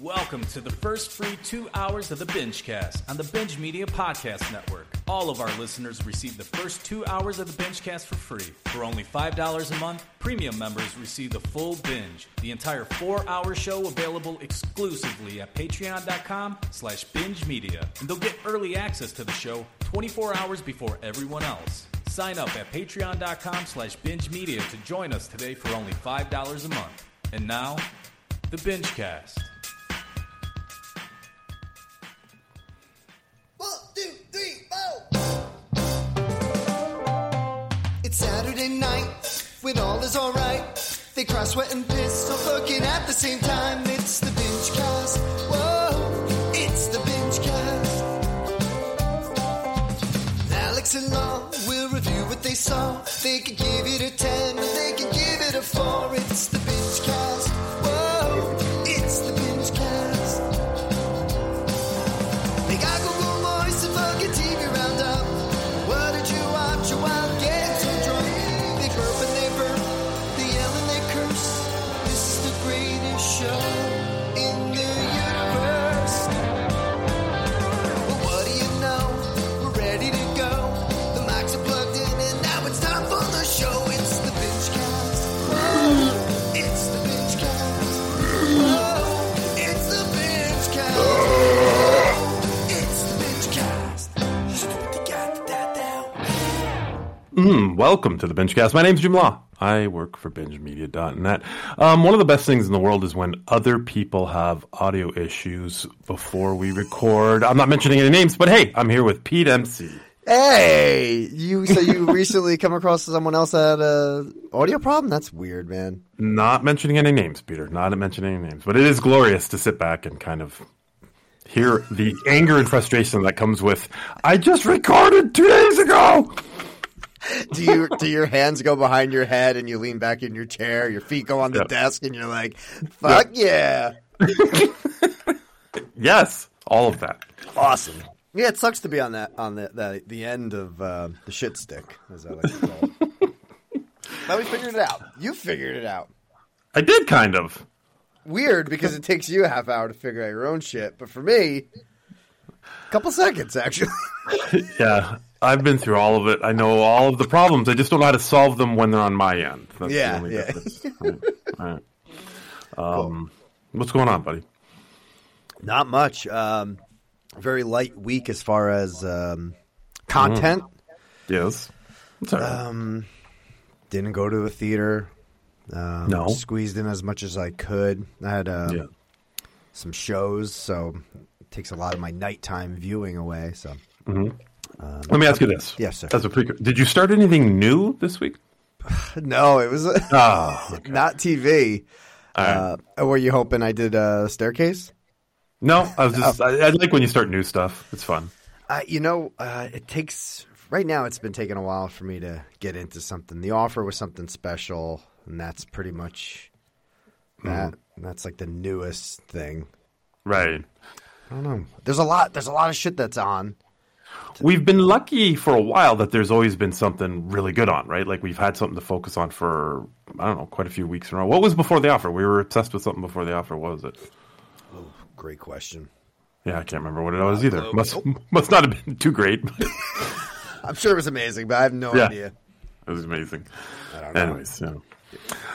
Welcome to the first free two hours of the Bingecast on the Binge Media Podcast Network. All of our listeners receive the first two hours of the Bingecast for free. For only $5 a month, premium members receive the full binge. The entire four-hour show available exclusively at patreon.com slash binge media. And they'll get early access to the show 24 hours before everyone else. Sign up at patreon.com slash binge media to join us today for only $5 a month. And now, the Bingecast. One, two, three, four. It's Saturday night when all is alright. They cry, sweat, and piss, so looking at the same time. It's the binge cast. Whoa, it's the binge cast. Alex and Law will review what they saw. They can give it a 10, or they can give it a 4. It's the binge Mm, welcome to the Bingecast. My name's Jim Law. I work for BingeMedia.net. Um, one of the best things in the world is when other people have audio issues before we record. I'm not mentioning any names, but hey, I'm here with Pete MC. Hey, you so you recently come across someone else that had a audio problem? That's weird, man. Not mentioning any names, Peter. Not mentioning any names, but it is glorious to sit back and kind of hear the anger and frustration that comes with. I just recorded two days ago. Do you do your hands go behind your head and you lean back in your chair? Your feet go on the Yep. desk and you're like, "Fuck yeah, Yes, all of that. awesome." Yeah, it sucks to be on that on the the, the end of uh, the shit stick, as I like to call it. but we figured it out. You figured it out. I did kind of. Weird because it takes you a half hour to figure out your own shit, but for me, a couple seconds actually. Yeah, I've been through all of it. I know all of the problems. I just don't know how to solve them when they're on my end. That's Yeah, the only yeah. Right, right. Um, What's going on, buddy? Not much. Um, very light week as far as um, content. Yes. It's all right. Um, didn't go to the theater. Um, No. Squeezed in as much as I could. I had um, yeah. some shows, so it takes a lot of my nighttime viewing away. So Let me ask you this. Yes, sir. As a pre- did you start anything new this week? no, it was Oh, not TV. right. Uh, were you hoping I did a staircase? no, I was just. I, I like when you start new stuff. It's fun. Uh, you know, uh, it takes right now. It's been taking a while for me to get into something. The offer was something special, and that's pretty much that. That's like the newest thing. Right. I don't know. There's a lot. There's a lot of shit that's on. We've been lucky for a while that there's always been something really good on, right? Like we've had something to focus on for I don't know, quite a few weeks in a row. What was before the offer? We were obsessed with something before the offer. What was it? Oh, great question. Yeah, I can't remember what it was uh, either. Must must not have been too great. I'm sure it was amazing, but I have no Yeah. idea. it was amazing. I don't know. Anyways, yeah.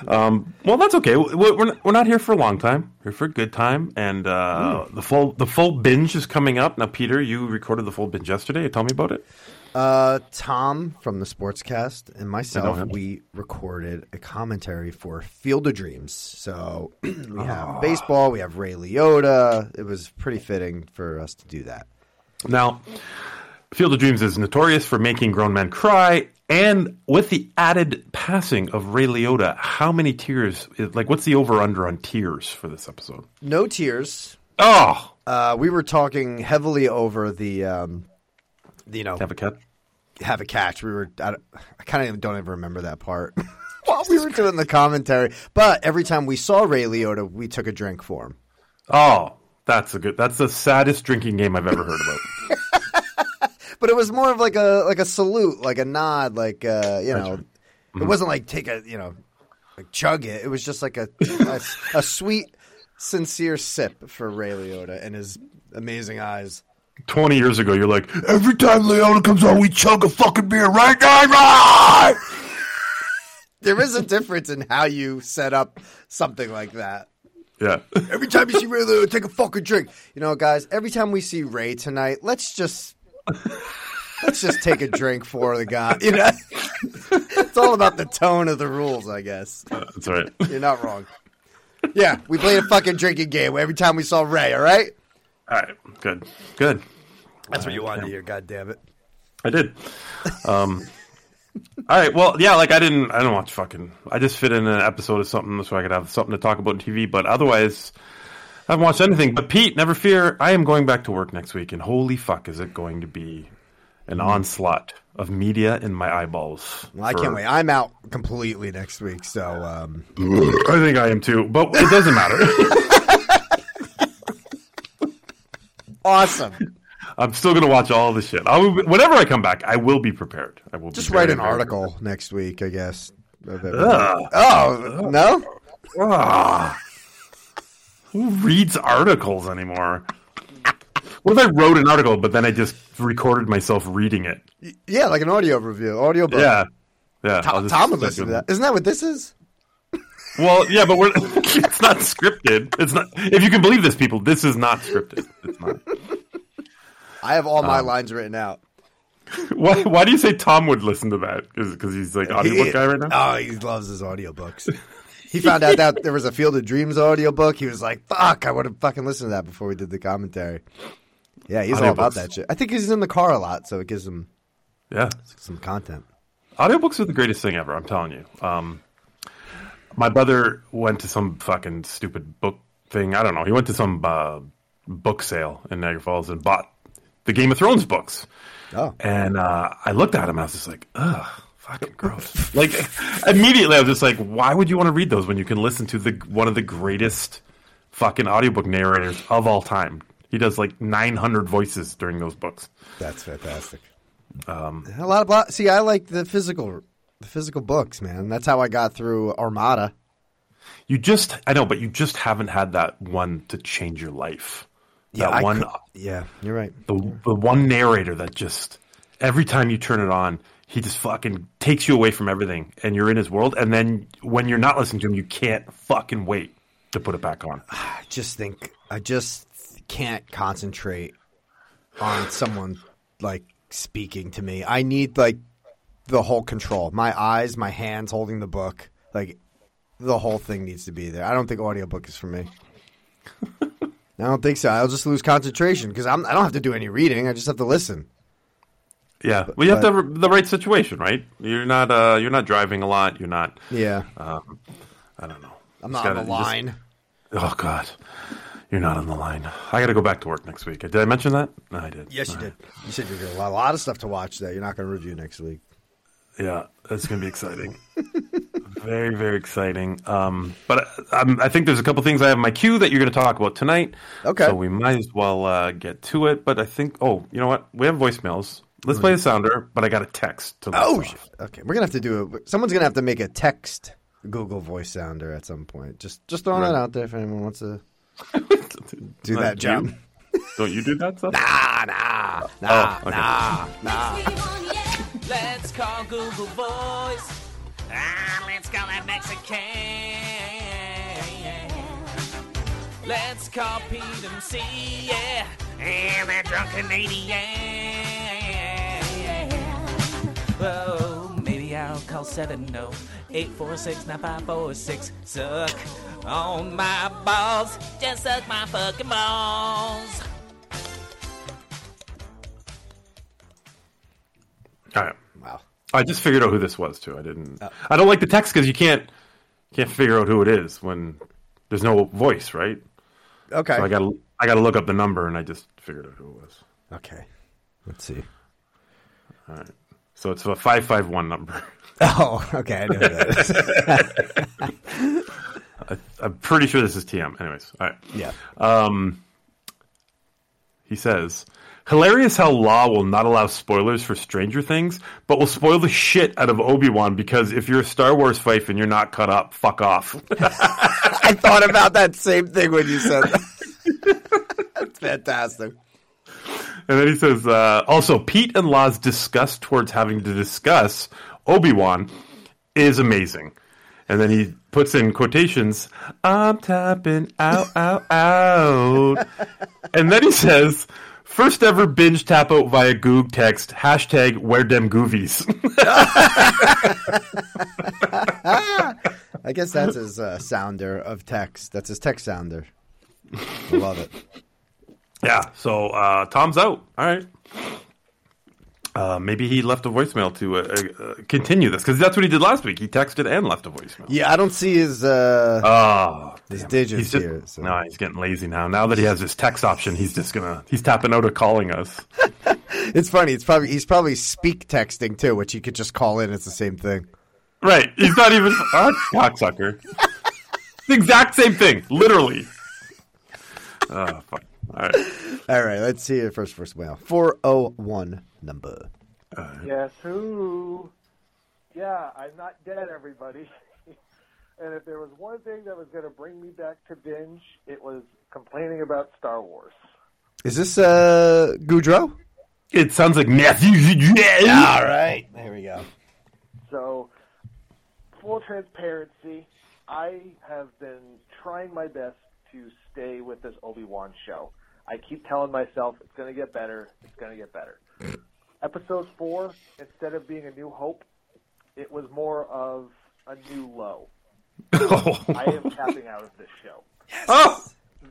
Um, well, that's okay. We- We're not, we're not here for a long time. We're here for a good time, and uh, Hmm. the full the full binge is coming up now. Peter, you recorded the full binge yesterday. Tell me about it. Uh, Tom from the Sportscast and myself, we recorded a commentary for Field of Dreams. So we have baseball, we have Ray Liotta. It was pretty fitting for us to do that. Now, Field of Dreams is notorious for making grown men cry, and with the added passing of Ray Liotta, how many tears? Like, what's the over under on tears for this episode? No tears. Oh, Uh, we were talking heavily over the, um, the, you know, have a cat. have a catch. We were, I, I kind of don't even remember that part while we were doing the commentary. But every time we saw Ray Liotta, we took a drink for him. Oh, that's a good. That's the saddest drinking game I've ever heard about. But it was more of like a like a salute, like a nod, like uh, you know, right. it wasn't like take a you know, like chug it. It was just like a a, a sweet sincere sip for Ray Liotta and his amazing eyes. 20 years ago, you're like, every time Leona comes on, we chug a fucking beer, right, guys? Right! There is a difference in how you set up something like that. Yeah. Every time you see Ray Liotta, take a fucking drink. You know, guys. Every time we see Ray tonight, let's just let's just take a drink for the guy. You know, it's all about the tone of the rules, I guess. That's right. You're not wrong. Yeah, we played a fucking drinking game every time we saw Ray. All right, All right. Good. Good. that's what you wanted to hear. God damn it. I did. Um, all right. Well, yeah. Like I didn't. I didn't watch fucking. I just fit in an episode of something so I could have something to talk about on TV. But otherwise, I haven't watched anything. But Pete, never fear. I am going back to work next week, and holy fuck, is it going to be an onslaught of media in my eyeballs? Well, I for- can't wait. I'm out completely next week, so um, I think I am too. But it doesn't matter. awesome. I'm still going to watch all the shit. I will, be- whenever I come back, I will be prepared. I will Just write an very article next week, I guess. Ugh. Oh no! Ah. Who reads articles anymore? What if I wrote an article, but then I just recorded myself reading it? Yeah, like an audio review, audio book. Yeah, yeah. Tom, Tom would listen to that. Isn't that what this is? Well, yeah, but we're, it's not scripted. It's not. If you can believe this, people, this is not scripted. It's not. I have all my Um, lines written out. Why? Why do you say Tom would listen to that? Is because he's like audiobook He- guy right now? Oh, he loves his audiobooks. He found out that there was a Field of Dreams audiobook. He was like, "Fuck, I would have fucking listened to that before we did the commentary." Yeah, he's all about that shit. I think he's in the car a lot, so it gives him Yeah. some content. Audiobooks are the greatest thing ever. I'm telling you. Um, my brother went to some fucking stupid book thing. I don't know. He went to some uh, book sale in Niagara Falls and bought the Game of Thrones books. Oh, And uh, I looked at him and I was just like, ugh, fucking gross. like immediately, I was just like, why would you want to read those when you can listen to the one of the greatest fucking audiobook narrators of all time? He does like 900 voices during those books. that's fantastic. Um, a lot of blo- see, I like the physical, the physical books, man. That's how I got through Armada. You just, I know, but you just haven't had that one to change your life. Yeah, that I one, could- yeah, you're right. the, the one narrator that just every time you turn it on, he just fucking takes you away from everything, and you're in his world. And then when you're not listening to him, you can't fucking wait to put it back on. I just think I just can't concentrate on someone like speaking to me. I need like the whole control. My eyes, my hands holding the book, like the whole thing needs to be there. I don't think audiobook is for me. I don't think so. I'll just lose concentration because I don't have to do any reading. I just have to listen. Yeah, well, you have but- to have the right situation, right? You're not, uh, you're not driving a lot. You're not. Yeah, Um, I don't know. I'm not on gotta- the you just- line. oh God, you're not on the line. I got to go back to work next week. Did I mention that? No, I did. Yes, you did. You said you're got a lot, a lot of stuff to watch that you're not going to review next week. Yeah, that's going to be exciting. very, very exciting. Um, but I, I'm, I think there's a couple things I have in my queue that you're going to talk about tonight. Okay. So we might as well uh, get to it. But I think, oh, you know what? We have voicemails. Let's play the sounder, but I got a text to Oh, list sh- off. okay. We're gonna have to do it. Someone's gonna have to make a text Google Voice sounder at some point. Just, just throwing Right. that out there if anyone wants to do Not that job. you? Don't you do that stuff? Nah, nah, nah, Oh, okay. nah, nah. Let's call Google Voice. Ah, let's call that Mexican. Let's call Pete and C, yeah. And that drunk Canadian. Oh, maybe I'll call 70 846 9546. Suck on my balls. Just suck my fucking balls. All right. Wow. I just figured out who this was too. I didn't. Oh. I don't like the text because you can't can't figure out who it is when there's no voice, right? Okay. So I got to I got to look up the number, and I just figured out who it was. okay. Let's see. All right. So it's a five five one number. Oh, okay. I know that. I, I'm pretty sure this is TM. Anyways, all right. yeah. Um, he says, "Hilarious how Law will not allow spoilers for Stranger Things, but will spoil the shit out of Obi Wan because if you're a Star Wars fife and you're not cut up, fuck off." I thought about that same thing when you said that. That's fantastic. And then he says, uh, also, Pete and Law's disgust towards having to discuss Obi Wan is amazing. And then he puts in quotations, I'm tapping out, out, out. and then he says, first ever binge tap out via Goog text, hashtag where dem goovies. I guess that's his uh, sounder of text. That's his text sounder. I love it. yeah, so uh, Tom's out. All right. Uh, maybe he left a voicemail to uh, uh, continue this because that's what he did last week. He texted and left a voicemail. Yeah, I don't see his uh, Oh, his damn. digits He's just, here. So. No, he's getting lazy now. Now that he has his text option, he's just gonna he's tapping out of calling us. It's funny. It's probably he's probably speak texting too, which you could just call in. It's the same thing. Right? He's not even oh, cocksucker. the exact same thing, literally. Oh, fuck. All right. All right, let's see your first voicemail. Four oh one number. Yes, who? Yeah, I'm not dead, everybody. and if there was one thing that was going to bring me back to binge, it was complaining about Star Wars. Is this uh Goudreau? It sounds like Matthew. All right, there we go. So, full transparency, I have been trying my best to stay with this Obi Wan show. I keep telling myself it's going to get better. It's going to get better. Episode four, instead of being a new hope, it was more of a new low. I am tapping out of this show. oh,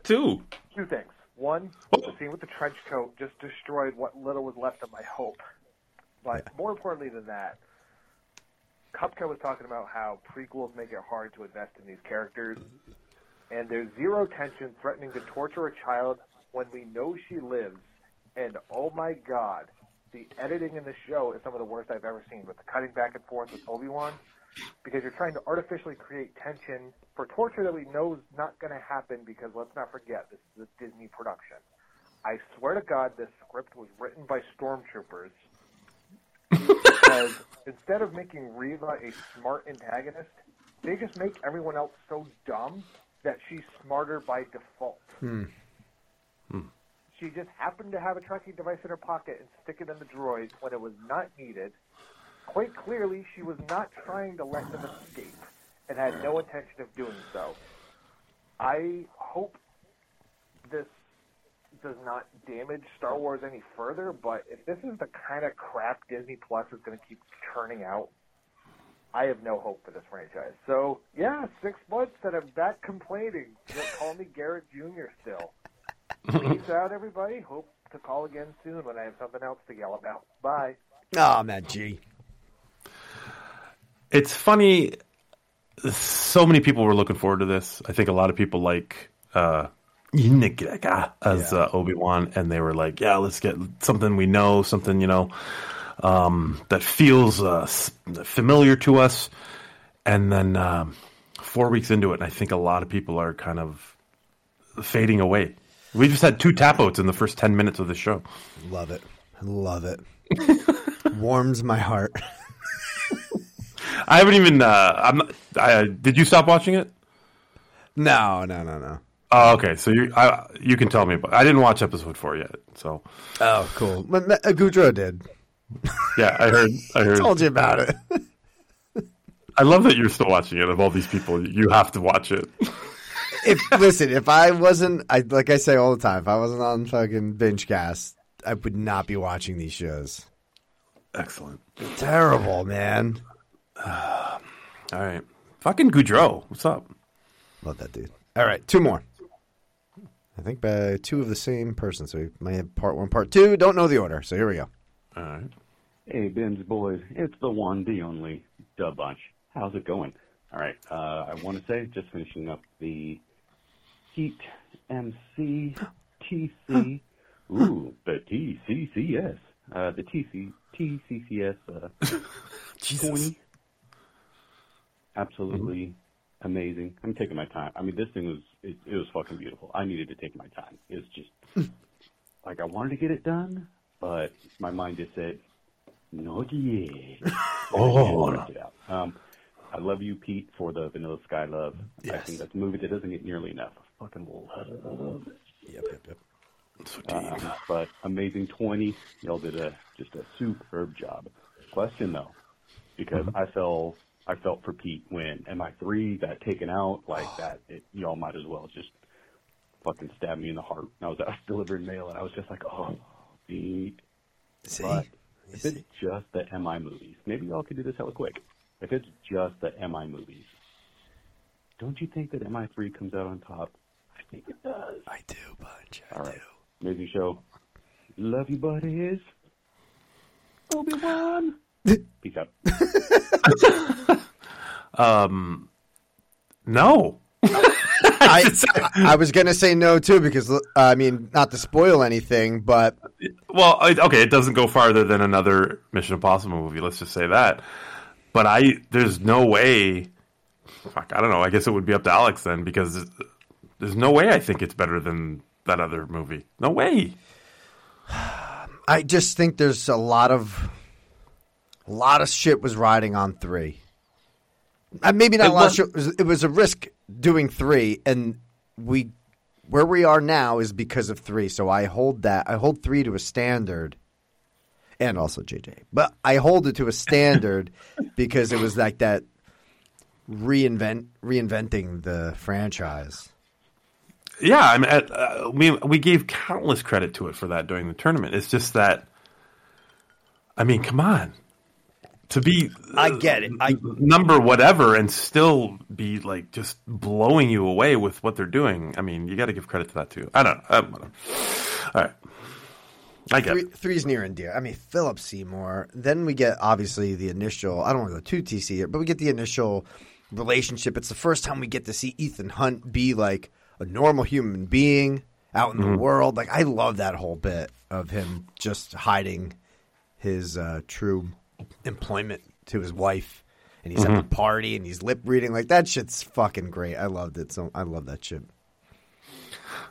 two. Two things. One, oh. the scene with the trench coat just destroyed what little was left of my hope. But more importantly than that, Kupka was talking about how prequels make it hard to invest in these characters, and there's zero tension threatening to torture a child when we know she lives. And oh my god, the editing in the show is some of the worst I've ever seen with the cutting back and forth with Obi Wan, because you're trying to artificially create tension for torture that we know is not going to happen. Because let's not forget, this is a Disney production. I swear to God, this script was written by stormtroopers because instead of making Reva a smart antagonist, they just make everyone else so dumb that she's smarter by default. Hmm. Hmm. She just happened to have a tracking device in her pocket and stick it in the droid when it was not needed. Quite clearly, she was not trying to let them escape and had no intention of doing so. I hope this does not damage Star Wars any further, but if this is the kind of crap Disney Plus is going to keep churning out, I have no hope for this franchise. So, yeah, six months and I'm back complaining. Don't call me Garrett Jr. still. Peace out, everybody. Hope to call again soon when I have something else to yell about. Bye. Oh, man, G. It's funny. So many people were looking forward to this. I think a lot of people like uh, as uh, Obi Wan, and they were like, "Yeah, let's get something we know, something you know um, that feels uh, familiar to us." And then um, four weeks into it, and I think a lot of people are kind of fading away. We just had two tap outs in the first ten minutes of the show. Love it. Love it. Warms my heart. I haven't even. Uh, I'm. Not, I, did you stop watching it? No, no, no, no. Oh, okay. So you, I, you can tell me. But I didn't watch episode four yet. So Oh, cool. But uh, did. Yeah, I heard. I heard. Told you about it. I love that you're still watching it. Of all these people, you have to watch it. if listen, if I wasn't, I like I say all the time, if I wasn't on fucking binge cast, I would not be watching these shows. Excellent. Terrible, man. All right. Fucking Goudreau. What's up? Love that dude. All right, two more. I think by two of the same person, so we might have part one, part two. Don't know the order, so here we go. All right. Hey, Binge boys, it's the one, the only, Dub Bunch. How's it going? All right, uh, I want to say, just finishing up the Heat MC TC, ooh, the TCCS, uh, the TC TCCS uh, 20. Absolutely amazing. I'm taking my time. I mean, this thing was it, it was fucking beautiful. I needed to take my time. It was just like I wanted to get it done, but my mind just said, "No, yeah." Oh, it out. Um, I love you, Pete, for the Vanilla Sky love. I Yes. think that's a movie that doesn't get nearly enough. I fucking love it. Yep, yep, yep. So deep. Um, but Amazing 20, y'all did a just a superb job. Question though, because I felt I felt for Pete when MI3 got taken out like that. It, y'all might as well just fucking stab me in the heart. I was I was delivering mail and I was just like, oh, Pete. See? But You if it's just the MI movies, maybe y'all could do this hella quick. If it's just the MI movies, don't you think that MI3 comes out on top? I think it does. I do, Bunch. I All do. right. Amazing show. Love you, buddies. Obi Wan. Peace out. Um, no. I, I was going to say no, too, because, uh, I mean, not to spoil anything, but Well, okay, it doesn't go farther than another Mission Impossible movie. Let's just say that. But I, there's no way. Fuck, I don't know. I guess it would be up to Alex then, because there's no way I think it's better than that other movie. No way. I just think there's a lot of a lot of shit was riding on three. Uh, maybe not It a lot was- of shit. It was a risk doing three, and we where we are now is because of three. So I hold that. I hold three to a standard, and also JJ. But I hold it to a standard because it was like that reinvent reinventing the franchise. Yeah, I mean, uh, we we gave countless credit to it for that during the tournament. It's just that, I mean, come on, to be I get it. I number whatever and still be like just blowing you away with what they're doing. I mean, you got to give credit to that too. I don't know. I don't know. All right, I get Three, it. three's near and dear. I mean, Philip Seymour. Then we get obviously the initial. I don't want to go too TC here, but we get the initial relationship. It's the first time we get to see Ethan Hunt be like a normal human being out in the world. Like I love that whole bit of him just hiding his uh, true employment to his wife. And he's at the party and he's lip reading like that shit's fucking great. I loved it. So I love that shit.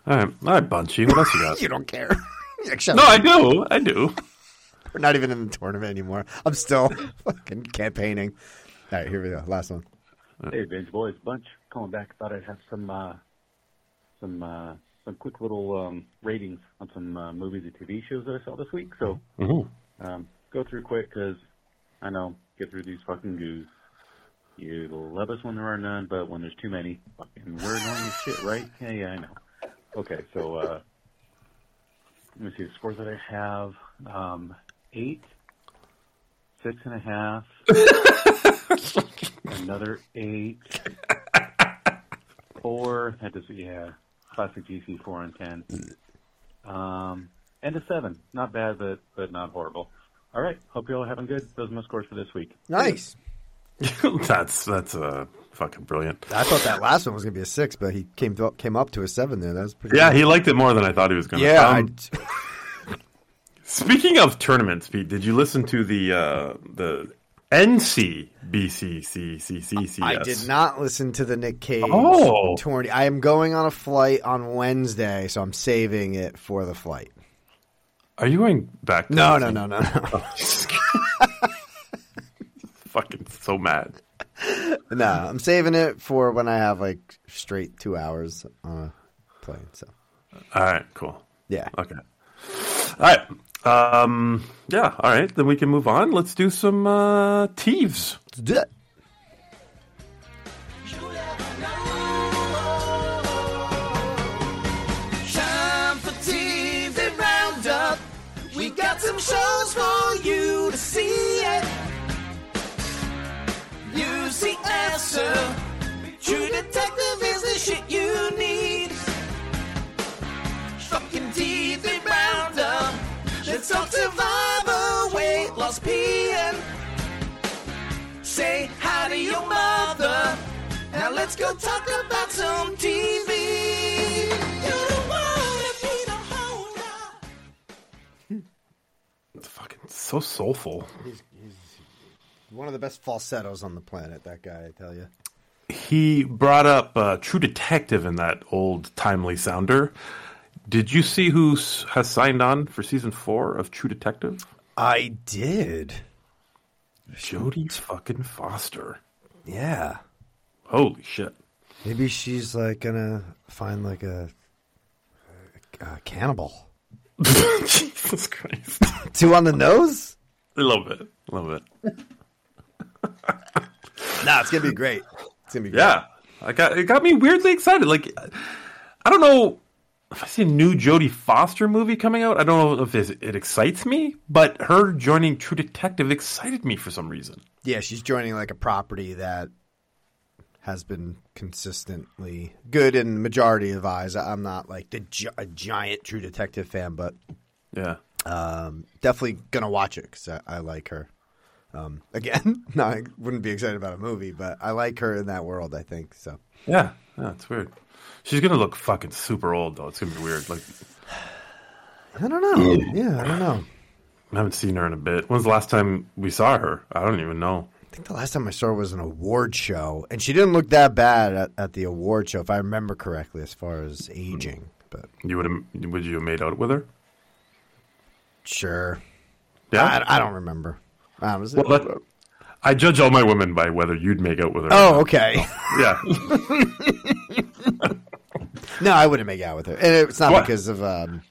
All right, all right, Bunchy. What else you got? You don't care. Like, no, up. I do. I do. We're not even in the tournament anymore. I'm still fucking campaigning. All right, here we go. Last one. Hey, Binge Boys Bunch. Calling back. Thought I'd have some uh, some uh, some quick little um, ratings on some uh, movies and TV shows that I saw this week. So um, go through quick because I know get through these fucking goos. You love us when there are none, but when there's too many, fucking we're annoying as shit, right? Yeah, yeah, I know. Okay, so uh, let me see the scores that I have. Um, eight, six and a half, another eight, four. That does, yeah, classic GC four and ten, um, and a seven. Not bad, but but not horrible. All right, hope you all having good. Those are my scores for this week. Nice. that's that's uh, fucking brilliant. I thought that last one was gonna be a six, but he came to, came up to a seven there. That was pretty. Yeah, good. he liked it more than I thought he was going to. yeah. Um, Speaking of tournaments, Pete, did you listen to the uh, the NCBCCCCCS? I, I did not listen to the Nick Cage Oh. tourney. I am going on a flight on Wednesday, so I'm saving it for the flight. Are you going back? To No, no, no, no, no. Fucking so mad. no, I'm saving it for when I have like straight two hours on a plane. So All right, cool. yeah, Okay. All right. Um, yeah. All right. Then we can move on. Let's do some uh, Teeves. let's do it. Answer. True Detective is the shit you need. Fucking TV Roundup. Let's talk Survivor, weight loss, peeing. Say hi to your mother. Now let's go talk about some TV. You don't wanna be the holder. It's fucking so soulful. One of the best falsettos on the planet. That guy, I tell you. He brought up uh, True Detective in that old timely sounder. Did you see who has signed on for season four of True Detective? I did. Jodie fucking Foster. Yeah. Holy shit. Maybe she's like gonna find like a, a cannibal. Jesus Christ. Two on the nose? A little bit. A little bit. Nah, it's gonna be great. It's gonna be great. Yeah. I got it got me weirdly excited. Like I don't know if I see a new Jodie Foster movie coming out. I don't know if it excites me, but her joining True Detective excited me for some reason. Yeah, she's joining like a property that has been consistently good in majority of eyes. I'm not like the gi- a giant True Detective fan, but Yeah. um, definitely gonna watch it because I, I like her. Um, again, no, I wouldn't be excited about a movie, but I like her in that world. I think so. Yeah. Yeah, it's weird. She's gonna look fucking super old though. It's gonna be weird. Like I don't know. Yeah, I don't know. I haven't seen her in a bit. When's the last time we saw her? I don't even know. I think the last time I saw her was an award show, and she didn't look that bad at, at the award show, if I remember correctly, as far as aging. But You would have would you have made out with her? sure, Yeah. I, I don't remember. Honestly. Well, that- I judge all my women by whether you'd make out with her. or oh, okay. yeah. no, I wouldn't make out with her, and it's not What? because of um,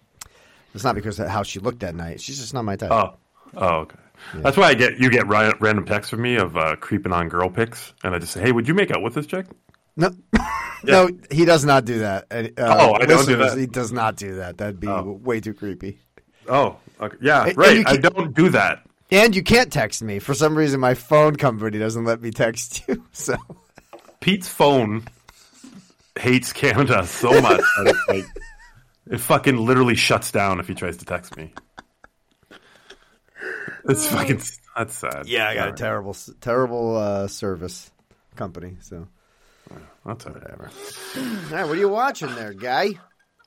it's not because of how she looked that night. She's just not my type. Oh, oh, okay. That's why I get you get random texts from me of uh, creeping on girl pics, and I just say, "Hey, would you make out with this chick?" No, no, he does not do that. Uh, Oh, I don't do that. He does not do that. That'd be Oh. way too creepy. Oh, okay. yeah, right. I don't do that. And you can't text me for some reason. My phone company doesn't let me text you. So Pete's phone hates Canada so much that it, like, it fucking literally shuts down if he tries to text me. It's fucking that's sad. yeah, I got a terrible, terrible uh, service company. So That's all right. whatever. All right, what are you watching there, guy?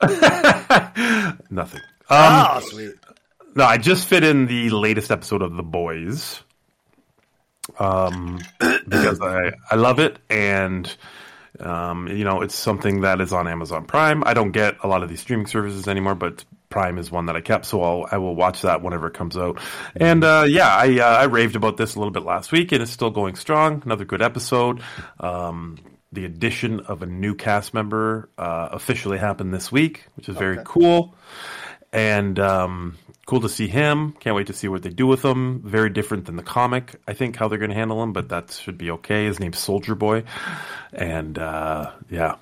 Nothing. Um, oh, sweet. No, I just fit in the latest episode of The Boys. Um, because I, I love it and um, you know, it's something that is on Amazon Prime. I don't get a lot of these streaming services anymore, but Prime is one that I kept, so I'll, I will watch that whenever it comes out. And uh, yeah, I uh, I raved about this a little bit last week, and it's still going strong. Another good episode. Um, the addition of a new cast member uh, officially happened this week, which is very cool and um, cool to see him. Can't wait to see what they do with him. Very different than the comic, I think, how they're going to handle him, but that should be okay. His name's Soldier Boy, and uh, yeah.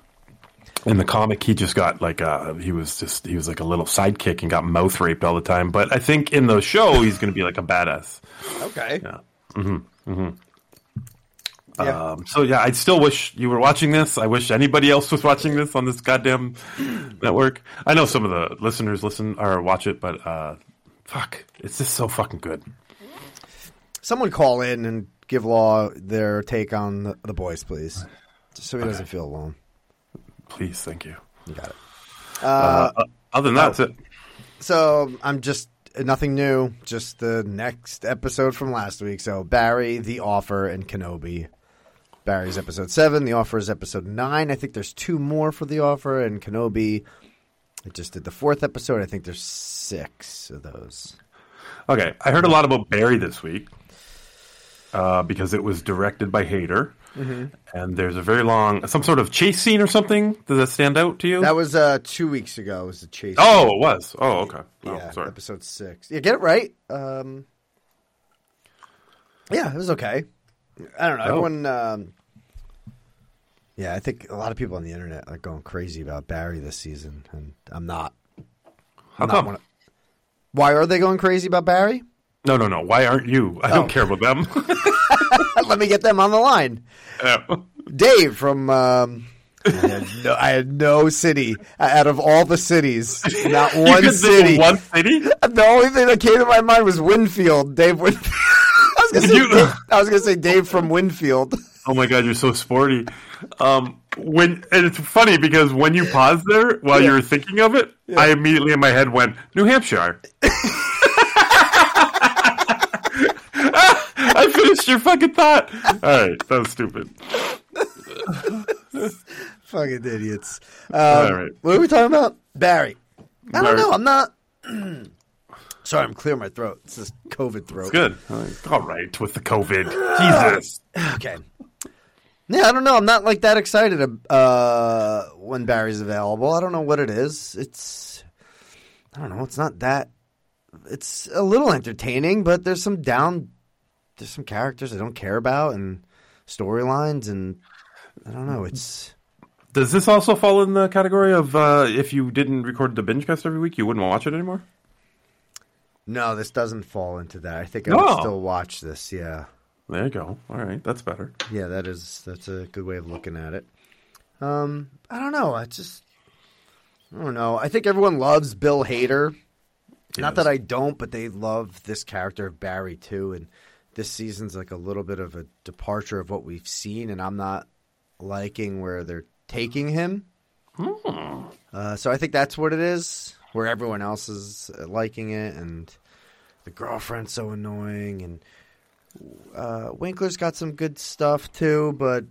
In the comic, he just got like uh he was just he was like a little sidekick and got mouth raped all the time. But I think in the show, he's going to be like a badass. Okay. Yeah. Mm-hmm. Yeah. Um, so yeah, I still wish you were watching this. I wish anybody else was watching this on this goddamn network. I know some of the listeners listen or watch it, but uh, fuck, it's just so fucking good. Someone call in and give Law their take on the, the boys, please, just so he doesn't feel alone. Please, thank you. You got it. Uh, other than that, that's it. So I'm just nothing new, just the next episode from last week. So Barry, The Offer, and Kenobi. Barry's episode seven. The Offer is episode nine. I think there's two more for The Offer, and Kenobi. I just did the fourth episode. I think there's six of those. Okay, I heard a lot about Barry this week uh, because it was directed by Hader, and there's a very long, some sort of chase scene or something. Does that stand out to you? That was uh, two weeks ago. It was the chase. oh, it was. Oh, okay. Oh, yeah, sorry. episode six. Yeah, get it right. Um, yeah, it was okay. I don't know. Oh. Everyone. Um, yeah, I think a lot of people on the internet are going crazy about Barry this season, and I'm not. How I'm not come? one of- Why are they going crazy about Barry? No, no, no. Why aren't you? I don't Oh. care about them. Let me get them on the line. Yeah. Dave from. Um, I, had no, I had no city out of all the cities. Not one city. one city. The only thing that came to my mind was Winfield. Dave Winfield. I was gonna say, You- Dave, I was gonna say Dave from Winfield. Oh my god, you're so sporty. Um, when and it's funny because when you paused there while you were thinking of it, I immediately in my head went New Hampshire. I finished your fucking thought. All right, that was stupid. Fucking idiots. Um, All right. What are we talking about? Barry. I don't Barry. know. I'm not. Sorry, I'm clearing my throat. It's this COVID throat. Good. All right, All right with the COVID. Jesus. Okay. Yeah, I don't know. I'm not like that excited uh, when Barry's available. I don't know what it is. It's I don't know. It's not that. It's a little entertaining, but there's some down. There's some characters I don't care about and storylines, and I don't know. It's Does this also fall in the category of uh, if you didn't record the binge cast every week, you wouldn't watch it anymore? no. This doesn't fall into that. I think I No. would still watch this. Yeah. There you go. All right, that's better. Yeah, that is that's a good way of looking at it. Um, I don't know. I just I don't know. I think everyone loves Bill Hader. Not that I don't, but they love this character of Barry too. And this season's like a little bit of a departure of what we've seen, and I'm not liking where they're taking him. Uh, so I think that's what it is. Where everyone else is uh, liking it, and the girlfriend's so annoying, and uh, Winkler's got some good stuff too, but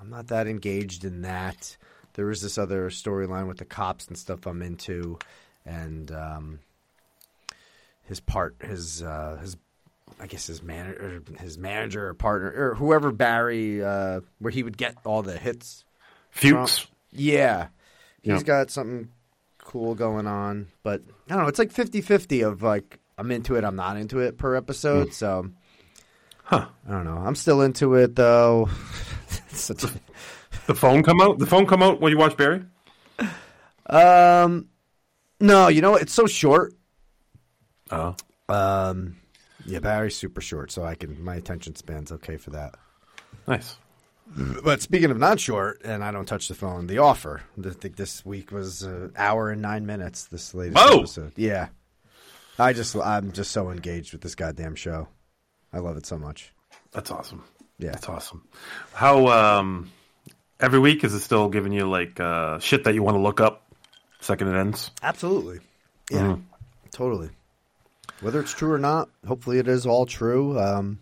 I'm not that engaged in that. There is this other storyline with the cops and stuff I'm into, and um, his part, his uh, his, I guess his manager, his manager or partner or whoever Barry, uh, where he would get all the hits. Fuches. Yeah, he's Yeah. got something cool going on, but I don't know. It's like 50-50 of like I'm into it, I'm not into it per episode. So Huh. I don't know. I'm still into it though. Such a, The phone come out. The phone come out when you watch Barry. um, no, you know what? It's so short. Oh, Um, yeah, Barry's super short, so I can my attention span's okay for that. nice. But speaking of not short, and I don't touch the phone, The Offer. I think this week was an hour and nine minutes. This latest Whoa! episode. Yeah, I just I'm just so engaged with this goddamn show. I love it so much. That's awesome. Yeah. That's awesome. How um, every week is it still giving you like uh, shit that you want to look up? Second it ends. Absolutely. Yeah, totally. Whether it's true or not, hopefully it is all true. Um,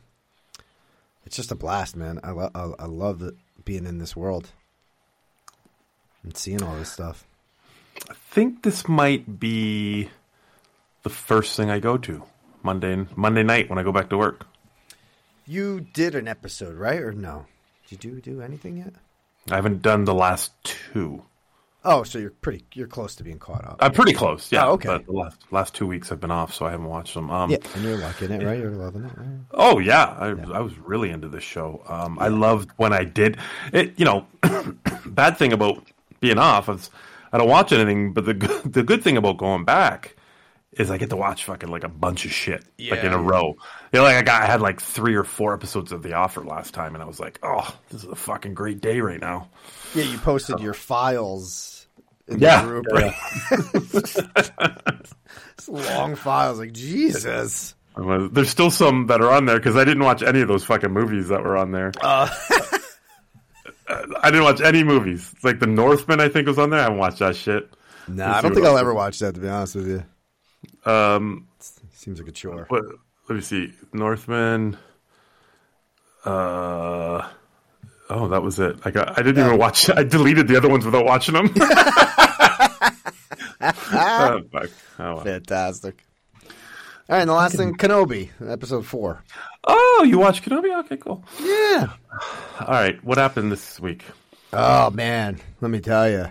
it's just a blast, man. I, lo- I, I love it, being in this world and seeing all this stuff. I think this might be the first thing I go to Monday Monday night when I go back to work. You did an episode, right? Or no? Did you do anything yet? I haven't done the last two. Oh, so you're pretty you're close to being caught up. I'm pretty close. Yeah. Oh, okay. But the last last two weeks I've been off, so I haven't watched them. Um, yeah, and you're liking it, right? You're loving it, right? Oh yeah, I, I was really into this show. Um, I loved when I did it. You know, bad thing about being off is I don't watch anything. But the good- the good thing about going back is I get to watch fucking like a bunch of shit like in a row. You know, like I got I had like three or four episodes of The Offer last time, and I was like, oh, this is a fucking great day right now. Yeah, you posted your files in Yeah, the group. yeah. It's long files, like Jesus. Well, There's still some that are on there because I didn't watch any of those fucking movies that were on there. Uh. I didn't watch any movies. It's like The Northman, I think was on there. I haven't watched that shit. Nah, Let's I don't think I'll ever watch that. To be honest with you, Um, seems like a chore. what? Let me see. Northman. Uh, oh, that was it. I got. I didn't even watch. I deleted the other ones without watching them. oh, fuck. Oh, well. Fantastic. All right, and the last thing, Kenobi, episode four. oh, you watched Kenobi? Okay, cool. Yeah. All right, what happened this week? Oh man, let me tell you.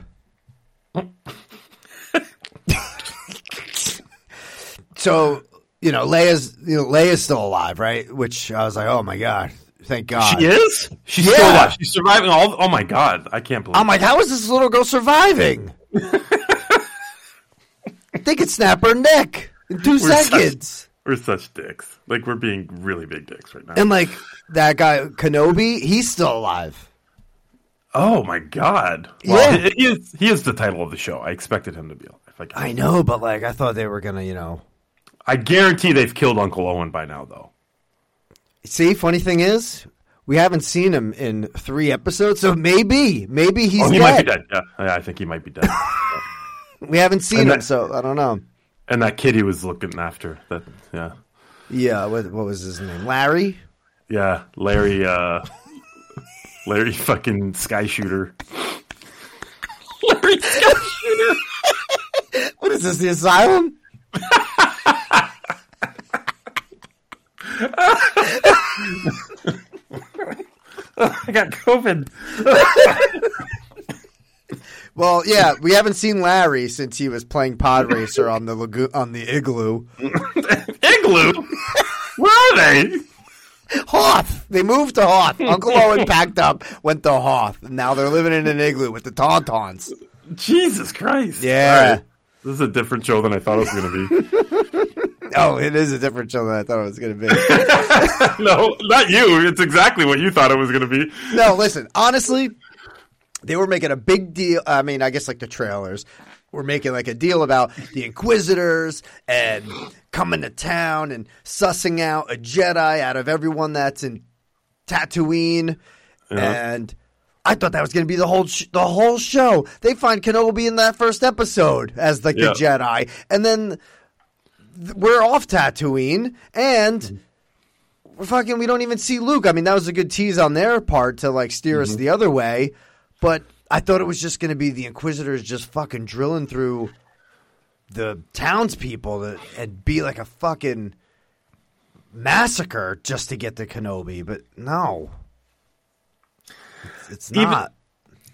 So you know, Leia's you know Leia's still alive, right? Which I was like, oh my god, thank God. She is. She's Yeah. still alive. She's surviving all. Oh my god, I can't believe. I'm like, how is this little girl surviving? they could snap her neck in 2 We're such- seconds. we're such dicks. Like we're being really big dicks right now. And like that guy Kenobi, he's still alive. oh my god. Well, Yeah. he, he is. He is the title of the show. I expected him to be alive. Like, I know, but like I thought they were gonna, you know. I guarantee they've killed Uncle Owen by now, though. See, funny thing is, we haven't seen him in three episodes, so maybe, maybe he's oh, he dead. might be dead. Yeah, yeah, I think he might be dead. We haven't seen And him, that- so I don't know. and that kid he was looking after. That yeah, Yeah, what, what was his name? Larry. yeah. Larry. uh Larry fucking sky shooter. Larry sky shooter. What is this? The asylum? I got COVID. Well, yeah, we haven't seen Larry since he was playing pod racer on the lagoon on the igloo. Igloo. Where are they? Hoth. They moved to Hoth. Uncle Owen packed up, went to Hoth. and Now they're living in an igloo with the Tauntauns. Jesus Christ. Yeah. All right. This is a different show than I thought it was going to be. Oh, it is a different show than I thought it was going to be. no, not you. It's exactly what you thought it was going to be. no, listen. Honestly, they were making a big deal. I mean, I guess like the trailers were making like a deal about the Inquisitors and coming to town and sussing out a Jedi out of everyone that's in Tatooine. And I thought that was going to be the whole sh- the whole show. They find Kenobi in that first episode as like Yeah. the Jedi, and then th- we're off Tatooine and. We're fucking. We don't even see Luke. I mean, that was a good tease on their part to like steer us mm-hmm. the other way. But I thought it was just going to be the Inquisitors just fucking drilling through the townspeople to, and be like a fucking massacre just to get to Kenobi. But no, it's, it's Even- not.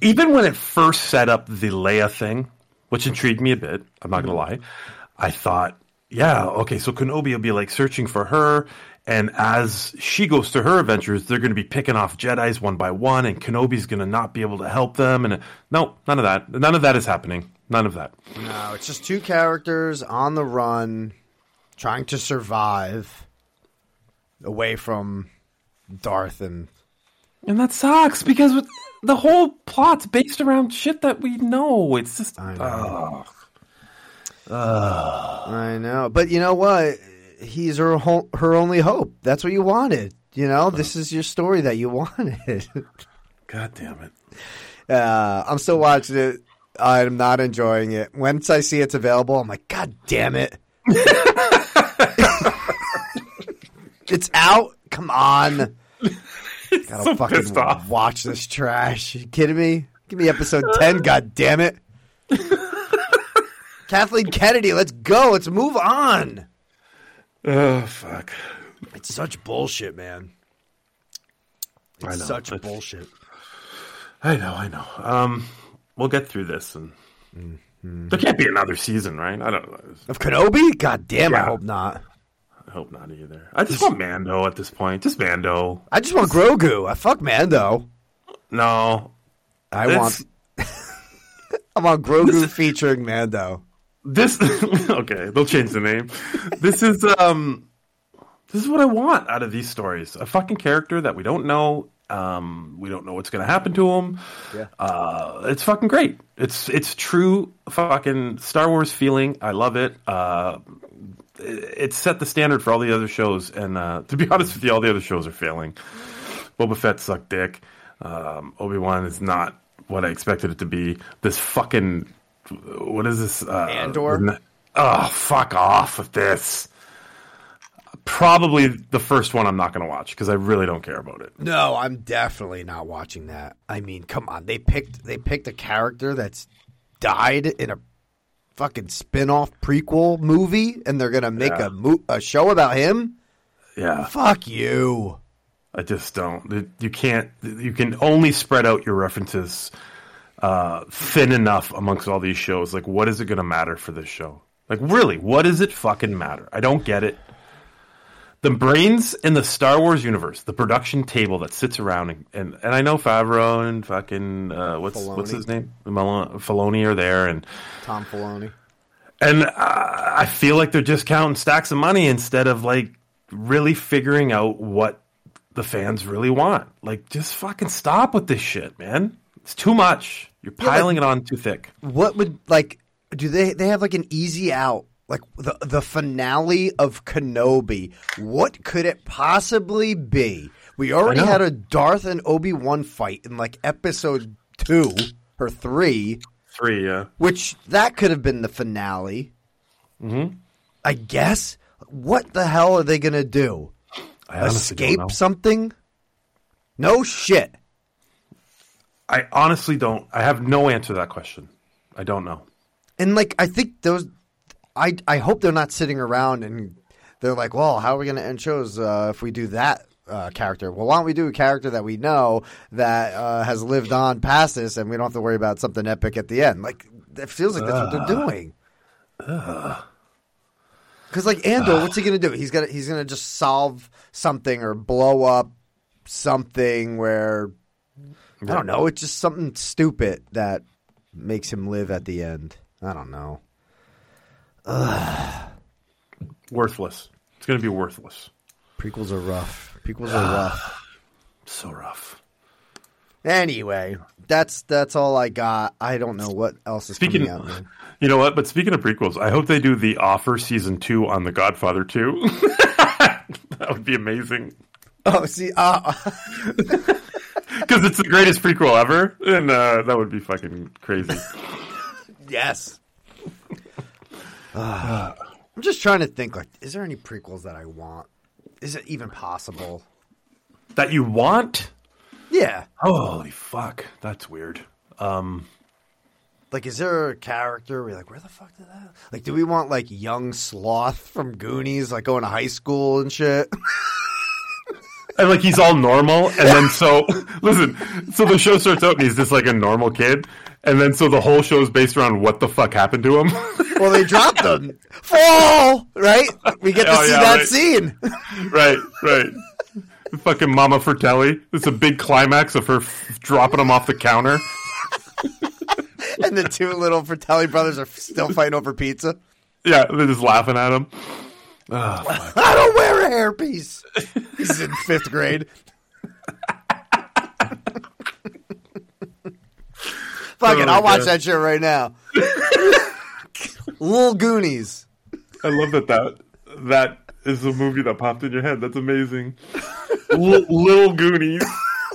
Even when it first set up the Leia thing, which intrigued me a bit, I'm not going to lie, I thought, yeah, okay, so Kenobi will be like searching for her. And as she goes to her adventures, they're going to be picking off Jedi's one by one, and Kenobi's going to not be able to help them. And uh, no, none of that. None of that is happening. None of that. No, it's just two characters on the run, trying to survive away from Darth and And that sucks because the whole plot's based around shit that we know. It's just. I know. I know, but you know what? He's her ho- her only hope. That's what you wanted. You know, this is your story that you wanted. God damn it. uh, I'm still watching it. I'm not enjoying it. Once I see it's available, I'm like, God damn it! it's out. Come on. Gotta so fucking pissed off. watch this trash. you kidding me? Give me episode ten. God damn it! Kathleen Kennedy, let's go. Let's move on. Oh, fuck. It's such bullshit, man. It's I know. such It's- bullshit. I know, I know. Um, we'll get through this, and Mm-hmm. there can't be another season, right? I don't. Know. of Kenobi? God damn, I hope not. I hope not either. I just want Mando at this point. Just Mando. I just want Grogu. I fuck Mando. No, I It's- want. I want Grogu featuring Mando. This. okay, they'll change the name. This is um, this is what I want out of these stories. A fucking character that we don't know. Um, we don't know what's going to happen to him. Yeah. Uh, it's fucking great. It's it's true fucking Star Wars feeling. I love it. Uh, it it set the standard for all the other shows, and uh, to be honest with you, all the other shows are failing. Boba Fett sucked dick. Um, Obi Wan is not what I expected it to be. This fucking what is this? Uh, Andor? Oh, fuck off with this. Probably the first one I'm not going to watch because I really don't care about it. No, I'm definitely not watching that. I mean, come on. They picked they picked a character that's died in a fucking spin-off prequel movie and they're going to make Yeah. a mo- a show about him? Yeah, Fuck you. I just don't. You can't. You can only spread out your references uh, thin enough amongst all these shows. Like, what is it going to matter for this show? Like, really, what does it fucking matter? I don't get it. The brains in the Star Wars universe, the production table that sits around, and and, and I know Favreau and fucking uh, what's what's his name, Mel- Filoni are there, and Tom Filoni. and uh, I feel like they're just counting stacks of money instead of like really figuring out what the fans really want. Like, just fucking stop with this shit, man. It's too much. You're Yeah, like- piling it on too thick. What would like do they they have like an easy out like the the finale of Kenobi? What could it possibly be? We already had a Darth and Obi Wan fight in like episode two or three, Three, yeah. which that could have been the finale. Mm-hmm. I guess. What the hell are they gonna do? I honestly don't Escape something? No shit. I honestly don't. I have no answer to that question. I don't know. And like I think those I I hope they're not sitting around and they're like, "Well, how are we going to end shows uh, if we do that uh, character. Well, why don't we do a character that we know that uh, has lived on past this, and we don't have to worry about something epic at the end? Like it feels like that's what they're doing. Because like Andor, what's he gonna do? He's gonna he's gonna just solve something or blow up something where I don't know. It's just something stupid that makes him live at the end. I don't know. Worthless. It's going to be worthless. Prequels are rough. Prequels are rough. So rough. Anyway, that's that's all I got. I don't know what else is Speaking, coming out. Man. you know what? But speaking of prequels, I hope they do the offer season two on The Godfather two. that would be amazing Oh, see, uh, because it's the greatest prequel ever, and uh, that would be fucking crazy. yes. Uh, I'm just trying to think. Like, is there any prequels that I want? Is it even possible? that you want? Yeah. Holy fuck, that's weird. Um, Like, is there a character where you're like, where the fuck did that? Like, do we want like young sloth from Goonies, like going to high school and shit? and like he's all normal, and then so listen, so the show starts out and he's just like a normal kid, and then so the whole show is based around what the fuck happened to him. well, they dropped them. Fall, right? We get to Oh, see yeah, that right. scene. right, right. Fucking Mama Fratelli. It's a big climax of her f- dropping him off the counter. and the two little Fratelli brothers are still fighting over pizza. Yeah, they're just laughing at him. Oh. I don't wear a hairpiece. He's in fifth grade. Fuck it, Oh, I'll watch God. that shit right now. Little Goonies. I love that that that is the movie that popped in your head. That's amazing. L- Little Goonies.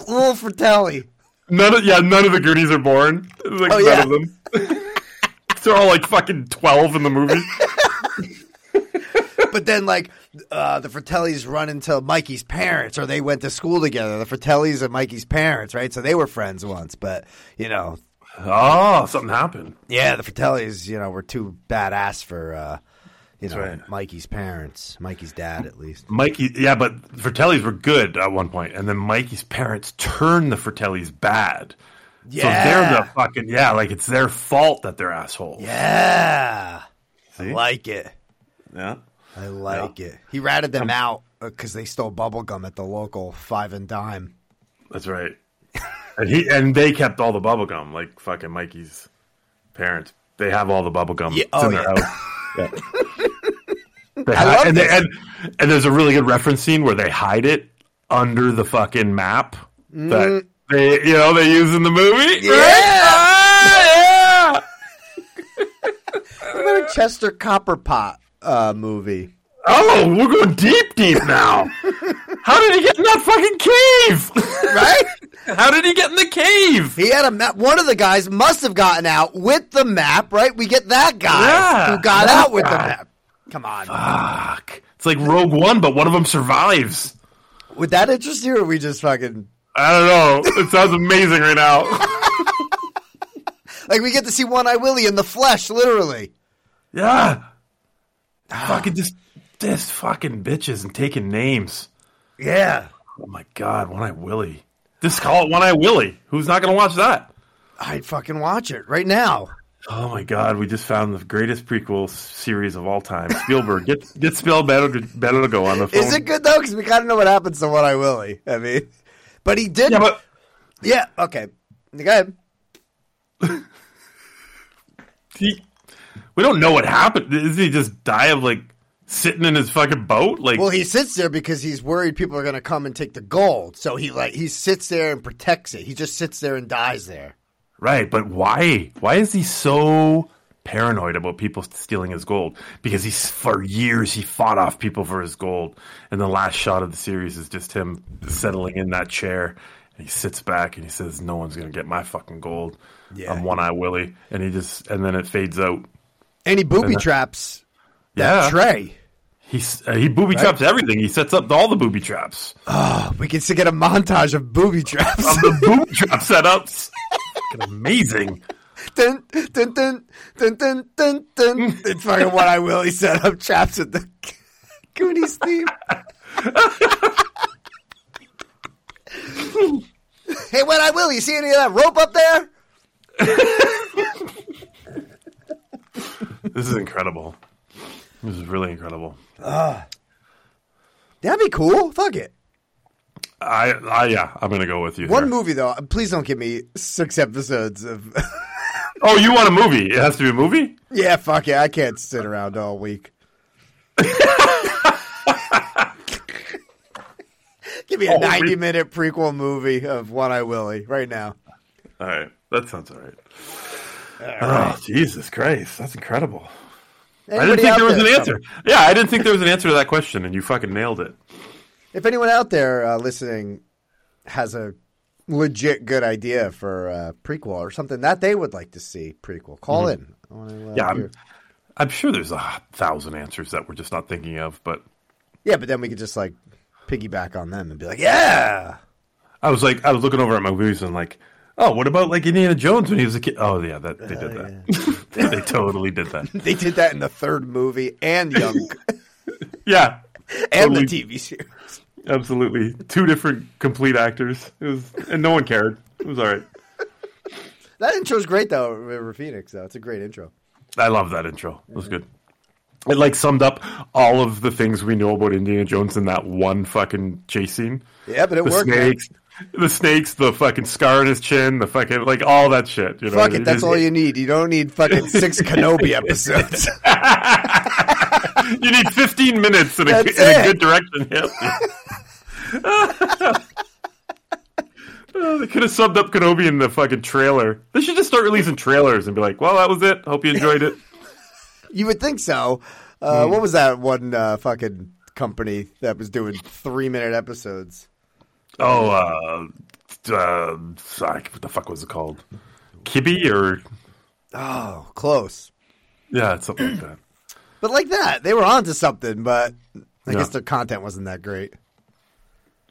Little Fratelli. None of yeah, none of the Goonies are born. Like Oh, none yeah. of them. They're all like fucking twelve in the movie. But then, like, uh, the Fratellis run into Mikey's parents, or they went to school together. The Fratellis and Mikey's parents, right? So they were friends once. But, you know, Oh, something happened. yeah, the Fratellis, you know, were too badass for, uh, you know, right. Mikey's parents, Mikey's dad, at least. Mikey, yeah, but Fratellis were good at one point, and then Mikey's parents turned the Fratellis bad. So they're the fucking yeah, like it's their fault that they're assholes. Yeah. I like it. Yeah. I like it. He ratted them out because they stole bubble gum at the local five and dime. That's right. and he and they kept all the bubble gum, like fucking Mikey's parents. They have all the bubble gum. Yeah, oh, in their yeah. house. Yeah. They I love and, they, this. and and there's a really good reference scene where they hide it under the fucking map that they you know they use in the movie. Mm. Yeah. Right? Ah, Remember Chester Copperpot uh, movie? Oh, we're going deep, deep now. How did he get in that fucking cave? Right? How did he get in the cave? He had a map. One of the guys must have gotten out with the map, right? We get that guy Yeah, who got out with the map. Come on. Fuck. It's like Rogue One, but one of them survives. Would that interest you, or we just fucking I don't know. It sounds amazing right now. like we get to see One Eye Willie in the flesh, literally? Yeah. Ah. fucking just, just fucking bitches and taking names. Yeah. Oh my god, One Eye Willie. Just call it One Eye Willie. Who's not going to watch that? I'd fucking watch it right now. Oh my god, we just found the greatest prequel series of all time. Spielberg, get get Spielberg better to go on the phone. Is it good though? Because we kind of know what happens to One Eye Willie. I mean, but he did. Yeah, but yeah. Okay. Go ahead. he, we don't know what happened. Did he just die of like sitting in his fucking boat? Like, Well, he sits there because he's worried people are going to come and take the gold. So he like he sits there and protects it. He just sits there and dies there. right? But why? Why is he so paranoid about people stealing his gold? Because he's for years he fought off people for his gold, and the last shot of the series is just him settling in that chair. And he sits back and he says, "No one's gonna get my fucking gold." Yeah. I'm One Eye Willie, and he just and then it fades out. And he booby traps Yeah, tray. He's uh, he booby traps everything. He sets up all the booby traps. Oh, We can still get a montage of booby traps. Of the booby trap setups. Amazing. dun, dun, dun, dun, dun, dun, dun. It's fucking what I will. He set up traps with the Goonies theme. hey, when I will, you see any of that rope up there? This is incredible. This is really incredible. That'd be cool. Fuck it. I, I yeah, I'm gonna go with you. One here. movie though. Please don't give me six episodes of. Oh, you want a movie? It has to be a movie. yeah, fuck it. I can't sit around all week. give me a All ninety-minute prequel movie of One Eye Willie right now. All right, that sounds all right. Oh, Jesus Christ, that's incredible. I didn't think there was an there- answer. Yeah, I didn't think there was an answer to that question, and you fucking nailed it. If anyone out there uh, listening has a legit good idea for a prequel or something that they would like to see prequel, call in. I wanna, uh, Yeah, I'm, I'm sure there's a thousand answers that we're just not thinking of, but yeah, but then we could just like piggyback on them and be like, yeah, I was like, I was looking over at my movies and like, oh, what about like Indiana Jones when he was a kid? Oh yeah, that they did uh, that. they totally did that. they did that in the third movie and Young Yeah, and Totally. the TV series. absolutely. Two different complete actors. It was, and no one cared. It was all right. That intro's great though, River Phoenix. Though it's a great intro. I love that intro. It was good. It like summed up all of the things we know about Indiana Jones in that one fucking chase scene. Yeah, but it the worked. man. The snakes, the fucking scar on his chin, the fucking like all that shit. You know, Fuck it, that's all you need. You don't need fucking six Kenobi episodes. You need 15 minutes in a, in a good direction. Yep. Oh, they could have subbed up Kenobi in the fucking trailer. They should just start releasing trailers and be like, "Well, that was it. Hope you enjoyed it." you would think so. Uh, Hmm. What was that one uh, fucking company that was doing three minute episodes? Oh, uh, uh, what the fuck was it called? Kibby or Oh, close. yeah, it's something like that. But like that, they were onto something. But I Yeah. guess their content wasn't that great.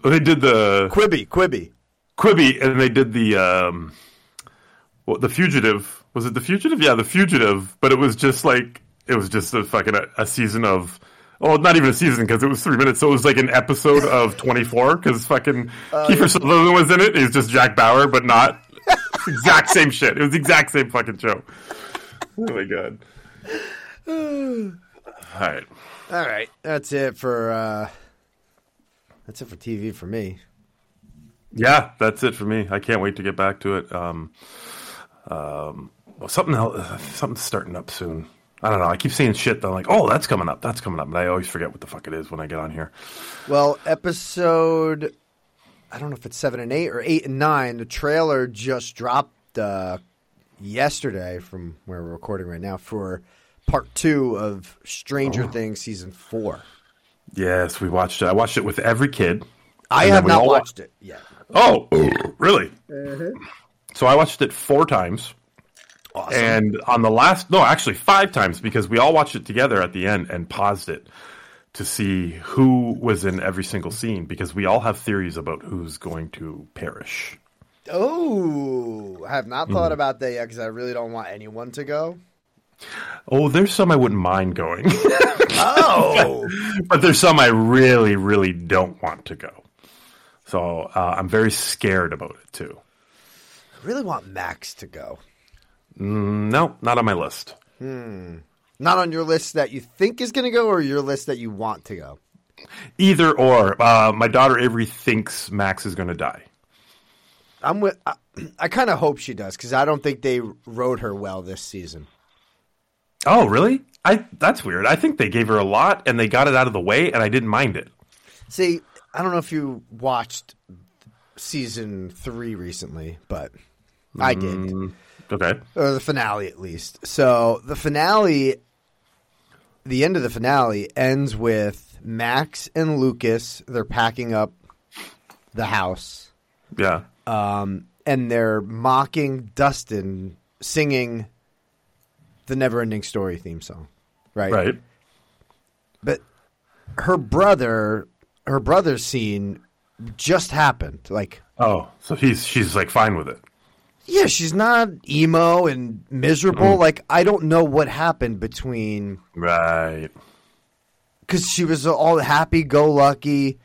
Well, they did the Quibi, Quibi, Quibi, and they did the um, what the fugitive was it the fugitive? Yeah, the fugitive. But it was just like it was just a fucking a, a season of. Well, not even a season because it was three minutes, so it was like an episode of Twenty Four because fucking Kiefer Sutherland was in it. It was just Jack Bauer, but not exact same shit. It was the exact same fucking show. Oh my god! All right, All right, that's it for uh, that's it for TV for me. yeah, that's it for me. I can't wait to get back to it. Um, um, well, something else, something's starting up soon. I don't know. I keep seeing shit. That I'm like, oh, that's coming up. That's coming up. But I always forget what the fuck it is when I get on here. Well, episode I don't know if it's seven and eight or eight and nine. The trailer just dropped uh, yesterday from where we're recording right now for part two of Stranger Things season four. Yes, we watched it. I watched it with every kid. I have not all wa- watched it yet. Oh, really? So I watched it four times. And on the last, no, actually five times because we all watched it together at the end and paused it to see who was in every single scene because we all have theories about who's going to perish. Oh, I have not thought Mm. about that yet because I really don't want anyone to go. Oh, there's some I wouldn't mind going, Oh, but there's some I really, really don't want to go. So uh, I'm very scared about it too. I really want Max to go. Mm, no, not on my list. Hmm. Not on your list that you think is going to go, or your list that you want to go. Either or. Uh, my daughter Avery thinks Max is going to die. I'm with. I, I kind of hope she does because I don't think they wrote her well this season. Oh, really? I that's weird. I think they gave her a lot and they got it out of the way, and I didn't mind it. See, I don't know if you watched season three recently, but I did, mm. Okay. or the finale at least. So the finale, the end of the finale ends with Max and Lucas. They're packing up the house, Yeah. um, and they're mocking Dustin singing the "Neverending Story" theme song. Right. Right. but her brother her brother's scene just happened like Oh, so he's she's like fine with it. Yeah she's not emo and miserable mm. like i don't know what happened between Right. because she was all happy-go-lucky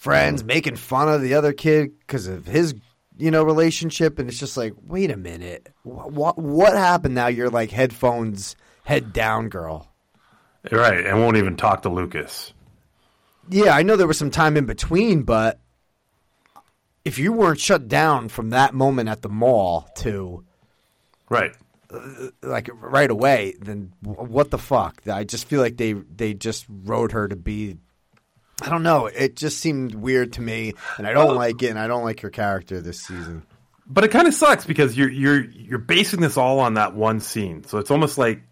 friends, mm. making fun of the other kid because of his, you know, relationship, and it's just like, wait a minute, what what happened? Now you're like headphones, head down, girl. Right, and won't even talk to Lucas. Yeah, I know there was some time in between, but if you weren't shut down from that moment at the mall to Right. Uh, like right away, then what the fuck? I just feel like they they just wrote her to be. I don't know. It just seemed weird to me, and I don't like it. And I don't like her character this season. But it kind of sucks because you're you're you're basing this all on that one scene. So it's almost like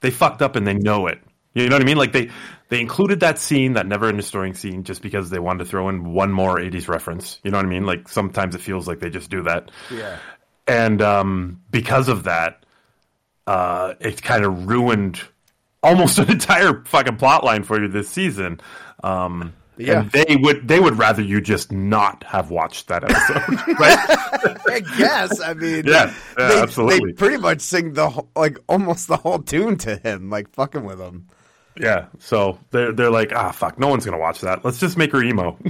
they fucked up and they know it. You know what I mean? Like they they included that scene, that never ending story scene, just because they wanted to throw in one more '80s reference. You know what I mean? Like sometimes it feels like they just do that. Yeah. And um, because of that, uh, it kind of ruined almost an entire fucking plot line for you this season. Um, Yeah. And they would they would rather you just not have watched that episode, right? I guess. I mean, Yeah, yeah, they, absolutely. They pretty much sing the whole, like almost the whole tune to him, like fucking with him. Yeah, so they're they're like, ah, fuck, no one's gonna watch that. Let's just make her emo.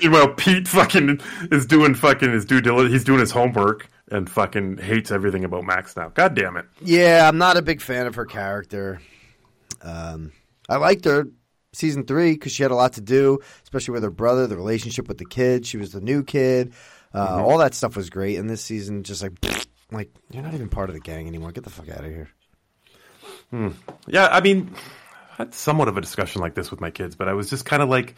Meanwhile, Pete fucking is doing fucking his due diligence. He's doing his homework and fucking hates everything about Max now. God damn it. Yeah, I'm not a big fan of her character. Um, I liked her season three because she had a lot to do, especially with her brother, the relationship with the kid. She was the new kid. Uh, All that stuff was great. And this season, just like, like you're not even part of the gang anymore. Get the fuck out of here. Hmm. Yeah, I mean, I had somewhat of a discussion like this with my kids, but I was just kind of like,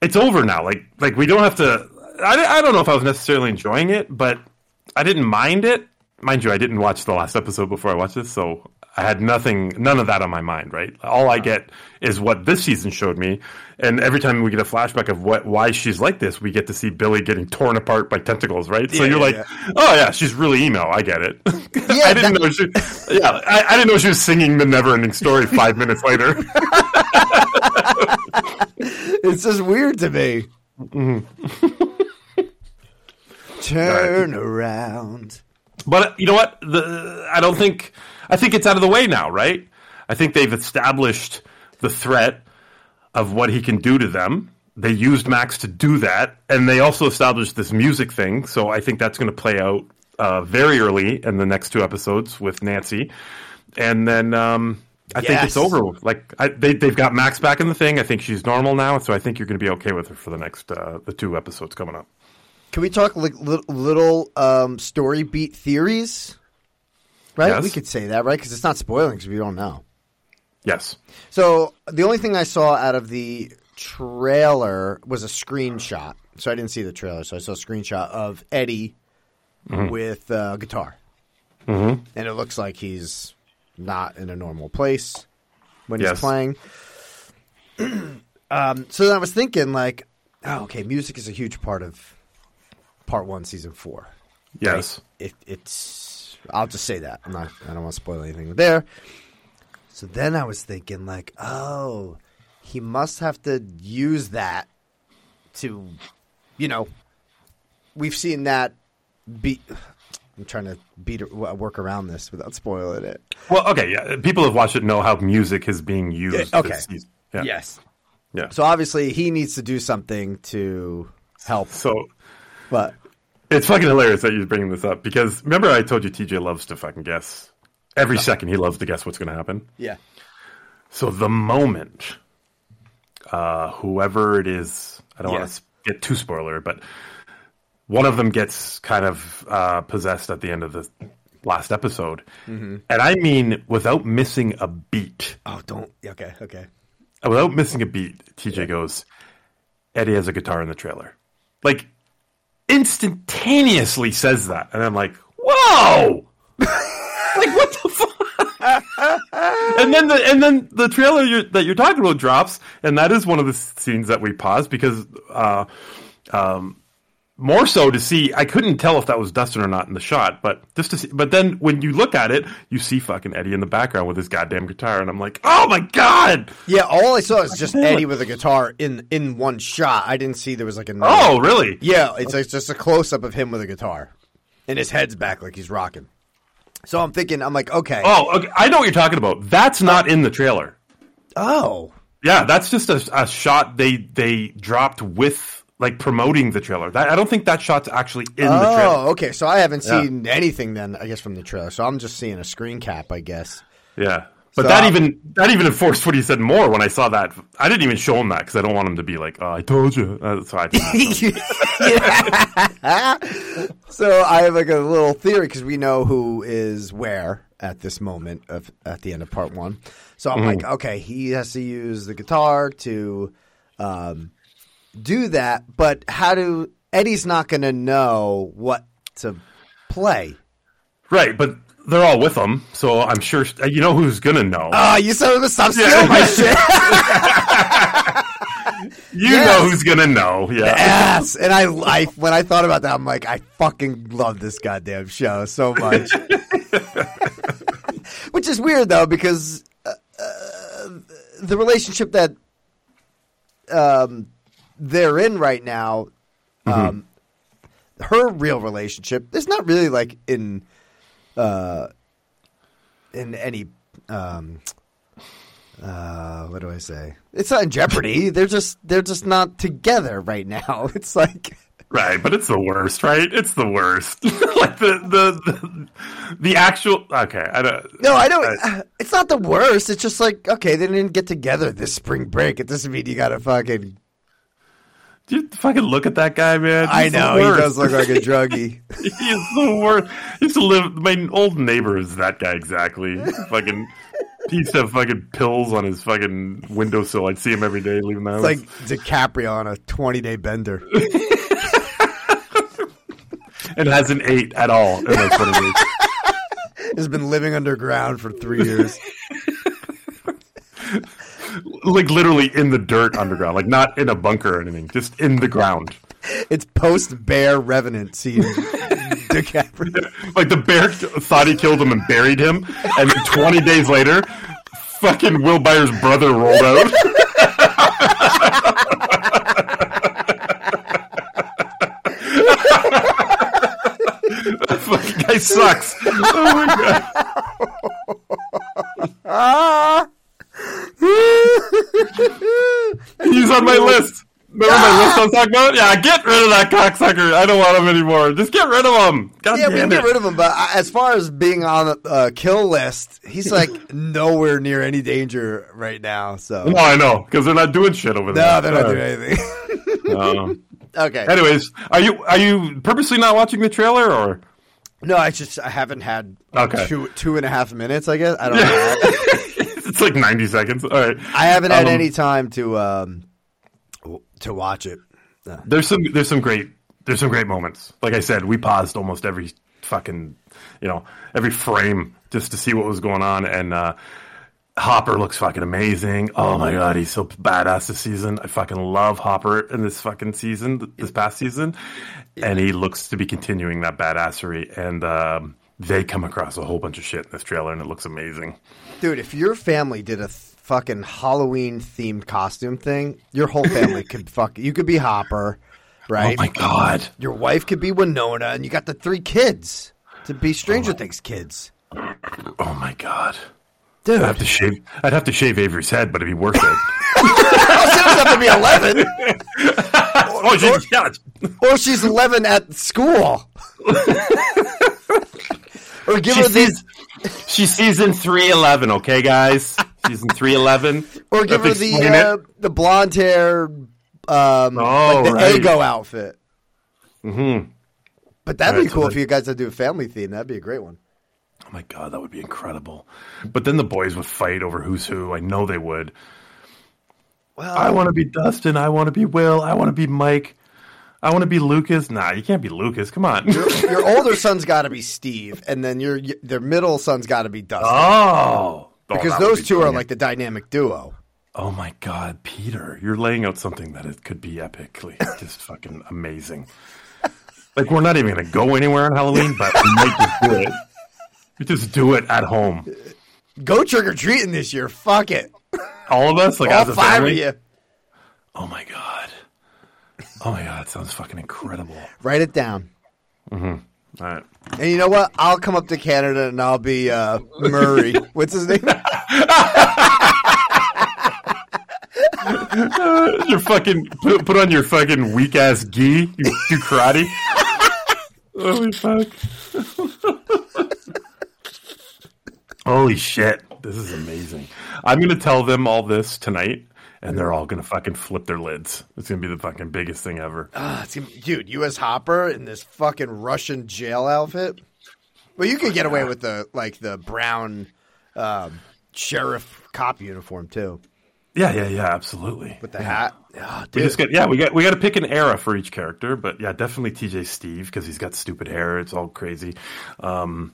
it's over now. Like, like we don't have to. I, I don't know if I was necessarily enjoying it, but I didn't mind it. Mind you, I didn't watch the last episode before I watched this, so I had nothing, none of that on my mind. Right, all I get is what this season showed me, and every time we get a flashback of what why she's like this, we get to see Billy getting torn apart by tentacles. Right, so Yeah, you're yeah, like, yeah. oh yeah, she's really emo. I get it. I didn't that- know she. Yeah, I, I didn't know she was singing the never-ending story five minutes later. It's just weird to me. Mm-hmm. Turn around. But you know what? The, I don't think. I think it's out of the way now, right? I think they've established the threat of what he can do to them. They used Max to do that, and they also established this music thing. So I think that's going to play out uh, very early in the next two episodes with Nancy, and then um, I think it's over. Like I, they, they've got Max back in the thing. I think she's normal now, so I think you're going to be okay with her for the next uh, the two episodes coming up. Can we talk like little, little um, story beat theories? Right, Yes. we could say that, right? Because it's not spoiling because we don't know. Yes. So the only thing I saw out of the trailer was a screenshot. So I didn't see the trailer. So I saw a screenshot of Eddie with uh, guitar, mm-hmm. and it looks like he's not in a normal place when Yes. he's playing. um, so then I was thinking, like, oh, okay, music is a huge part of part one, season four. Yes. It, it's I'll just say that. I'm not I don't want to spoil anything there. So then I was thinking like, oh, he must have to use that to you know, we've seen that be I'm trying to beat work around this without spoiling it. Well, okay, yeah. People have watched it know how music is being used. Yeah, okay. Yeah. Yes. Yeah. So obviously he needs to do something to help. So But it's fucking hilarious that you're bringing this up because remember I told you TJ loves to fucking guess. Every second he loves to guess what's going to happen. yeah. So the moment, uh, whoever it is, I don't Yeah. want to get too spoiler, but one of them gets kind of uh, possessed at the end of the last episode, Mm-hmm. and I mean without missing a beat. Oh, don't. Okay, okay. without missing a beat, TJ goes, Eddie has a guitar in the trailer. Like, instantaneously says that. And I'm like, whoa! like, what the fuck? and then the and then the trailer you're, that you're talking about drops, and that is one of the scenes that we pause because uh, um, more so to see. I couldn't tell if that was Dustin or not in the shot, but just to see. But then when you look at it, you see fucking Eddie in the background with his goddamn guitar, and I'm like, oh my god! Yeah, all I saw is just. Eddie with a guitar in in one shot. I didn't see there was like a Oh, really? Yeah, it's, it's just a close up of him with a guitar, and his head's back like he's rocking. So I'm thinking, I'm like, okay, Oh, okay. I know what you're talking about. That's not in the trailer. oh, Yeah, that's just a, a shot they they dropped with like promoting the trailer. That, I don't think that shot's actually in the trailer. Oh, okay. So I haven't Yeah. seen anything then. I guess from the trailer. So I'm just seeing a screen cap. I guess. Yeah. But So- that even that even enforced what he said more when I saw that. I didn't even show him that because I don't want him to be like, "Oh, I told you." Uh, so I so I have like a little theory because we know who is where at this moment of at the end of part one. So I'm like, okay, he has to use the guitar to um, do that, but how do Eddie's not going to know what to play? right, but they're all with him, so I'm sure you know who's gonna know. Oh, you said to stop stealing my shit. you yes. know who's gonna know. Yeah. Yes, and I, I when I thought about that, I'm like, I fucking love this goddamn show so much. Which is weird though, because uh, uh, the relationship that um, they're in right now, um, her real relationship is not really like in uh, in any. Um, uh, what do I say? It's not in jeopardy. they're just they're just not together right now. It's like Right, but it's the worst, right? It's the worst. like the, the the the actual. Okay, I don't. no, I know I- it's not the worst. It's just like okay, they didn't get together this spring break. It doesn't mean you gotta fucking. You fucking look at that guy, man? I He's the know he does look like a druggie. He's the worst. He used to live. My old neighbor is that guy exactly. fucking. He used to have fucking pills on his fucking windowsill. I'd see him every day leaving the house. It's like DiCaprio on a twenty day bender. and hasn't ate at all in those 20 days. Has been living underground for three years. Like literally in the dirt underground, like not in a bunker or anything, just in the ground. It's post Bear Revenant scene. DiCaprio. Like the bear thought he killed him and buried him, and then 20 days later, fucking Will Byers' brother rolled out. that fucking guy sucks. Oh my god. He's on my list. Remember my list I was talking about? Yeah, get rid of that cocksucker. I don't want him anymore. Just get rid of him. God Yeah, we can it. get rid of him. But as far as being on a uh, kill list, he's like nowhere near any danger right now. So No, I know because they're not doing shit over there. no, they're not Uh, doing anything. um, okay. anyways, are you are you purposely not watching the trailer or? No, I just I haven't had Okay. two two and a half minutes. I guess I don't know. It's like ninety seconds. All right. I haven't had Um, any time to um to watch it. There's some there's some great there's some great moments. Like I said, we paused almost every fucking you know every frame just to see what was going on, and uh, Hopper looks fucking amazing. Oh my god, he's so badass this season. I fucking love Hopper in this fucking season, this past season, and he looks to be continuing that badassery. And um, they come across a whole bunch of shit in this trailer, and it looks amazing. Dude, if your family did a th- fucking Halloween themed costume thing, your whole family could fuck. You could be Hopper, right? Oh my god. Your wife could be Winona, and you got the three kids to be Stranger oh Things kids. Oh my god. Dude, I'd have to shave. I'd have to shave Avery's head, but it'd be worth it. have to be eleven, oh, she, yeah, or she's eleven at school, or give She her these, she's season three eleven. Okay, guys, season three eleven. or give her the uh, the blonde hair, um, like the right. Ego outfit. Mm-hmm. But that'd be so cool that- if you guys had to do a family theme. That'd be a great one. Oh my god, that would be incredible. But then the boys would fight over who's who. I know they would. Well, I want to be Dustin. I want to be Will. I want to be Mike. I want to be Lucas. Nah, you can't be Lucas. Come on. your older son's got to be Steve, and then your their middle son's got to be Dustin. Oh. oh, because that would those be two are like the dynamic duo. Oh my God, Peter, you're laying out something that it could be epically just fucking amazing. Like we're not even gonna go anywhere on Halloween, but we might just do it. We just do it at home. Go trick or treating this year. Fuck it. All of us, like All as a five family. of you. Oh my God. Oh my God, that sounds fucking incredible. Write it down. All right. And you know what? I'll come up to Canada and I'll be uh, Murray. What's his name? your fucking put, put on your fucking weak ass gi. You do karate. Holy fuck! Holy shit! This is amazing. I'm gonna tell them all this tonight, and they're all gonna fucking flip their lids. It's gonna be the fucking biggest thing ever. It's gonna dude, U.S. Hopper in this fucking Russian jail outfit. Well, you could get away with the like the brown um, sheriff cop uniform too, Yeah, yeah, yeah. Absolutely. with the hat. Oh, We just get yeah we got we got to pick an era for each character, but yeah, definitely TJ Steve because he's got stupid hair. It's all crazy. Um,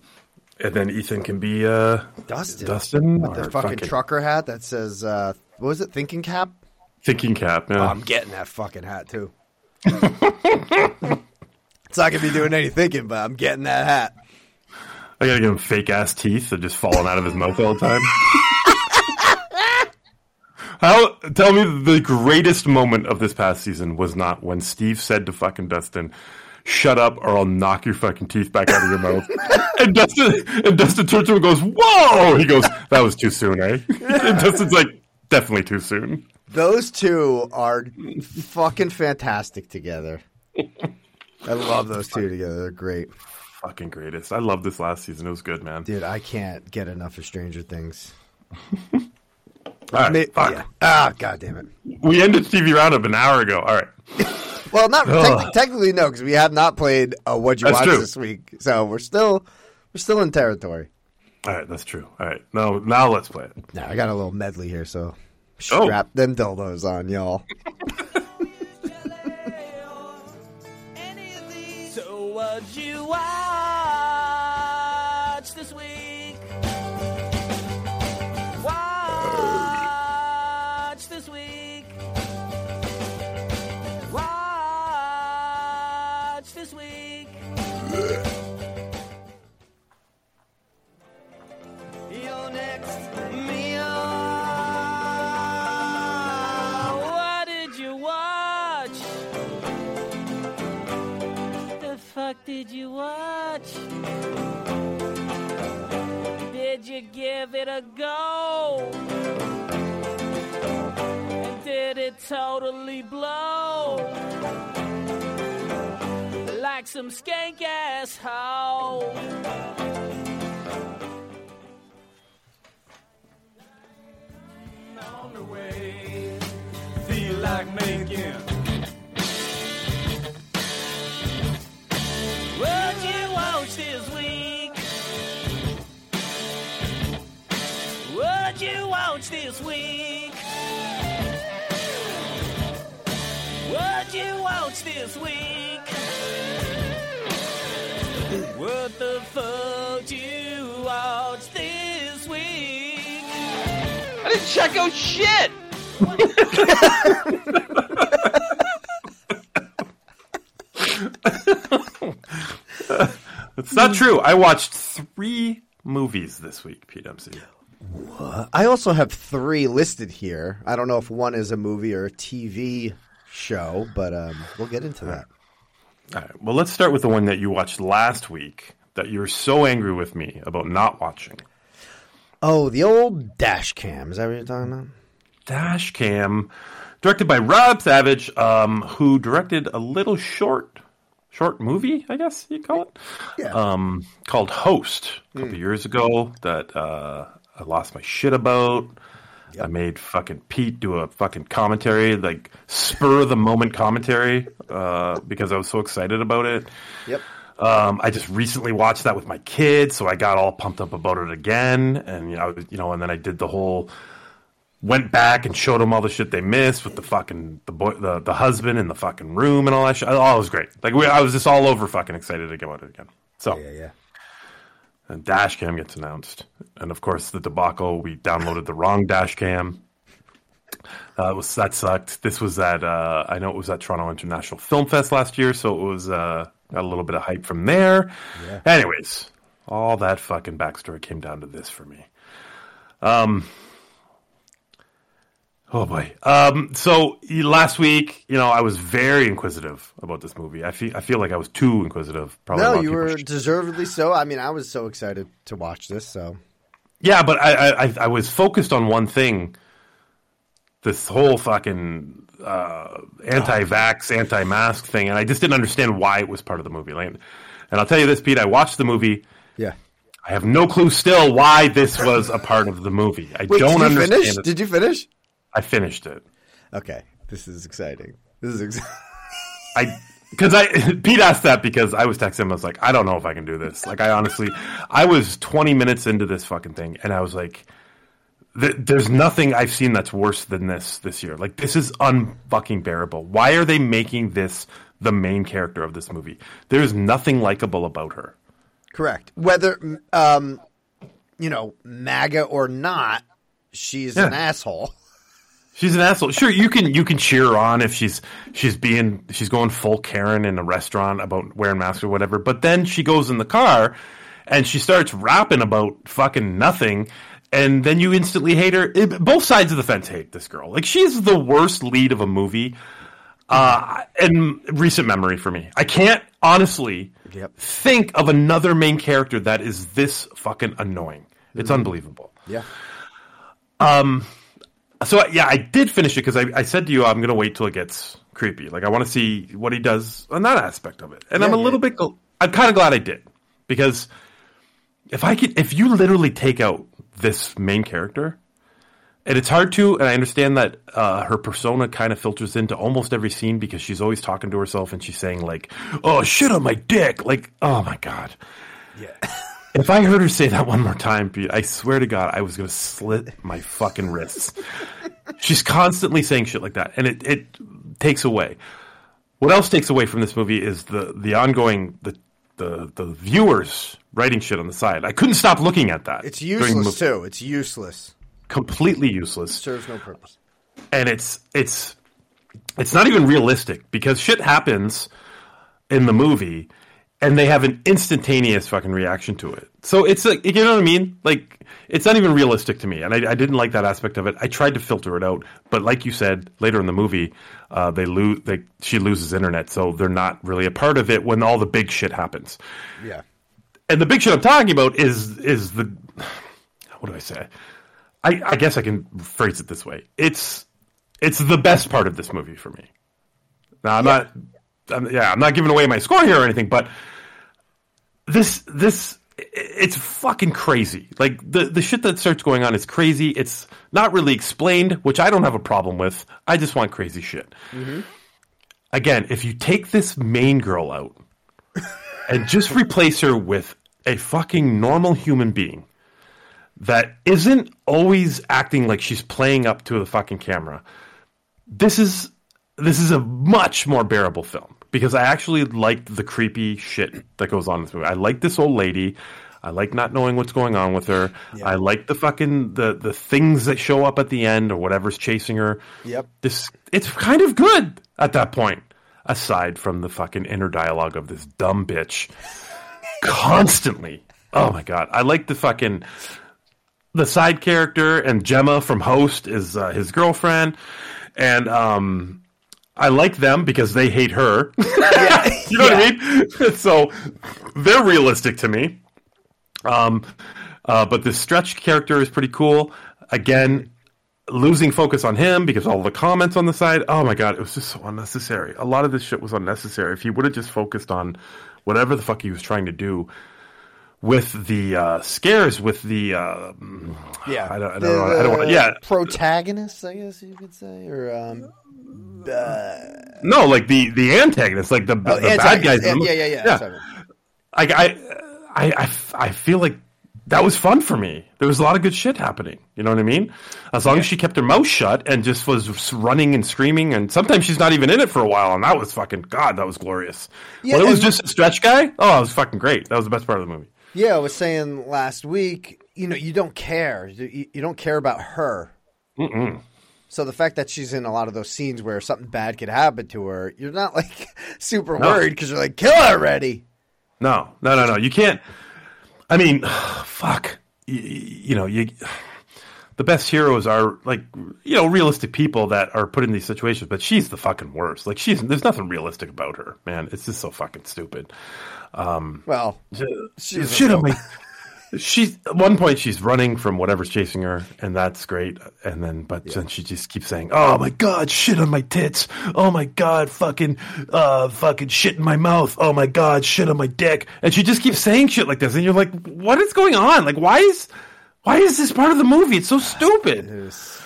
and then Ethan can be uh, Dustin. Dustin with the fucking, trucker hat that says uh, what was it? Thinking cap. thinking cap. Yeah. Oh, I'm getting that fucking hat too. it's not gonna be doing any thinking, but I'm getting that hat. I gotta give him fake ass teeth that just falling out of his mouth all the time. How tell me the greatest moment of this past season was not when Steve said to fucking Dustin, "Shut up, or I'll knock your fucking teeth back out of your mouth." and Dustin and Dustin turns to him and goes, "Whoa!" He goes, "That was too soon, eh?" and Dustin's like, "Definitely too soon." Those two are fucking fantastic together. I love those two together. They're great. Fucking greatest. I love this last season. It was good, man. Dude, I can't get enough of Stranger Things. All right, fuck. yeah. Ah, god damn it. We ended TV Roundup an hour ago. All right. Well, not Ugh. tec- technically no, because we have not played uh, what you That's watch true. this week, so we're still we're still in territory. All right, that's true. All right. now now let's play it. Now I got a little medley here, so Oh. strap them dildos on, y'all. So what you watch some skank ass. It's not true. I watched three movies this week, Pete MC. I also have three listed here. I don't know if one is a movie or a TV show, but um, we'll get into that. All right. Well, let's start with the one that you watched last week that you were so angry with me about not watching. Oh, the old dash cam. Is that what you're talking about? Dash Cam, directed by Rob Savage, um, who directed a little short, short movie, I guess you'd call it, Yeah. um, called Host a couple years ago that uh, I lost my shit about. I made fucking Pete do a fucking commentary, like spur of the moment commentary, uh, because I was so excited about it. Yep. Um, I just recently watched that with my kids, so I got all pumped up about it again, and you know, you know, and then I did the whole went back and showed them all the shit they missed with the fucking the boy, the the husband in the fucking room and all that shit. Oh, it was great. Like we, I was just all over fucking excited to go at it again. So Yeah, yeah. and dash cam gets announced, and of course the debacle. We downloaded the wrong dash cam. Uh, was that sucked. This was at uh, I know it was at Toronto International Film Fest last year, so it was uh, got a little bit of hype from there. Anyways, all that fucking backstory came down to this for me. Um. Oh boy. Um. So last week, you know, I was very inquisitive about this movie. I feel I feel like I was too inquisitive. Probably No, you were should- deservedly so. I mean, I was so excited to watch this. So Yeah, but I, I I- was focused on one thing this whole fucking uh, anti-vax, anti-mask thing, and I just didn't understand why it was part of the movie. Like, and I'll tell you this, Pete. I watched the movie. Yeah. I have no clue still why this was a part of the movie. I Wait, don't did you understand. finish? it. Did you finish? I finished it. Okay, this is exciting. This is exciting. I because I Pete asked that because I was texting him. I was like, I don't know if I can do this. Like, I honestly, I was 20 minutes into this fucking thing, and I was like, "There's nothing I've seen that's worse than this this year. Like, this is unfucking bearable. Why are they making this the main character of this movie? There's nothing likable about her. Correct. Whether um, you know, MAGA or not, she's an asshole. She's an asshole. Sure, you can you can cheer her on if she's she's being she's going full Karen in a restaurant about wearing masks or whatever. But then she goes in the car and she starts rapping about fucking nothing, and then you instantly hate her. It- both sides of the fence hate this girl. Like she's the worst lead of a movie uh, in recent memory for me. I can't honestly Yep. think of another main character that is this fucking annoying. It's unbelievable. Yeah. So yeah, I did finish it because I, I said to you I'm going to wait till it gets creepy. Like I want to see what he does on that aspect of it, and I'm a Yeah, little bit. gl- I'm kind of glad I did because if I could, if you literally take out this main character, and it's hard to, and I understand that uh, her persona kind of filters into almost every scene because she's always talking to herself and she's saying like, "Oh shit on my dick," like, "Oh my god." Yeah. If I heard her say that one more time, Pete, I swear to God, I was going to slit my fucking wrists. She's constantly saying shit like that, and it, it takes away. What else takes away from this movie is the the ongoing the the the viewers writing shit on the side. I couldn't stop looking at that. It's useless too. It's useless. Completely useless Serves no purpose. and it's it's it's not even realistic because shit happens in the movie and they have an instantaneous fucking reaction to it. So it's like you know what I mean? Like it's not even realistic to me, and I, I didn't like that aspect of it. I tried to filter it out, but like you said later in the movie, uh, they lose. They she loses internet, so they're not really a part of it when all the big shit happens. Yeah. And the big shit I'm talking about is is the what do I say? I, I guess I can phrase it this way. It's it's the best part of this movie for me. Now I'm not I'm, yeah, I'm not giving away my score here or anything, but this this it's fucking crazy. Like the the shit that starts going on is crazy. It's not really explained, which I don't have a problem with. I just want crazy shit. Mm-hmm. Again, if you take this main girl out and just replace her with a fucking normal human being that isn't always acting like she's playing up to the fucking camera, this is this is a much more bearable film because I actually liked the creepy shit that goes on in this movie. I like this old lady. I like not knowing what's going on with her. I like the fucking the the things that show up at the end or whatever's chasing her. Yep. This it's kind of good at that point. Aside from the fucking inner dialogue of this dumb bitch constantly. Oh my god. I like the fucking the side character and Gemma from Host is uh, his girlfriend and um I like them because they hate her. you know what I mean? so they're realistic to me. Um, uh, but this stretch character is pretty cool. Again, losing focus on him because all the comments on the side. Oh my god, it was just so unnecessary. A lot of this shit was unnecessary. If he would have just focused on whatever the fuck he was trying to do with the uh, scares, with the uh, Yeah. I don't, I don't The- know. I don't want. the Yeah, Protagonist, I guess you could say, or um, uh, no, like the the antagonist, like the, the bad guys. Yeah, yeah, yeah, yeah. yeah. I, I, I, I, feel like that was fun for me. There was a lot of good shit happening. You know what I mean? As long as she kept her mouth shut and just was running and screaming, and sometimes she's not even in it for a while, and that was fucking god, that was glorious. Yeah, when it was just a stretch guy, oh, it was fucking great. That was the best part of the movie. Yeah, I was saying last week, you know, you don't care. You, you don't care about her. Mm-mm. So the fact that she's in a lot of those scenes where something bad could happen to her, you're not like super No. worried because you're like, kill her already. No, no, no, no. You can't. I mean, fuck. You, you know, you. The best heroes are like you know realistic people that are put in these situations, but she's the fucking worst. Like she's there's nothing realistic about her, man. It's just so fucking stupid. Um, Well, she's on real- my she's at one point she's running from whatever's chasing her, and that's great. And then, but then she just keeps saying, "Oh my god, shit on my tits! Oh my god, fucking, uh, fucking shit in my mouth! Oh my god, shit on my dick!" And she just keeps saying shit like this, and you're like, "What is going on? Like, why is, why is this part of the movie? It's so stupid." It is,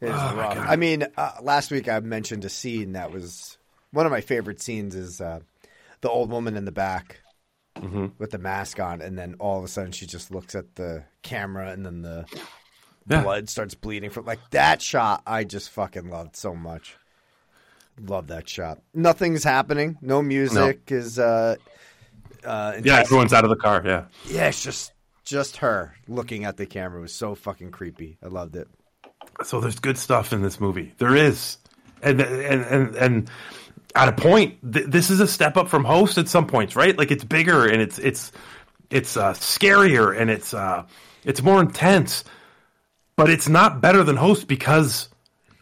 it is Oh. I mean, uh, last week I mentioned a scene that was one of my favorite scenes is uh, the old woman in the back Mm-hmm. with the mask on, and then all of a sudden she just looks at the camera, and then the Yeah. blood starts bleeding from like that shot. I just fucking loved so much. Love that shot. Nothing's happening. No music is. Uh, uh, Yeah, everyone's out of the car. Yeah. Yeah, it's just just her looking at the camera It was so fucking creepy. I loved it. So there's good stuff in this movie. There is, and and and and at a point, th- this is a step up from Host at some points, right? Like it's bigger and it's it's it's uh, scarier and it's uh, it's more intense, but it's not better than Host because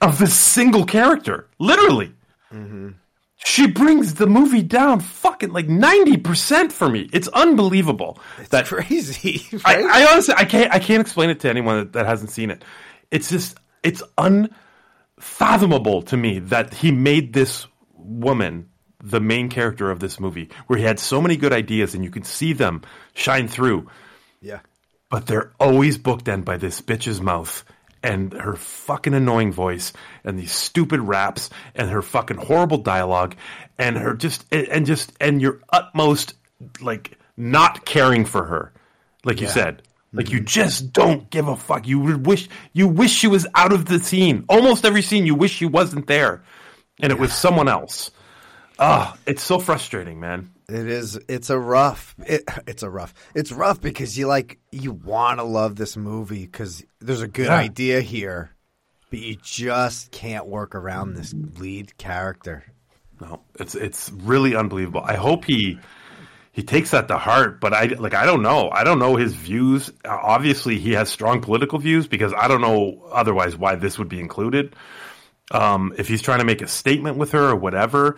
of this single character. Literally, she brings the movie down fucking like ninety percent for me. It's unbelievable. that Crazy, I, right? I honestly I can't I can't explain it to anyone that, that hasn't seen it. It's just it's unfathomable to me that he made this woman the main character of this movie, where he had so many good ideas and you can see them shine through, yeah. but they're always bookend by this bitch's mouth and her fucking annoying voice and these stupid raps and her fucking horrible dialogue and her just and and just and your utmost like not caring for her like you said. Like you mm-hmm. just don't give a fuck. You wish you wish she was out of the scene. Almost every scene you wish she wasn't there and it was someone else ah it's so frustrating man It is. It's a rough. It, it's a rough. It's rough because you like you want to love this movie because there's a good Yeah. idea here, but you just can't work around this lead character. No, it's it's really unbelievable. I hope he he takes that to heart, but I like I don't know. I don't know his views. Obviously, he has strong political views because I don't know otherwise why this would be included. Um, if he's trying to make a statement with her or whatever,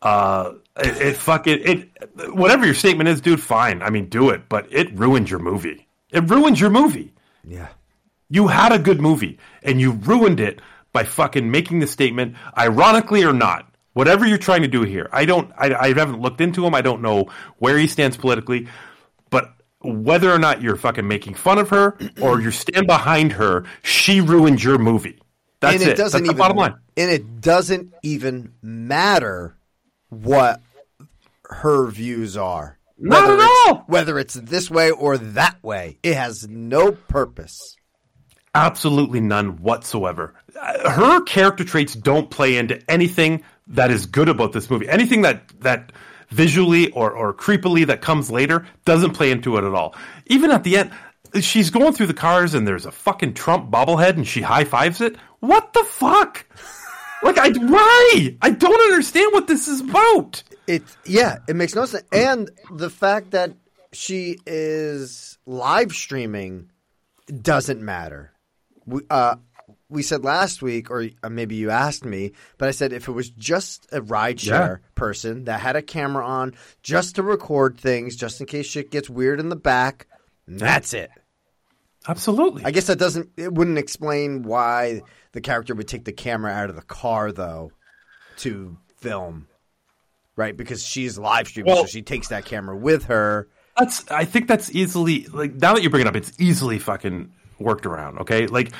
uh, it, it fucking it whatever your statement is, dude. Fine, I mean, do it, but it ruined your movie. It ruined your movie. Yeah. You had a good movie and you ruined it by fucking making the statement, ironically or not. Whatever you're trying to do here, I don't, I, I haven't looked into him. I don't know where he stands politically, but whether or not you're fucking making fun of her or you stand behind her, she ruined your movie. That's and it, it. doesn't That's the even. bottom line. And it doesn't even matter what her views are. Not Whether at all. Whether it's this way or that way, it has no purpose. Absolutely none whatsoever. Uh, Her character traits don't play into anything that is good about this movie. Anything that that visually or or creepily that comes later doesn't play into it at all. Even at the end, she's going through the cars and there's a fucking Trump bobblehead and she high fives it. What the fuck? Like I why? I don't understand what this is about. It yeah, it makes no sense. And the fact that she is live streaming doesn't matter. We, uh, we said last week, or uh, maybe you asked me, but I said if it was just a rideshare Yeah. person that had a camera on just to record things, just in case shit gets weird in the back, that's it. Absolutely. I guess that doesn't. It wouldn't explain why the character would take the camera out of the car though to film, right? Because she's live streaming, Well- so she takes that camera with her. That's I think that's easily like now that you bring it up, it's easily fucking worked around. Okay, like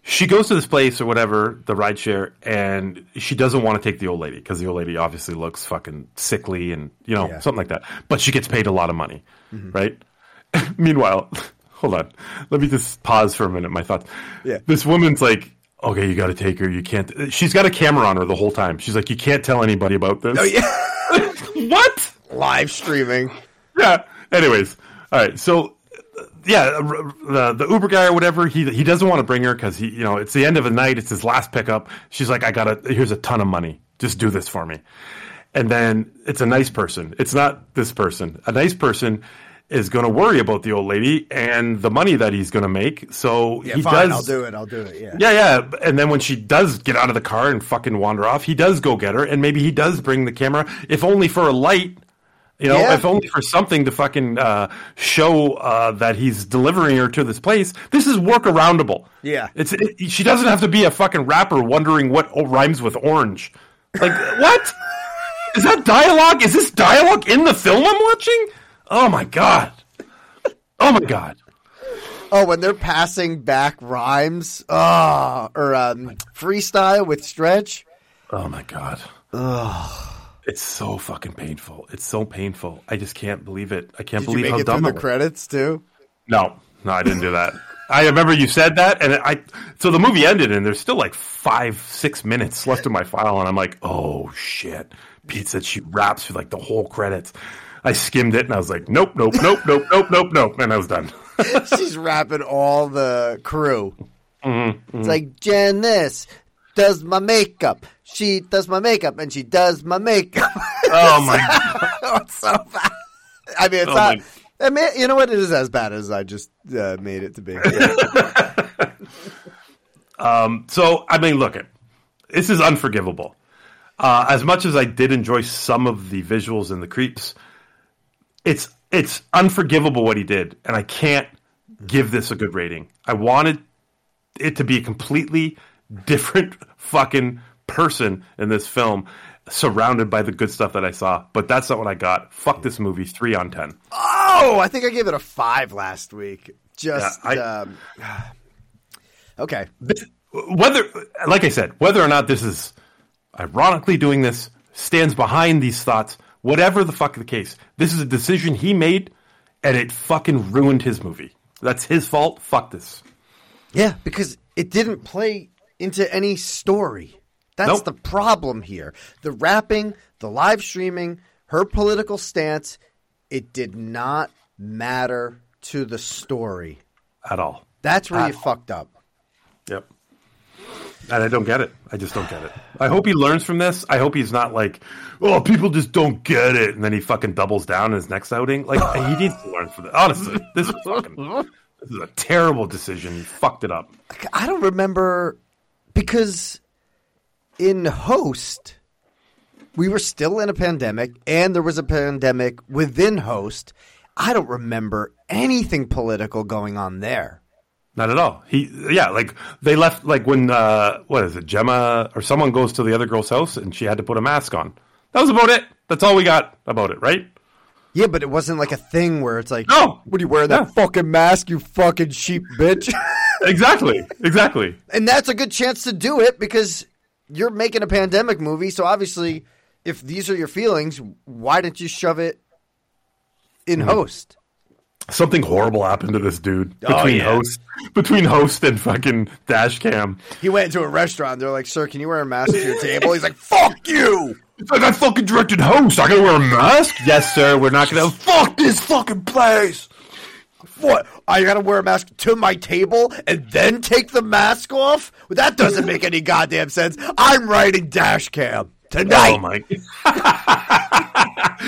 she goes to this place or whatever, the rideshare, and she doesn't want to take the old lady because the old lady obviously looks fucking sickly and you know Yeah. something like that. But she gets paid a lot of money, mm-hmm. right? Meanwhile, hold on, let me just pause for a minute. My thoughts. Yeah. this woman's like. Okay, you got to take her. You can't. She's got a camera on her the whole time. She's like, you can't tell anybody about this. Oh yeah, what? live streaming. yeah. Anyways, all right. So, yeah, the the Uber guy or whatever, he he doesn't want to bring her because he, you know, it's the end of the night. It's his last pickup. She's like, I got to Here's a ton of money. Just do this for me. And then it's a nice person. It's not this person. A nice person is going to worry about the old lady and the money that he's going to make. So Yeah, he fine. does. I'll do it. I'll do it. Yeah. Yeah, yeah. And then when she does get out of the car and fucking wander off, he does go get her, and maybe he does bring the camera, if only for a light, You know, Yeah. if only for something to fucking uh, show uh, that he's delivering her to this place. This is workaroundable. Yeah. it's it, she doesn't have to be a fucking rapper wondering what rhymes with orange. Like what? Is that dialogue? Is this dialogue in the film I'm watching? Oh my god! Oh my god! Oh, when they're passing back rhymes, oh, or um, freestyle with Stretch. Oh my god! Ugh. It's so fucking painful. It's so painful. I just can't believe it. I can't Did you believe make how it through dumb the credits too? No, no, I didn't do that. I remember you said that, and I. So the movie ended, and there's still like five, six minutes left in my file, and I'm like, oh shit. Pete said she raps for like the whole credits. I skimmed it, and I was like, nope, nope, nope, nope, nope, nope, nope, and I was done. She's rapping all the crew. Mm-hmm, It's like Jen this does my makeup. She does my makeup, and she does my makeup. Oh my god! it's so bad. I mean, it's Oh not. my- I mean, you know what? It is as bad as I just uh, made it to be. um. So I mean, look, it. This is unforgivable. Uh, as much as I did enjoy some of the visuals and the creeps, it's it's unforgivable what he did, and I can't give this a good rating. I wanted it to be a completely different fucking person in this film, surrounded by the good stuff that I saw. But that's not what I got. Fuck this movie. Three on ten. oh, I think I gave it a five last week. Just Yeah, I- um, okay. Whether, like I said, whether or not this is ironically doing this, stands behind these thoughts, whatever the fuck the case, this is a decision he made, and it fucking ruined his movie. That's his fault. Fuck this. Yeah, because it didn't play into any story. That's Nope. the problem here. The rapping, the live streaming, her political stance, it did not matter to the story. At all. That's where you all. fucked up. And I don't get it. I just don't get it. I hope he learns from this. I hope he's not like, oh, people just don't get it, and then he fucking doubles down in his next outing. Like he needs to learn from this. Honestly, this is fucking. This is a terrible decision. He fucked it up. I don't remember because in Host, we were still in a pandemic, and there was a pandemic within Host. I don't remember anything political going on there. Not at all. He, yeah, like they left, like when uh, what is it, Gemma or someone goes to the other girl's house and she had to put a mask on. That was about it. That's all we got about it, right? Yeah, but it wasn't like a thing where it's like, No. what are you wearing that Yeah. fucking mask, you fucking sheep bitch? Exactly, exactly. and that's a good chance to do it because you're making a pandemic movie. So obviously, if these are your feelings, why didn't you shove it in Mm-hmm. Host? Something horrible happened to this dude Oh, between yeah. host, between host and fucking dash cam. He went into a restaurant. They're like, "Sir, can you wear a mask to your table?" He's like, "Fuck you!" It's like I fucking directed host. I gotta wear a mask. Yes, sir. We're not gonna fuck this fucking place. What? I gotta wear a mask to my table and then take the mask off? Well, that doesn't make any goddamn sense. I'm writing dash cam tonight. Oh my!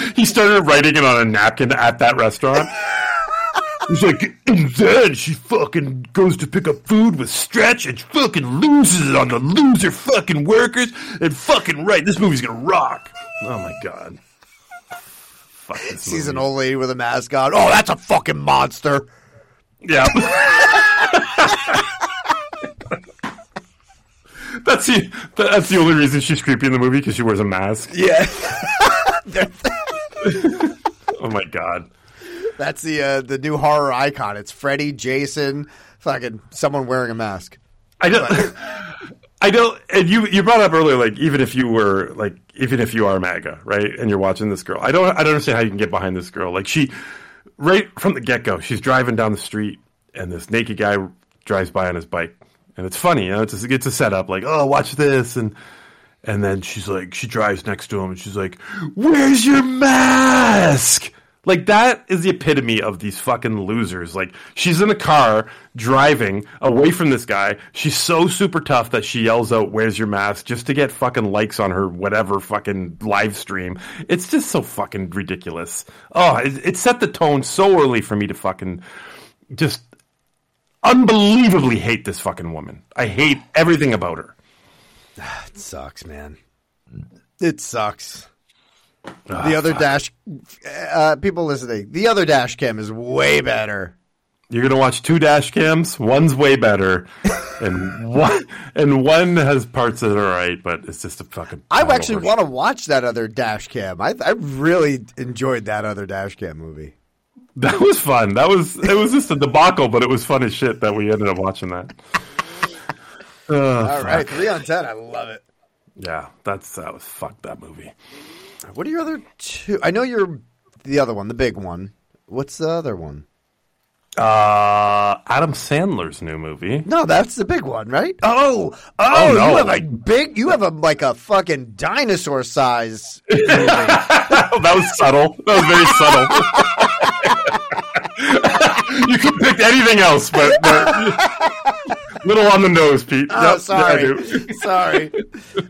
he started writing it on a napkin at that restaurant. He's like, and then she fucking goes to pick up food with Stretch and fucking loses it on the loser fucking workers and fucking right. This movie's gonna rock. Oh my god! Fuck this Sees an old lady with a mask on. Oh, that's a fucking monster. Yeah. that's the that's the only reason she's creepy in the movie because she wears a mask. Yeah. Oh my god. That's the uh, the new horror icon. It's Freddy, Jason, fucking someone wearing a mask. I don't. I don't. And you you brought up earlier, like even if you were like even if you are MAGA, right, and you're watching this girl, I don't I don't understand how you can get behind this girl. Like she, right from the get go, she's driving down the street, and this naked guy drives by on his bike, and it's funny, you know, it's a, it's a setup, like oh watch this, and and then she's like she drives next to him, and she's like, "Where's your mask?" Like that is the epitome of these fucking losers. Like she's in a car driving away from this guy. She's so super tough that she yells out, "Where's your mask?" just to get fucking likes on her whatever fucking live stream. It's just so fucking ridiculous. Oh, it, it set the tone so early for me to fucking just unbelievably hate this fucking woman. I hate everything about her. It sucks, man. It sucks. The other dash, uh, people listening, the other dash cam is way better. You're gonna watch two dash cams. One's way better, and one and one has parts that are right, but it's just a fucking. I actually want to watch that other dash cam. I I really enjoyed that other dash cam movie. That was fun. That was it was just a debacle, but it was fun as shit that we ended up watching that. Oh, All fuck. right, three on ten. I love it. Yeah, that's that was fuck that movie. What are your other two? I know you're the other one, the big one. What's the other one? Uh, Adam Sandler's new movie. No, that's the big one, right? Oh, oh, Oh, no. you have a big, you have a like a fucking dinosaur size. movie. that was subtle. That was very subtle. you could pick anything else, but, but little on the nose, Pete. Oh, Yep, I sorry, do. sorry.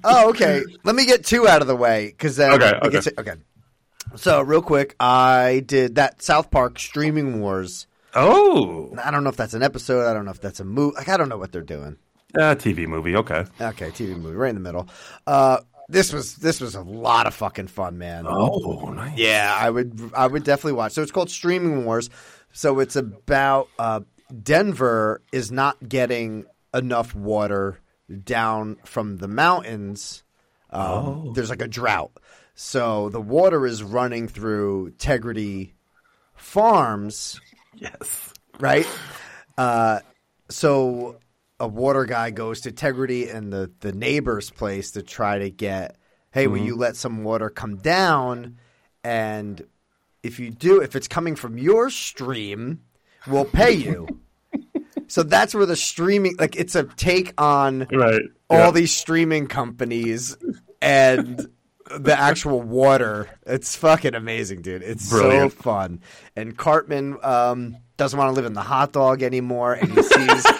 Oh, okay. Let me get two out of the way because then Okay, okay. to- okay. So real quick, I did that South Park streaming wars. Oh, I don't know if that's an episode. I don't know if that's a movie. Like I don't know what they're doing. yeah, TV movie. Okay. Okay, TV movie right in the middle. Uh, this was this was a lot of fucking fun, man. Oh, nice. Yeah, I would I would definitely watch. So it's called Streaming Wars. So it's about uh, Denver is not getting enough water down from the mountains. Um, There's like a drought, so the water is running through Tegrity Farms, Yes. right? Uh, so a water guy goes to Tegrity and the the neighbor's place to try to get, hey, will you let some water come down? And if you do, if it's coming from your stream, we'll pay you. So that's where the streaming, like, it's a take on Right. all Yeah. these streaming companies and the actual water. It's fucking amazing, dude. It's Brilliant. so fun. And Cartman um, doesn't want to live in the hot dog anymore, and he sees.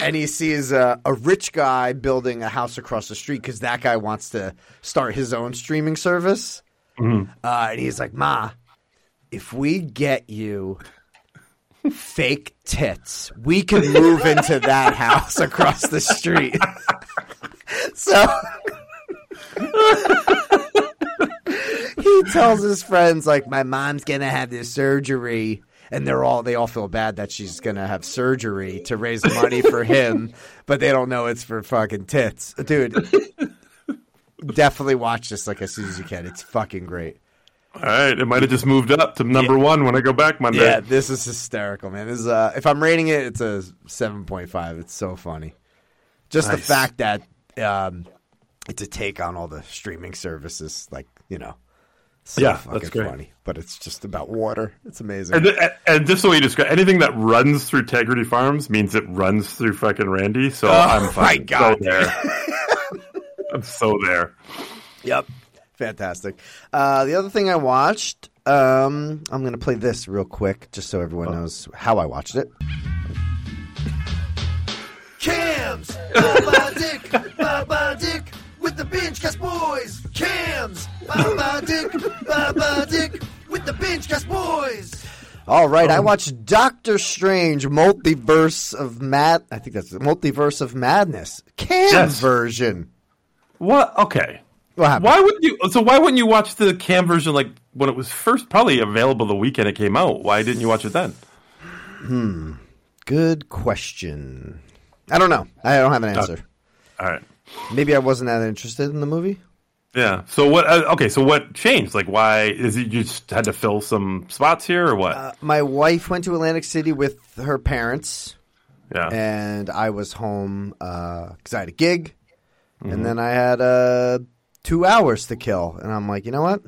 And he sees uh, a rich guy building a house across the street because that guy wants to start his own streaming service. Mm-hmm. Uh, and he's like, "Ma, if we get you fake tits, we can move into that house across the street." so he tells his friends like my mom's gonna have this surgery and they're all they all feel bad that she's gonna have surgery to raise money for him but they don't know it's for fucking tits. Dude definitely watch this like as soon as you can. It's fucking great All right. It might have just moved up to number one when I go back Monday. yeah this is hysterical man this is uh if i'm rating it it's a 7.5 it's so funny just the fact that um it's a take on all the streaming services like you know so Yeah, fucking that's great. funny but it's just about water it's amazing And, and, and just the way you describe anything that runs through Tegrity Farms means it runs through fucking Randy. So I'm my fucking God. so there. I'm so there. Yep. Fantastic. Uh, the other thing I watched, um, I'm going to play this real quick just so everyone knows how I watched it. Cams! Baba Dick! Baba Dick! With the Binge Cast Boys! Cams! Baba Dick! Baba Dick! With the Binge Cast Boys! All right, I watched Doctor Strange Multiverse of Mad. I think that's the Multiverse of Madness. Cams Yes. version. What? Okay. What happened? Why wouldn't you? So why wouldn't you watch the cam version like when it was first probably available the weekend it came out? Why didn't you watch it then? Good question. I don't know. I don't have an answer. All right. Maybe I wasn't that interested in the movie. Yeah. So what? Uh, okay. So what changed? Like, why is it you just had to fill some spots here, or what? Uh, my wife went to Atlantic City with her parents, yeah. and I was home because I had a gig, and then I had uh, two hours to kill, and I'm like, you know what?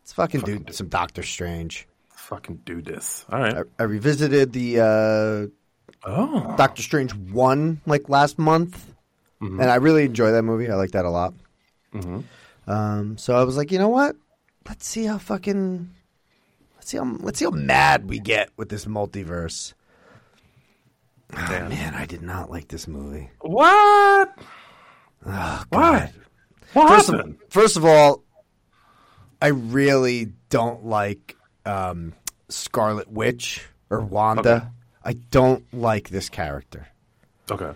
Let's fucking, do some Doctor Strange. Fucking do this. All right. I, I revisited the uh, oh. Doctor Strange one like last month, and I really enjoy that movie. I like that a lot. Um, so I was like, you know what? Let's see how fucking let's see how let's see how mad we get with this multiverse. Oh, man, I did not like this movie. What? Oh, God. What First happened? of, first of all, I really don't like um, Scarlet Witch or Wanda. Okay. I don't like this character. okay.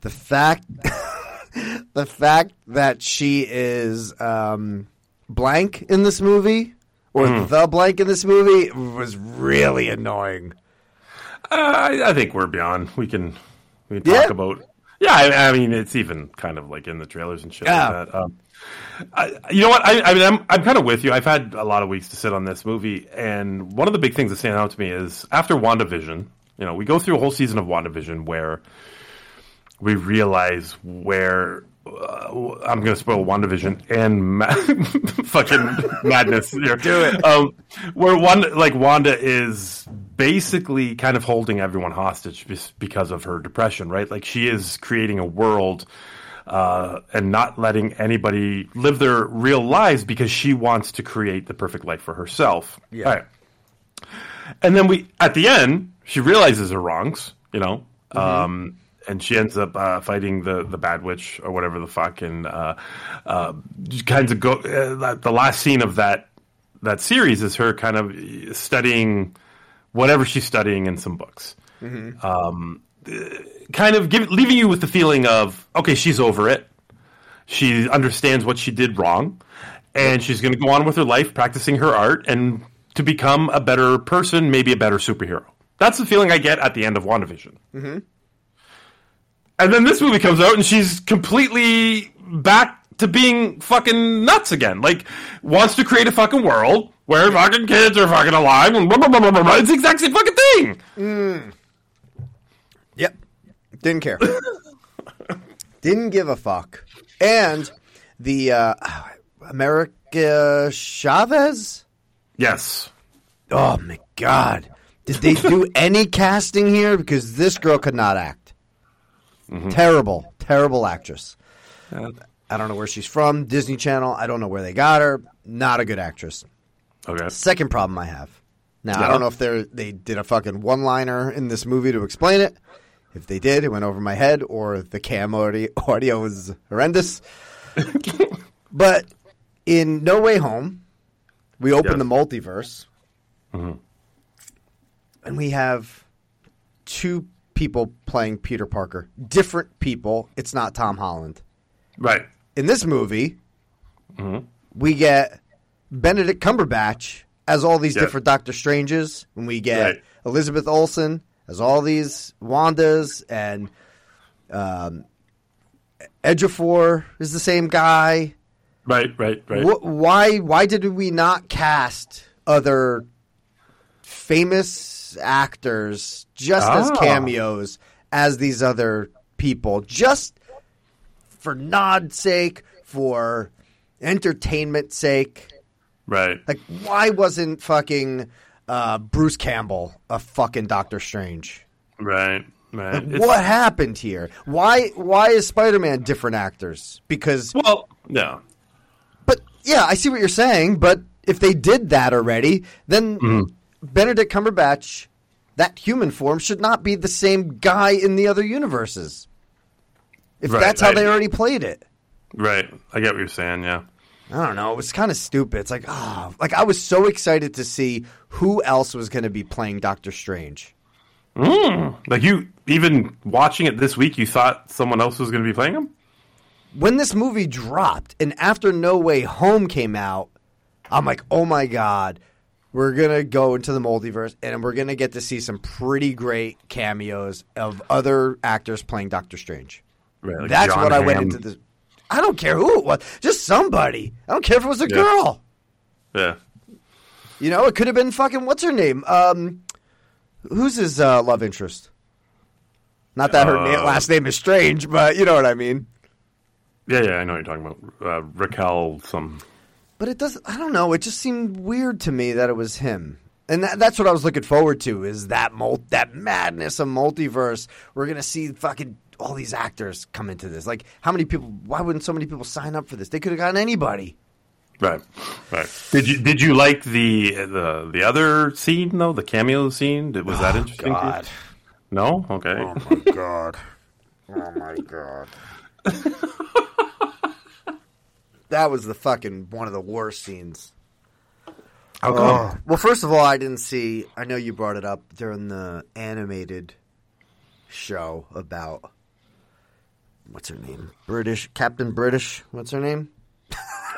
the fact the fact that she is um blank in this movie or the blank in this movie was really annoying. Uh, I, I think we're beyond. We can we can talk Yeah. about. Yeah, I, I mean it's even kind of like in the trailers and shit Yeah. like that. Um, I, you know what? I, I mean, I'm I'm kind of with you. I've had a lot of weeks to sit on this movie, and one of the big things that stand out to me is after WandaVision. You know, we go through a whole season of WandaVision where we realize where uh, I'm going to spoil WandaVision and ma- fucking madness here. Do it. Um, where Wanda, like Wanda, is basically kind of holding everyone hostage because of her depression, right? Like she is creating a world uh, and not letting anybody live their real lives because she wants to create the perfect life for herself. Yeah. Right. And then we, at the end, she realizes her wrongs, you know, um, and she ends up uh, fighting the the bad witch or whatever the fuck, and uh, uh, kinds of go. Uh, the last scene of that that series is her kind of studying whatever she's studying in some books. Um, uh, kind of give, leaving you with the feeling of okay, she's over it. She understands what she did wrong, and she's going to go on with her life, practicing her art, and to become a better person, maybe a better superhero. That's the feeling I get at the end of WandaVision. Mm-hmm. And then this movie comes out, and she's completely back to being fucking nuts again. Like, wants to create a fucking world where fucking kids are fucking alive, and blah, blah, blah, blah, blah, blah. It's the exact same fucking thing. Yep. Didn't care. Didn't give a fuck. And the uh, America Chavez? Yes. Oh my god. Did they do any casting here? Because this girl could not act. Mm-hmm. Terrible, terrible actress. I don't know where she's from. Disney Channel. I don't know where they got her. Not a good actress. Okay. Second problem I have. Now I don't know if they they did a fucking one liner in this movie to explain it. If they did, it went over my head, or the cam audio, audio was horrendous. but in No Way Home, we open Yes. the multiverse, mm-hmm. and we have two people playing Peter Parker, different people. It's not Tom Holland Right. in this movie, we get Benedict Cumberbatch as all these Yeah. different Doctor Stranges, and we get Right. Elizabeth Olsen as all these Wandas, and um, Ejiofor is the same guy. Right, right, right. Wh- why? Why did we not cast other famous actors just as Ah. cameos as these other people? Just for nod sake, for entertainment sake. Right. Like, why wasn't fucking uh, Bruce Campbell a fucking Doctor Strange? Right. Right. It's- what happened here? Why? Why is Spider Man different actors? Because Well, yeah. But yeah, I see what you're saying. But if they did that already, then Mm-hmm. Benedict Cumberbatch, that human form, should not be the same guy in the other universes. If Right, that's how right. they already played it. Right. I get what you're saying. Yeah. I don't know. It was kind of stupid. It's like, oh, like I was so excited to see who else was going to be playing Doctor Strange. Mm. Like you, even watching it this week, you thought someone else was going to be playing him. When this movie dropped and after No Way Home came out, I'm like, oh my god, we're gonna go into the multiverse and we're gonna get to see some pretty great cameos of other actors playing Doctor Strange. Right. like That's John what I went into this. I don't care who it was, just somebody. I don't care if it was a Yeah. girl. Yeah. You know, it could have been fucking what's her name? Um, who's his uh, love interest? Not that her na- Uh, last name is strange, but you know what I mean. Yeah. Yeah. I know what you're talking about. Uh, Raquel. Some. But it doesn't. I don't know. It just seemed weird to me that it was him, and that, that's what I was looking forward to. Is that mul- that madness of multiverse? We're gonna see fucking all these actors come into this. Like, how many people? Why wouldn't so many people sign up for this? They could have gotten anybody. Right. Right. Did you Did you like the the the other scene though? The cameo scene. Did- Was that oh, interesting? to you? Oh, God. No. Okay. Oh my god. Oh my god. that was the fucking one of the worst scenes. How come? Well, first of all, I didn't see. I know you brought it up during the animated show about what's her name? British Captain British. What's her name?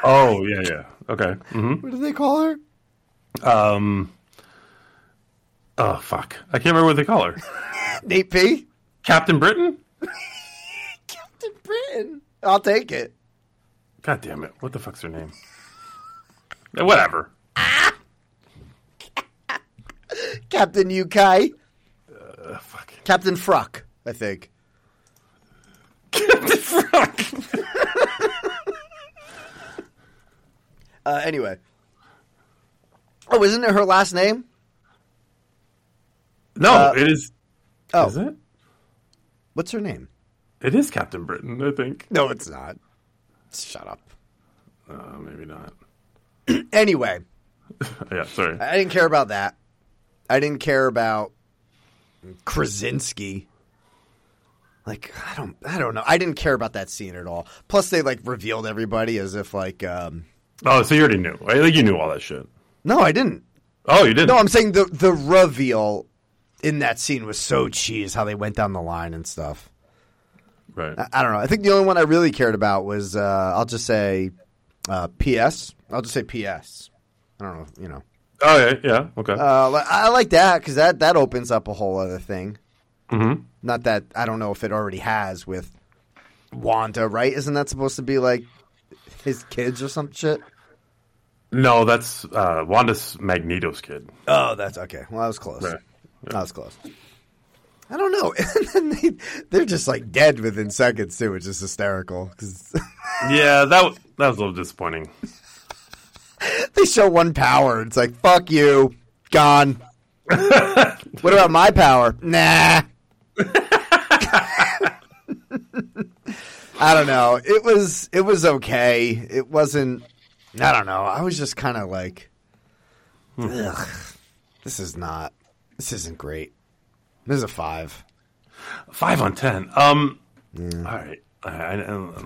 Oh yeah, yeah. Okay. hmm What do they call her? Um. Oh fuck! I can't remember what they call her. Nate P. Captain Britain. Captain Britain. I'll take it. God damn it! What the fuck's her name? Whatever. Captain UK. Uh, fuck. Captain Fruck, I think. Captain Fuck. Uh, anyway. Oh, isn't it her last name? No, Uh, it is. Oh, Is it? what's her name? It is Captain Britain. I think. No, it's not. Shut up. Uh, maybe not. Anyway, yeah. Sorry. I didn't care about that. I didn't care about Krasinski. Like I don't, I don't know. I didn't care about that scene at all. Plus, they like revealed everybody as if like, um, Oh, so you already knew. I think you knew all that shit. no, I didn't. Oh, you didn't. No, I'm saying the the reveal in that scene was so cheese. How they went down the line and stuff. Right. I, I don't know. I think the only one I really cared about was uh, I'll just say uh, P.S. I'll just say P.S. I don't know. You know. Oh yeah. Yeah. Okay. Uh, I like that because that that opens up a whole other thing. mm-hmm. Not that I don't know if it already has with Wanda, right? Isn't that supposed to be like his kids or some shit? No, that's uh, Wanda's Magneto's kid. Oh, that's okay. Well, that was close. Right. That was close. I don't know. And then they, they're just like dead within seconds too, which is hysterical Yeah, that w- that was a little disappointing. they show one power. It's like fuck you, gone. what about my power? Nah. I don't know. It was it was okay. It wasn't. I don't know. I was just kind of like, hmm. ugh, this is not. This isn't great. This is a five. Five on ten. Um. All right. I, I,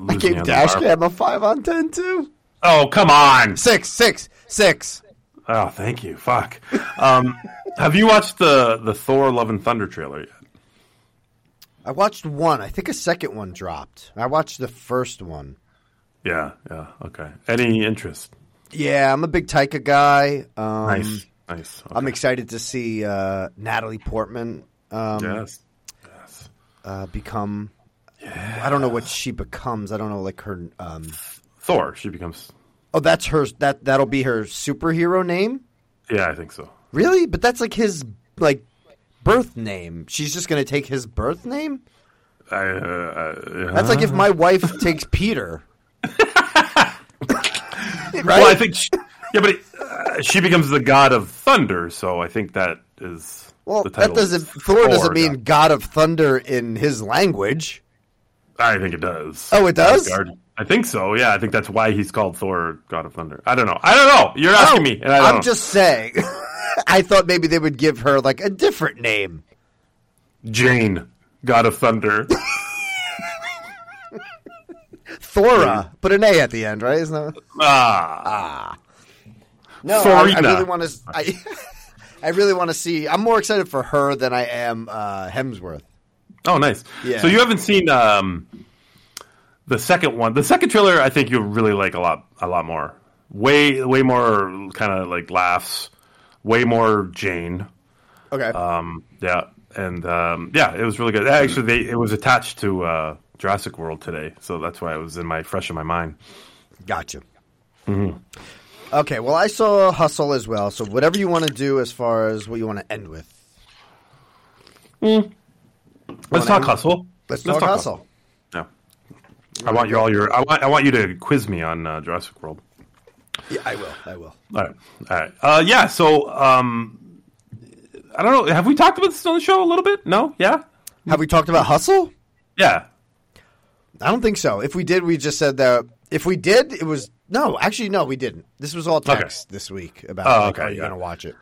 I gave on the Dash bar. Cam a five on ten too. Oh come on! Six, six, six. Oh, thank you. Fuck. Um, have you watched the the Thor: Love and Thunder trailer yet? I watched one. I think a second one dropped. I watched the first one. Yeah. Yeah. Okay. Any interest? Yeah, I'm a big Taika guy. Um, Nice. Nice. Okay. I'm excited to see uh, Natalie Portman um, Yes. Yes. uh, become. I don't know what she becomes. I don't know like her. Um, Thor. She becomes. oh, that's her. That that'll be her superhero name. Yeah, I think so. Really? But that's like his like birth name. She's just gonna take his birth name. I, uh, uh, That's like if my wife takes Peter. right? Well, I think. She, yeah, but it, uh, she becomes the god of thunder, so I think that is. Well, that doesn't. Thor doesn't mean yeah. God of Thunder in his language. I think it does. Oh, it does? I think so. Yeah, I think that's why he's called Thor, God of Thunder. I don't know. I don't know. You're asking Oh, me, and I know. just saying. I thought maybe they would give her like a different name. Jane, God of Thunder. Thora. Put an A at the end, right? Isn't that? ah, No, I, I really want to. I, I really want to see. I'm more excited for her than I am uh, Hemsworth. oh, nice. Yeah. So you haven't seen um, the second one. The second trailer, I think you'll really like a lot, a lot more. Way, way more kind of like laughs. Way more Jane. Okay. Um, yeah, and um, yeah, it was really good. Actually, they, it was attached to uh, Jurassic World today, so that's why it was in my fresh in my mind. Gotcha. Mm-hmm. Okay, well, I saw Hustle as well. So whatever you want to do as far as what you want to end with, Let's talk end- hustle. let's, talk, Hustle. Yeah. I want you all your. I want. I want you to quiz me on uh, Jurassic World. Yeah, I will. I will. All right. All right. Uh, yeah. So, um, I don't know. Have we talked about this on the show a little bit? No. Yeah. Have we talked about Hustle? Yeah. I don't think so. If we did, we just said that. If we did, it was no. Actually, no, we didn't. This was all text this week about. Oh, like, okay, are you yeah. going to watch it?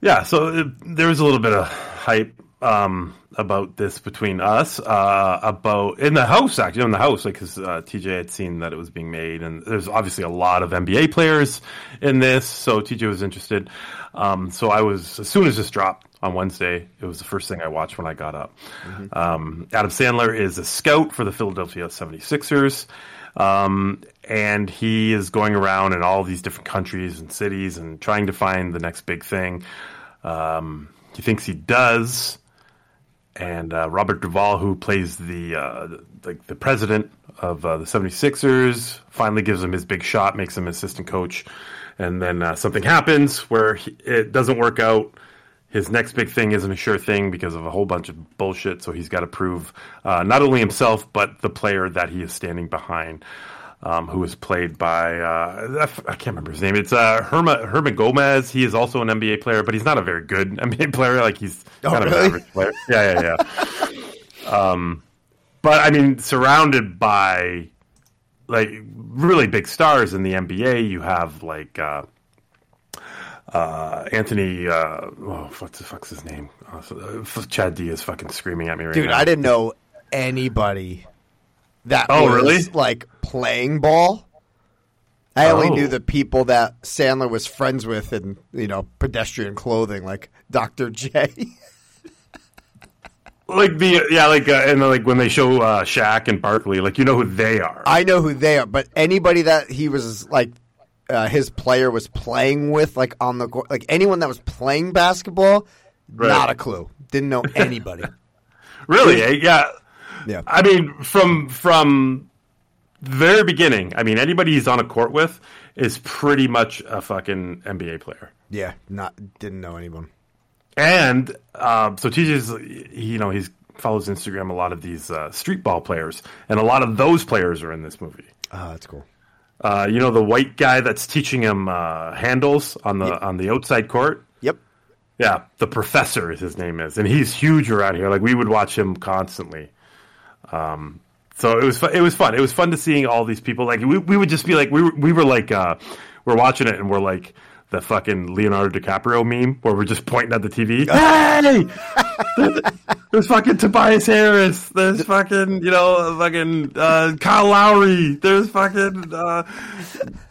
Yeah, so it, there was a little bit of hype um, about this between us uh, about in the house actually in the house like because uh, TJ had seen that it was being made and there's obviously a lot of NBA players in this, so TJ was interested. Um, so I was as soon as this dropped on Wednesday, it was the first thing I watched when I got up. Um, Adam Sandler is a scout for the Philadelphia 76ers. Um, and he is going around in all these different countries and cities and trying to find the next big thing. Um, he thinks he does, and uh, Robert Duvall, who plays the uh, like the president of uh, the 76ers, finally gives him his big shot, makes him assistant coach, and then uh, something happens where he, it doesn't work out. His next big thing isn't a sure thing because of a whole bunch of bullshit. So he's got to prove uh, not only himself but the player that he is standing behind. Um, who is played by uh, I f- I can't remember his name. It's uh, Herma, Hernangómez. He is also an NBA player, but he's not a very good NBA player. Like he's Oh, kind of really? an average player. Yeah, yeah, yeah. um, but I mean, surrounded by like really big stars in the NBA, you have like uh, uh, Anthony. Uh, oh, what the fuck's his name? Uh, Chad D is fucking screaming at me right Dude, now. I didn't know anybody that Oh, was really? like playing ball. I only Oh. knew the people that Sandler was friends with in, you know, pedestrian clothing, like Dr. J. like the yeah, like uh, and like when they show uh, Shaq and Barkley, like you know who they are. I know who they are, but anybody that he was like, uh, his player was playing with, like on the like anyone that was playing basketball, Right. not a clue. Didn't know anybody. really? eh? Yeah. Yeah. I mean, from from the very beginning, I mean, anybody he's on a court with is pretty much a fucking NBA player. Yeah, not didn't know anyone. And uh, so TJ's, you know, he follows Instagram a lot of these uh, street ball players, and a lot of those players are in this movie. Oh, that's cool. Uh, you know, the white guy that's teaching him uh, handles on the on the outside court. Yep. Yeah, the professor is his name is, and he's huge around here. Like we would watch him constantly. Um, so it was fu- it was fun. It was fun to seeing all these people. Like we we would just be like we were we were like uh, we're watching it and we're like the fucking Leonardo DiCaprio meme where we're just pointing at the TV. hey, there's fucking Tobias Harris. There's fucking you know fucking uh, Kyle Lowry. There's fucking. Uh,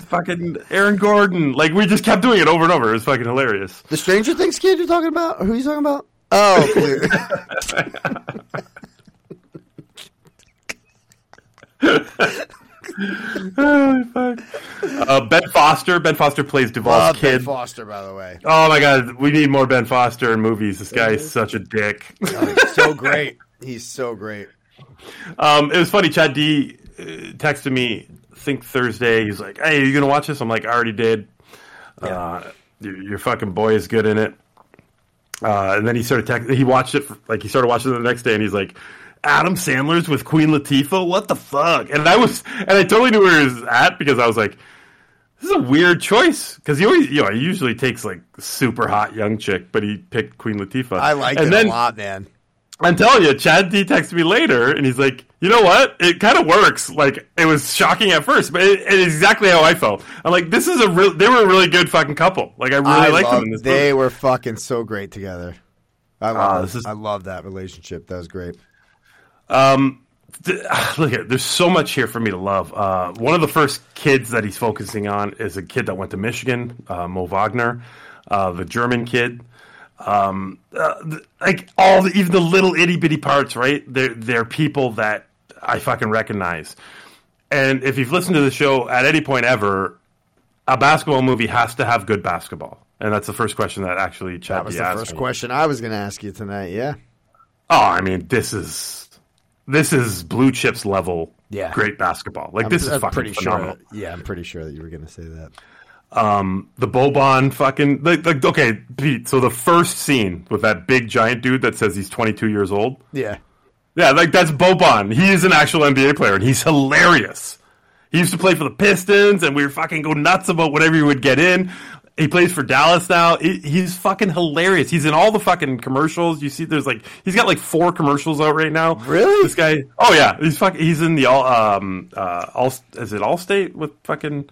Fucking Aaron Gordon, like we just kept doing it over and over. It was fucking hilarious. The Stranger Things kid you're talking about? Who are you talking about? Oh, clear. Oh, fuck. Uh, ben Foster. Ben Foster plays Duvall's Love Ben kid. Foster, by the way. Oh my god, we need more Ben Foster in movies. This guy is such a dick. so great. He's so great. Um, it was funny. Chad D uh, texted me. I think Thursday. He's like, "Hey, are you gonna watch this?" I'm like, "I already did." Uh, your, your fucking boy is good in it. Uh, and then he started text. He watched it. For, like he started watching it the next day, and he's like, "Adam Sandler's with Queen Latifah. What the fuck?" And I was, and I totally knew where he was at because I was like, "This is a weird choice." Because he always, you know, he usually takes like super hot young chick, but he picked Queen Latifah. I like it then, a lot, man. I'm telling you, Chad D texted me later, and he's like, "You know what? It kind of works. Like it was shocking at first, but it, it is exactly how I felt. I'm like, this is a real. They were a really good fucking couple. Like I really I liked love, them in this. they movie. were fucking so great together. I love, ah, this is- I love that relationship. That was great. Um, th- look at there's so much here for me to love. Uh, one of the first kids that he's focusing on is a kid that went to Michigan, uh, Mo Wagner, uh, the German kid. Um, uh, th- like all the, even the little itty bitty parts, right? They're they're people that I fucking recognize. And if you've listened to the show at any point ever, a basketball movie has to have good basketball. And that's the first question that actually Chad That was the asked first me. question I was going to ask you tonight. Yeah. Oh, I mean, this is this is blue chips level. Yeah. great basketball. Like I'm, this is I'm fucking pretty phenomenal. sure. Yeah, I'm pretty sure that you were going to say that. Um, the Boban fucking like, like okay, Pete. So the first scene with that big giant dude that says he's 22 years old. Yeah. Yeah, like that's Boban. He is an actual NBA player, and he's hilarious. He used to play for the Pistons, and we were fucking go nuts about whatever he would get in. He plays for Dallas now. He- he's fucking hilarious. He's in all the fucking commercials. You see, there's like he's got like four commercials out right now. Really? This guy? Oh yeah, he's fucking. He's in the all um uh all is it Allstate with fucking.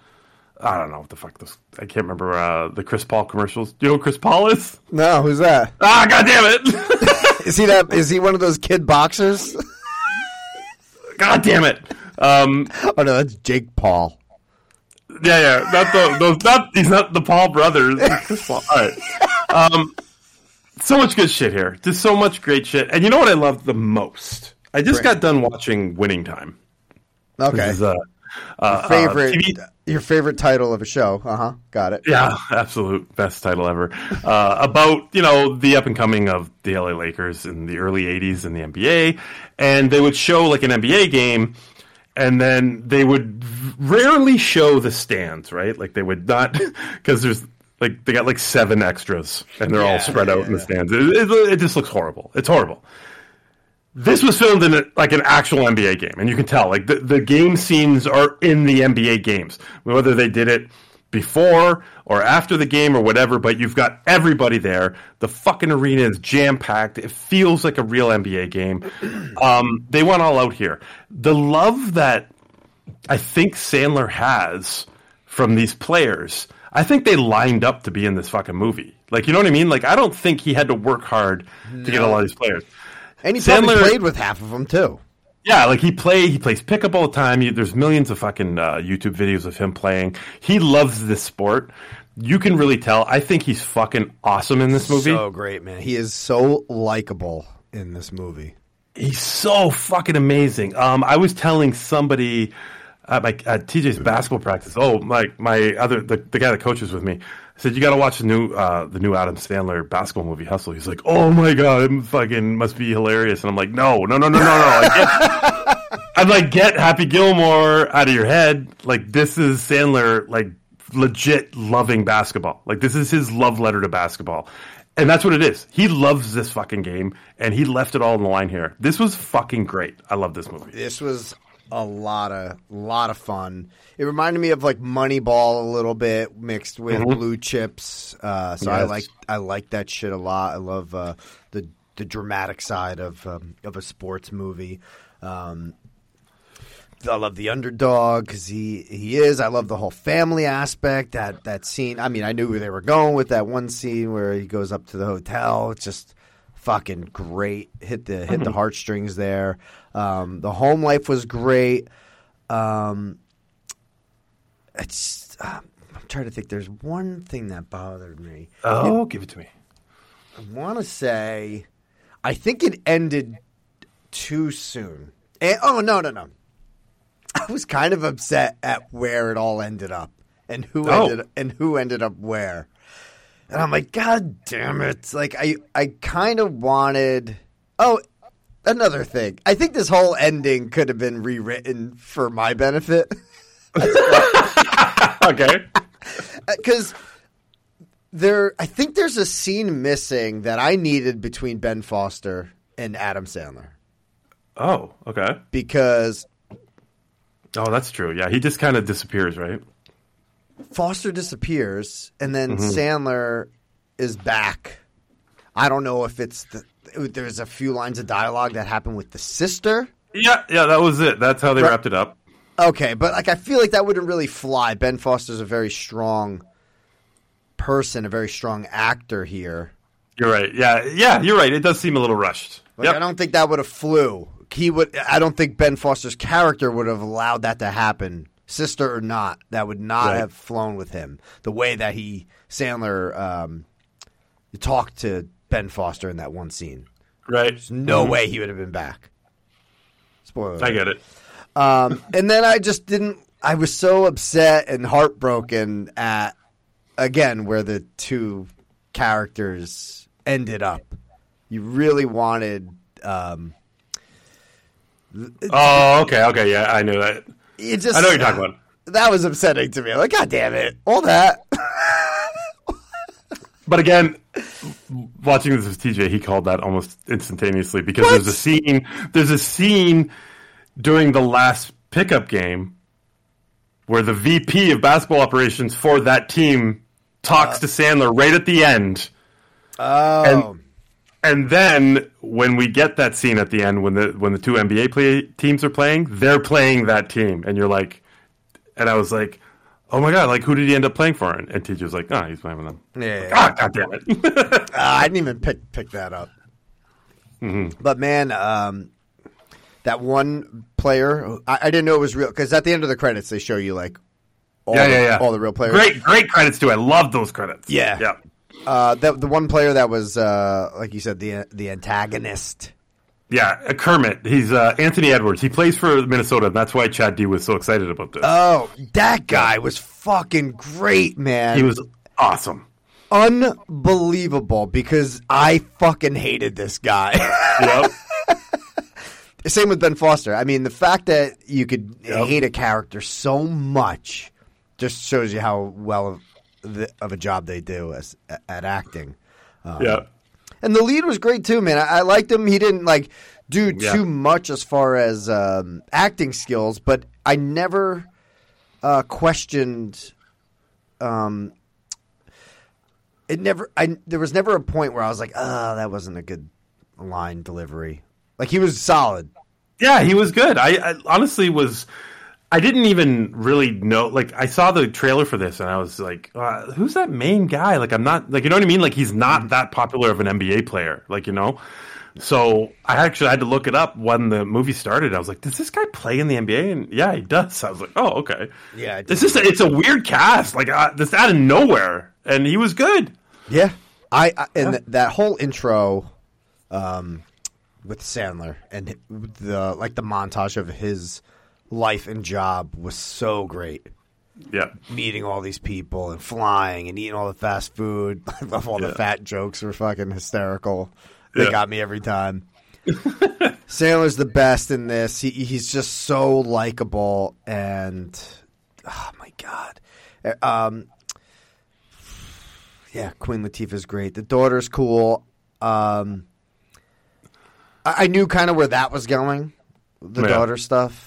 I don't know what the fuck this. I can't remember uh, the Chris Paul commercials. Do you know who Chris Paul is? No, who's that? Ah, god damn it! Is he that? Is he one of those kid boxers? god damn it! Um, oh no, that's Jake Paul. Yeah, yeah, not the those, not he's not the Paul brothers. Chris Paul. All right, um, so much good shit here. Just so much great shit. And you know what I love the most? I just got done watching Winning Time. Okay. This is, uh, Uh, uh, Favorite, TV your favorite title of a show? Uh huh. Got it. Yeah, absolute best title ever. Uh, about you know the up and coming of the LA Lakers in the early '80s in the NBA, and they would show like an NBA game, and then they would rarely show the stands, right? Like they would not because there's like they got like seven extras, and they're all spread out in the stands. It, it, it just looks horrible. It's horrible. This was filmed in a, like an actual NBA game, and you can tell like the, the game scenes are in the NBA games, whether they did it before or after the game or whatever. But you've got everybody there. The fucking arena is jam packed. It feels like a real NBA game. Um, they went all out here. The love that I think Sandler has from these players. I think they lined up to be in this fucking movie. Like, you know what I mean? Like, I don't think he had to work hard to get a lot of these players. And he probably Sandler- played with half of them too. Yeah, like he play he plays pickup all the time. There's millions of fucking uh, YouTube videos of him playing. He loves this sport. You can really tell. I think he's fucking awesome in this movie. So great, man. He is so likable in this movie. He's so fucking amazing. Um, I was telling somebody at my at TJ's basketball practice. Oh, my my other the, the guy that coaches with me. I said you got to watch the new uh, the new Adam Sandler basketball movie Hustle. He's like, oh my god, it fucking must be hilarious. And I'm like, no, no, no, no, no, no. Get, I'm like, get Happy Gilmore out of your head. Like this is Sandler, like legit loving basketball. Like this is his love letter to basketball. And that's what it is. He loves this fucking game, and he left it all on the line here. This was fucking great. I love this movie. This was a lot of lot of fun. It reminded me of like Moneyball a little bit mixed with Blue Chips. Uh, so I like I like that shit a lot. I love uh, the the dramatic side of um, of a sports movie. Um, I love the underdog because he he is. I love the whole family aspect. That that scene. I mean, I knew where they were going with that one scene where he goes up to the hotel. It's just fucking great. Hit the hit the heartstrings there. Um, the home life was great. Um, it's. Uh, I'm trying to think. There's one thing that bothered me. Oh, give it to me. I want to say, I think it ended too soon. And, oh no, no, no! I was kind of upset at where it all ended up and who Oh. ended and who ended up where. And I'm like, God damn it! Like I, I kind of wanted. Oh, another thing. I think this whole ending could have been rewritten for my benefit. Okay. because there i think there's a scene missing that i needed between ben foster and adam sandler Oh, okay. because Oh, that's true. Yeah, he just kind of disappears, right? Foster disappears and then mm-hmm. sandler is back i don't know if it's the there's a few lines of dialogue that happen with the sister Yeah, yeah, that was it. That's how they Right. wrapped it up. Okay, but like I feel like that wouldn't really fly. Ben Foster's a very strong person, a very strong actor here. You're right. Yeah, yeah, you're right. It does seem a little rushed. Like yep. I don't think that would have flew. He would. I don't think Ben Foster's character would have allowed that to happen, sister or not. That would not Right. have flown with him. The way that he Sandler um, talked to Ben Foster in that one scene. right. There's no Mhm. way he would have been back. Spoiler. I get it. Um, and then I just didn't. I was so upset and heartbroken at again where the two characters ended up. You really wanted. Um, Oh, okay, okay, yeah, I knew that. It just, I know you're talking about. That was upsetting to me. I'm like, God damn it! All that. But again, watching this with TJ, he called that almost instantaneously because What? there's a scene. There's a scene during the last pickup game where the VP of basketball operations for that team talks uh. to Sandler right at the end. Oh, And then when we get that scene at the end, when the when the two NBA play, teams are playing, they're playing that team, and you're like, and I was like, oh my god, like who did he end up playing for? And, and TJ was like, oh, he's playing with them. yeah. Ah, god damn it. Uh, I didn't even pick pick that up. Mm-hmm. But man, um, that one player, I, I didn't know it was real because at the end of the credits they show you like all, yeah, the, yeah, yeah. all the real players. Great, great credits too. I love those credits. Yeah. yeah. Uh, the the one player that was uh, like you said the the antagonist Yeah, uh, Kermit. He's uh, Anthony Edwards. He plays for Minnesota. and That's why Chad D was so excited about this. Oh, that guy was fucking great, man. he was awesome. unbelievable because I fucking hated this guy. Yep. Same with Ben Foster. I mean, the fact that you could Yep. hate a character so much just shows you how well the, of a job they do as at acting. yeah. And the lead was great too, man. I, I liked him. He didn't like do Yeah. too much as far as um, acting skills, but I never uh, questioned. Um, it never. I there was never a point where I was like, "Oh, that wasn't a good line delivery." Like he was solid. Yeah, he was good. I, I honestly was. I didn't even really know. Like, I saw the trailer for this, and I was like, uh, "Who's that main guy?" Like, I'm not like you know what I mean. Like, he's not that popular of an NBA player. Like, you know. So I actually had to look it up when the movie started. I was like, "Does this guy play in the NBA?" And yeah, he does. I was like, "Oh, okay." Yeah, It's just a, it's a weird cast. Like, uh, this out of nowhere, and he was good. Yeah, I, I and th- that whole intro, um, with Sandler and the like the montage of his life and job was so great. Yeah, Meeting all these people and flying and eating all the fast food. I love all the fat jokes were fucking hysterical. They Yeah. got me every time. Sandler's the best in this. He, he's just so likable and oh my god. Uh, Um, yeah, Queen Latifah's great. The daughter's cool. Um, I, I knew kind of where that was going. The Yeah. daughter stuff.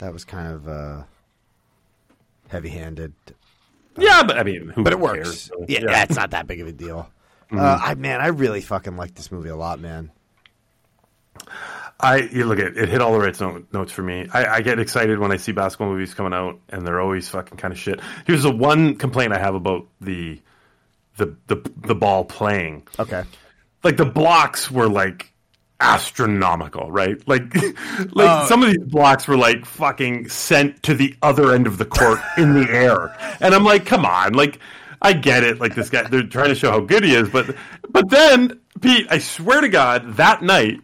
That was kind of uh, heavy-handed, yeah, but I mean, who but it cares? works. So, yeah, that's not that big of a deal. Uh, I man, I really fucking like this movie a lot, man. I you look at it hit all the right no- notes for me. I, I get excited when I see basketball movies coming out, and they're always fucking kind of shit. Here's the one complaint I have about the the the the ball playing. Okay. Like the blocks were like astronomical, right? Like like Oh. some of these blocks were like fucking sent to the other end of the court in the air, and I'm like, come on, like. I get it, like this guy, they're trying to show how good he is, but but then Pete, I swear to God, that night,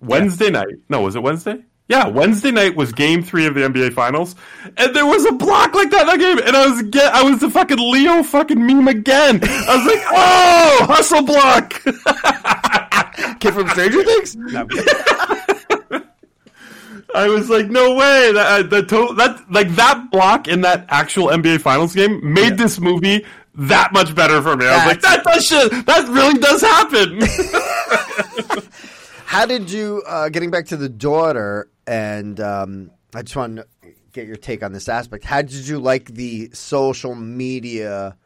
Wednesday night. No, was it Wednesday? Yeah, Wednesday night was Game Three of the NBA Finals, and there was a block like that in that game, and I was get, I was the fucking Leo fucking meme again. I was like, oh, hustle block. Kid from Stranger Things. No. I was like, no way. That the to- that like that block in that actual NBA Finals game made this movie that much better for me. I was like, that does shit. That really does happen. How did you, uh, getting back to the daughter, and um, I just want to get your take on this aspect. How did you like the social media,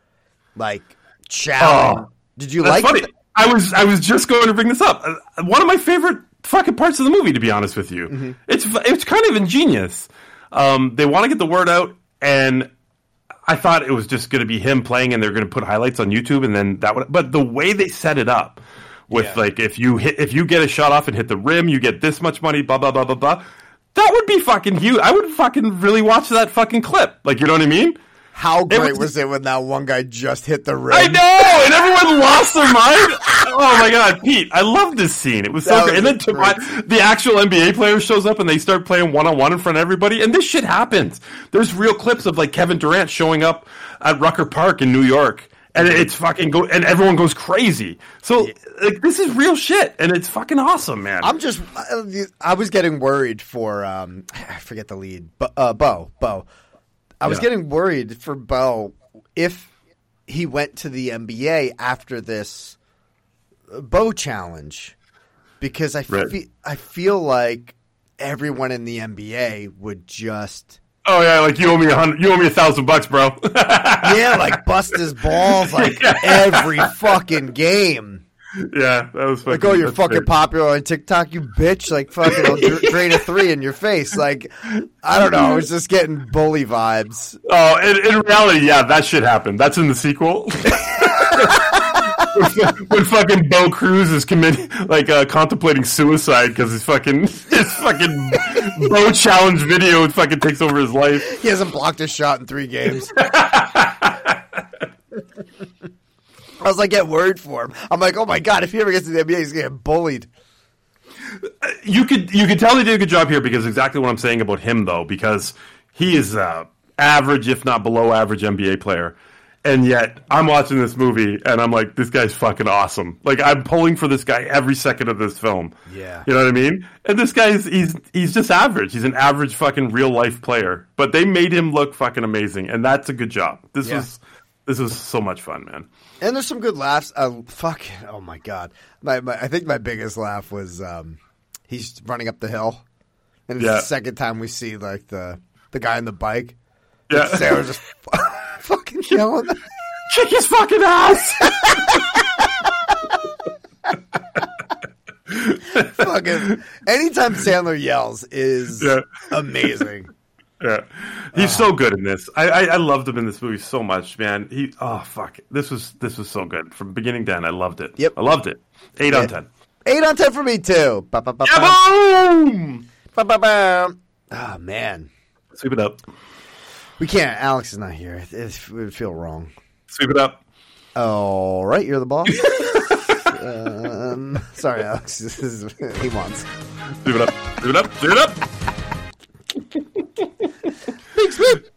like, challenge? Oh, did you like funny. it? I was I was just going to bring this up. Uh, One of my favorite fucking parts of the movie, to be honest with you, Mm-hmm. it's it's kind of ingenious. Um, they want to get the word out, and I thought it was just going to be him playing, and they're going to put highlights on YouTube, and then that would. But the way they set it up, with like if you hit if you get a shot off and hit the rim, you get this much money. Blah blah blah blah blah. That would be fucking huge. I would fucking really watch that fucking clip. Like you know what I mean? How great was- was, it when that one guy just hit the rim? I know, and everyone lost their mind. Oh my god, Pete! I love this scene. It was so great. And then my, the actual NBA player shows up, and they start playing one on one in front of everybody. And this shit happens. There's real clips of like Kevin Durant showing up at Rucker Park in New York, and it's fucking go, and everyone goes crazy. So like this is real shit, and it's fucking awesome, man. I'm just. I was getting worried for. Um, I forget the lead, but uh, Bo. Bo. I was Yeah. getting worried for Bo if he went to the NBA after this Bo challenge, because I Right. feel I feel like everyone in the NBA would just. Oh yeah, like you owe me a hundred, you owe me a thousand bucks, bro. Yeah, like bust his balls like every fucking game. yeah, that was fucking, Like, oh, you're fucking great. popular on TikTok, you bitch. Like, fucking, I'll dr- drain a three in your face. Like, I don't know. I was just getting bully vibes. Oh, in, in reality, yeah, that shit happened. That's in the sequel. when fucking Bo Cruz is committing, like, uh, contemplating suicide because his fucking his fucking Bo challenge video fucking takes over his life. He hasn't blocked a shot in three games. I was like, get worried for him. I'm like, oh my god, if he ever gets to the NBA, he's gonna get bullied. you could you could tell they did a good job here because exactly what I'm saying about him though because he is a average if not below average NBA player. And yet, I'm watching this movie, and I'm like, "This guy's fucking awesome!" Like, I'm pulling for this guy every second of this film. Yeah. you know what I mean. And this guy's he's he's just average. He's an average fucking real life player, but they made him look fucking amazing, and that's a good job. This Yeah. was this was so much fun, man. And there's some good laughs. Uh, fuck. Oh my god. My, my I think my biggest laugh was um, he's running up the hill, and it's Yeah. the second time we see like the the guy on the bike. Yeah, Sarah just fucking yelling. kick his fucking ass. fucking anytime Sandler yells is Yeah. amazing. Yeah, he's so good in this. I, I I loved him in this movie so much, man. He oh fuck, this was this was so good from beginning to end. I loved it. Yep. I loved it. Eight on ten. Eight on ten for me too. Ba, ba, ba, Yeah, boom! Ba, ba, ba. Ah man, Sweep it up. We can't. Alex is not here. It, it would feel wrong. Sweep it up. All right, you're the boss. um, sorry, Alex. This is he wants. Sweep it up. Sweep it up. Sweep it up.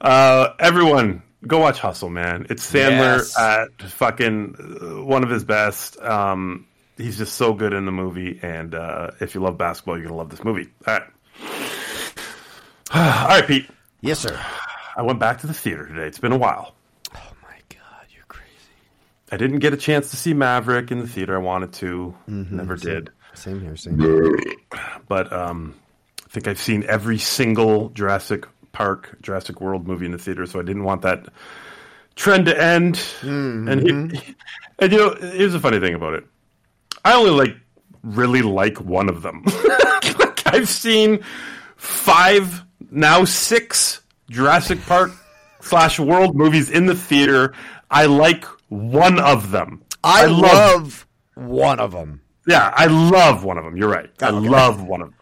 Uh, everyone, go watch Hustle, man. It's Sandler Yes. at fucking uh, one of his best. Um, he's just so good in the movie, and uh, if you love basketball, you're gonna love this movie. All right, all right, Pete. Yes, sir. I went back to the theater today. It's been a while. Oh my god, you're crazy. I didn't get a chance to see Maverick in the theater. I wanted to, never did. Same here. Same. Here. But um, I think I've seen every single Jurassic Park, Jurassic World movie in the theater, so I didn't want that trend to end. And he, and you know, here's the funny thing about it. I only like really like one of them. like I've seen five, now six Jurassic Park slash World movies in the theater. I like one of them. I, love love one of them. yeah, I love one of them. You're right. I Okay. love one of them.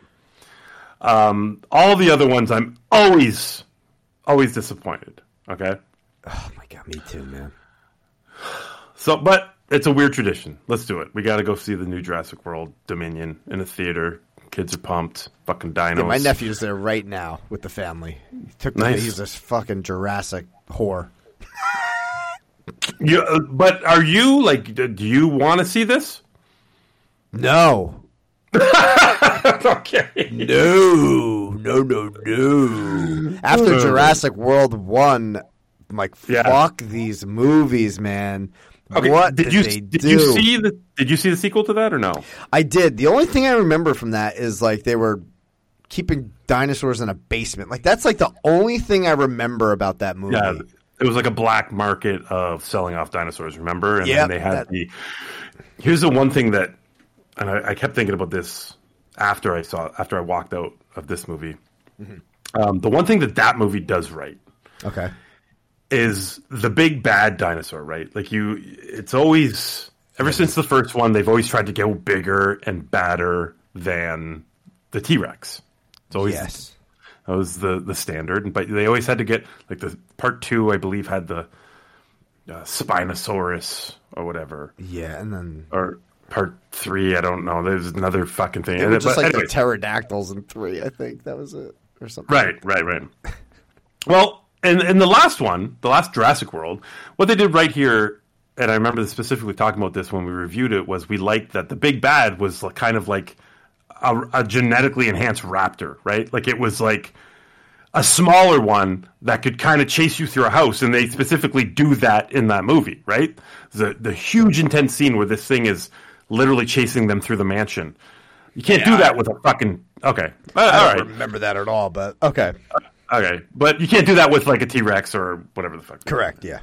Um, all the other ones, I'm always, always disappointed. Okay, Oh my god, me too, man. so but it's a weird tradition. Let's do it. We got to go see the new Jurassic World Dominion in a theater. Kids are pumped. Fucking dinos. Yeah, my nephew's there right now with the family. He took Nice. he's this fucking Jurassic whore. You, uh, but are you like? Do you want to see this? No. okay. No, no, no, no. After Jurassic World one, I'm like Yeah. fuck these movies, man. Okay. What did did, you did do? you see the Did you see the sequel to that or no? I did. The only thing I remember from that is like they were keeping dinosaurs in a basement. Like that's like the only thing I remember about that movie. Yeah, it was like a black market of selling off dinosaurs. Remember? And Yep, then they had that- the. Here's the one thing that, and I, I kept thinking about this after I saw after I walked out of this movie. Mm-hmm. Um, the one thing that that movie does right Okay. Is the big bad dinosaur, right? Like you, it's always ever since the first one, they've always tried to go bigger and badder than the T Rex. It's always Yes. that was the the standard, but they always had to get like the part two, I believe, had the uh, Spinosaurus or whatever, Yeah, and then or part three, I don't know. There's another fucking thing. it was But just like anyway. the pterodactyls in three. I think that was it, or something. Right, right, right. Well, in in the last one, the last Jurassic World, what they did right here, and I remember specifically talking about this when we reviewed it, was we liked that the big bad was kind of like a, a genetically enhanced raptor, right? Like it was like a smaller one that could kind of chase you through a house, and they specifically do that in that movie, right? The the huge intense scene where this thing is literally chasing them through the mansion. You can't do that with a fucking okay. Uh, I don't right. remember that at all, but okay. Okay, but you can't do that with like a T Rex or whatever the fuck. Correct. Yeah.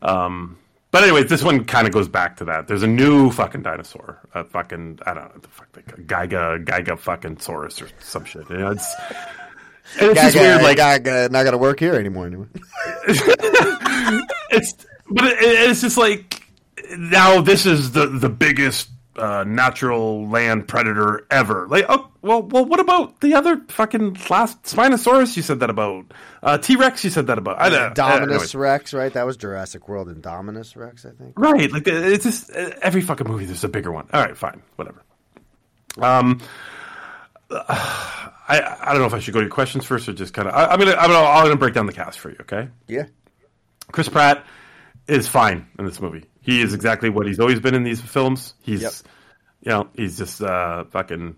Um, but anyways, this one kind of goes back to that. There's a new fucking dinosaur, a fucking I don't know the fuck, like a Giga Giga fucking Saurus or some shit. You know, it's and it's just weird. Like guy, not gonna work here anymore. Anyway. it's but it, it's just like now this is the the biggest uh, natural land predator ever. Like, oh well, well, what about the other fucking last Spinosaurus? You said that about uh, T Rex. You said that about I don't know. Dominus Anyways. Rex, right? That was Jurassic World and Dominus Rex, I think. Right, like uh, it's just uh, every fucking movie. There's a bigger one. All right, fine, whatever. Um, I I don't know if I should go to your questions first or just kind of. I'm gonna I'm gonna I'm gonna break down the cast for you. Okay. Yeah. Chris Pratt is fine in this movie. He is exactly what he's always been in these films. He's, Yep. you know, he's just uh, fucking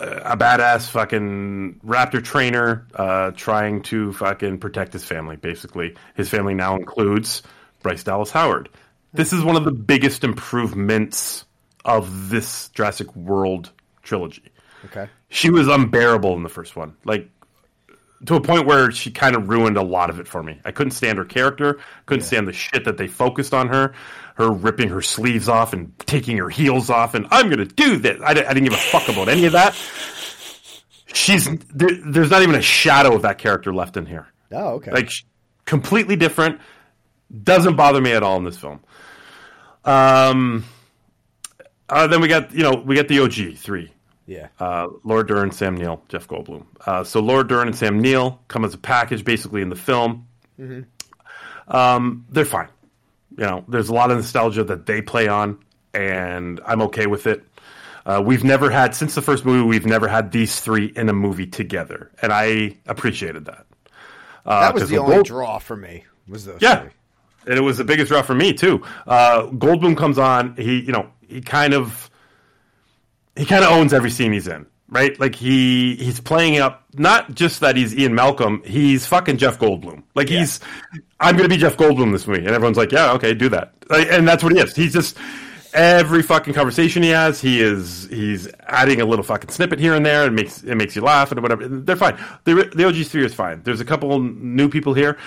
uh, a badass fucking raptor trainer uh, trying to fucking protect his family. Basically, his family now includes Bryce Dallas Howard. This is one of the biggest improvements of this Jurassic World trilogy Okay. she was unbearable in the first one. Like to a point where she kind of ruined a lot of it for me. I couldn't stand her character, couldn't stand the shit that they focused on her, her ripping her sleeves off and taking her heels off and I'm going to do this. I, I didn't give a fuck about any of that. She's there, there's not even a shadow of that character left in here. Oh, okay. Like completely different. Doesn't bother me at all in this film. Um uh, then we got you know we got the OG three yeah. uh, Laura Dern, Sam Neill, Jeff Goldblum. Uh, so Laura Dern and Sam Neill come as a package, basically in the film. Um, they're fine. You know, there's a lot of nostalgia that they play on, and I'm okay with it. Uh, we've never had since the first movie. We've never had these three in a movie together, and I appreciated that. Uh, that was the only Gold- draw for me. Was those yeah. three. And it was the biggest draw for me too. Uh, Goldblum comes on. He, you know, he kind of, he kind of owns every scene he's in, right? Like he, he's playing up not just that he's Ian Malcolm. He's fucking Jeff Goldblum. Like he's, I'm gonna be Jeff Goldblum this movie, and everyone's like, yeah, okay, do that. Like, and that's what he is. He's just every fucking conversation he has, he is he's adding a little fucking snippet here and there, and makes it makes you laugh and whatever. They're fine. The the OG three is fine. There's a couple new people here.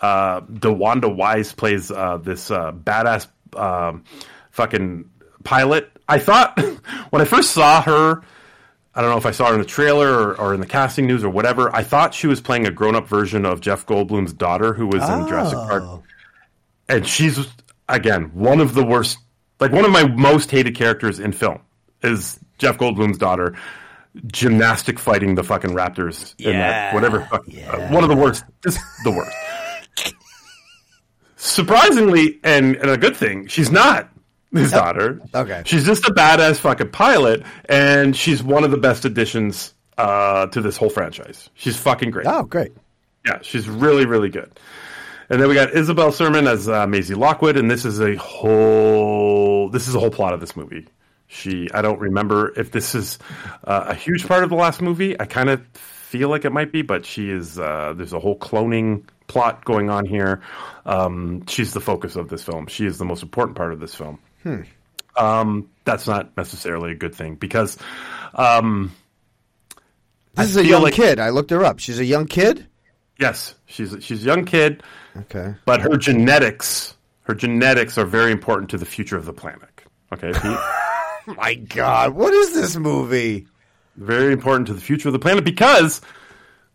Uh, DeWanda Wise plays uh, this uh, badass um, fucking pilot. I thought when I first saw her. I don't know if I saw her in the trailer or, or in the casting news or whatever. I thought she was playing a grown up version of Jeff Goldblum's daughter, who was in Jurassic Park and she's again one of the worst like one of my most hated characters in film is jeff goldblum's daughter gymnastic fighting the fucking raptors in that whatever fuck- uh, one of the worst just the worst surprisingly and, and a good thing she's not his daughter Okay. she's just a badass fucking pilot and she's one of the best additions uh, to this whole franchise she's fucking great Oh, great. yeah, she's really, really good. And then we got Isabel Sermon as uh, Maisie Lockwood, and this is a whole this is a whole plot of this movie. She, I don't remember if this is uh, a huge part of the last movie. I kind of feel like it might be, but she is. Uh, there's a whole cloning plot going on here. Um, she's the focus of this film. She is the most important part of this film. Um, that's not necessarily a good thing because um, This is a young like- kid. I looked her up. She's a young kid. yes, she's she's a young kid. Okay. but her genetics her genetics are very important to the future of the planet okay Pete? My God, what is this movie? very important to the future of the planet because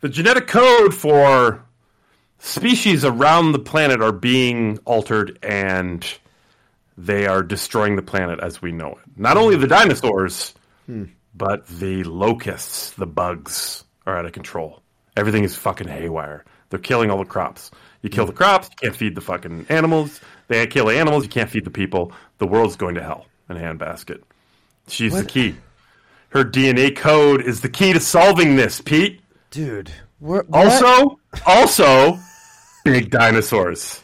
the genetic code for species around the planet are being altered and they are destroying the planet as we know it. Not only the dinosaurs hmm. but the locusts the bugs are out of control. Everything is fucking haywire. They're killing all the crops. You kill hmm. the crops you can't feed the fucking animals. They kill the animals you can't feed the people. The world's going to hell in a handbasket. She's the key. Her DNA code is the key to solving this, Pete. Dude, what? Also, also, big dinosaurs.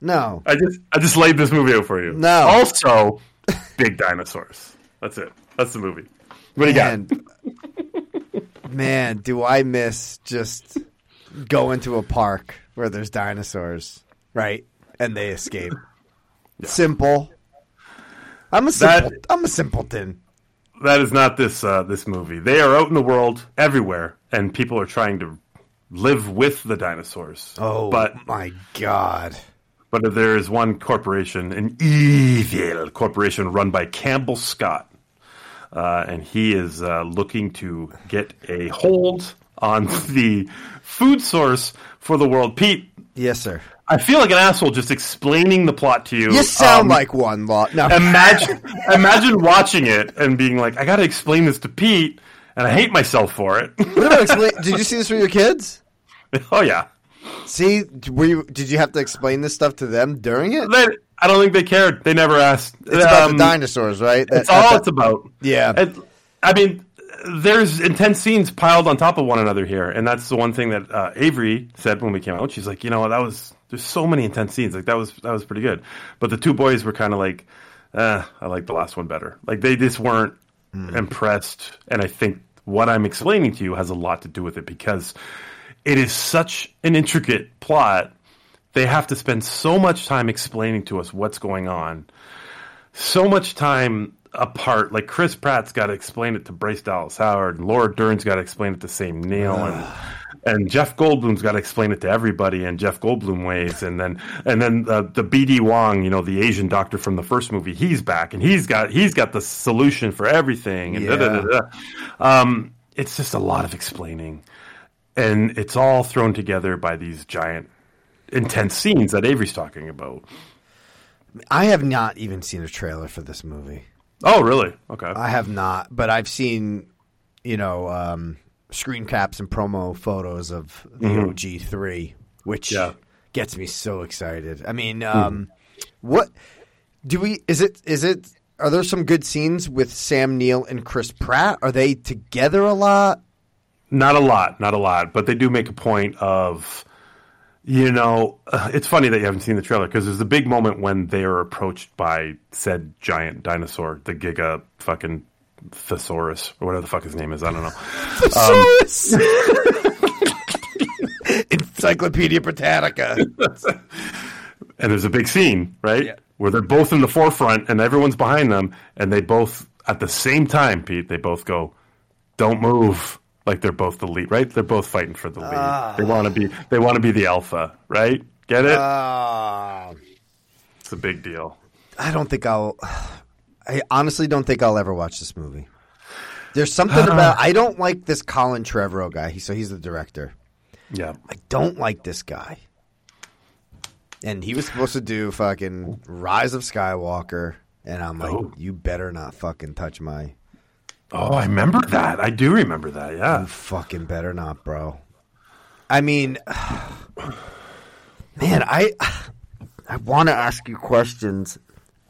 No. I just I just laid this movie out for you. No. Also, big dinosaurs. That's it. That's the movie. What do you got? Man, do I miss just going to a park where there's dinosaurs, right? And they escape. Simple. I'm a That- simple. I'm a simpleton. That is not this uh, this movie. They are out in the world everywhere, and people are trying to live with the dinosaurs. Oh, but my God. But there is one corporation, an evil corporation run by Campbell Scott, uh, and he is uh, looking to get a hold on the food source for the world. Pete, Yes, sir. I feel like an asshole just explaining the plot to you. You sound Um, like one lot. No. imagine imagine watching it and being like, I got to explain this to Pete, and I hate myself for it. What about explain- did you see this with your kids? oh yeah, See, were you? Did you have to explain this stuff to them during it? they, I don't think they cared. They never asked. It's about Um, the dinosaurs, right? That- It's all that- it's about. Yeah. And I mean, there's intense scenes piled on top of one another here, and that's the one thing that uh, Avery said when we came out. She's like, you know, that was there's so many intense scenes. Like that was that was pretty good, but the two boys were kind of like, eh, I like the last one better. Like they just weren't impressed, and I think what I'm explaining to you has a lot to do with it because it is such an intricate plot. They have to spend so much time explaining to us what's going on so much time apart. Like Chris Pratt's got to explain it to Bryce Dallas Howard, and Laura Dern's got to explain it to Sam Neill, and and Jeff Goldblum's got to explain it to everybody in Jeff Goldblum ways, and then and then uh, the BD Wong, you know, the Asian doctor from the first movie, he's back, and he's got he's got the solution for everything, and da, da, da, da. Um, it's just a lot of explaining, and it's all thrown together by these giant, intense scenes that Avery's talking about. I have not even seen a trailer for this movie. Oh, really? Okay. I have not, but I've seen, you know, um, screen caps and promo photos of the OG3, which Yeah. gets me so excited. I mean, um, what do we? Is it? Is it? Are there some good scenes with Sam Neill and Chris Pratt? Are they together a lot? Not a lot, not a lot, but they do make a point of, you know, uh, it's funny that you haven't seen the trailer because there's a big moment when they are approached by said giant dinosaur, the Giga fucking Thesaurus or whatever the fuck his name is. I don't know. Thesaurus Encyclopedia Britannica. and there's a big scene, right? Where they're both in the forefront and everyone's behind them, and they both at the same time, Pete, they both go, "Don't move." Like they're both the lead, right? They're both fighting for the lead. They want to be, they want to be the alpha, right? Get it? Ah. it's a big deal. I don't think I'll. I honestly don't think I'll ever watch this movie. There's something about I don't like this Colin Trevorrow guy. He, so he's the director. Yeah. I don't like this guy. And he was supposed to do fucking Rise of Skywalker, and I'm like, Oh. you better not fucking touch my. Oh, I remember that. I do remember that. Yeah. You fucking better not, bro. I mean, man, I I want to ask you questions.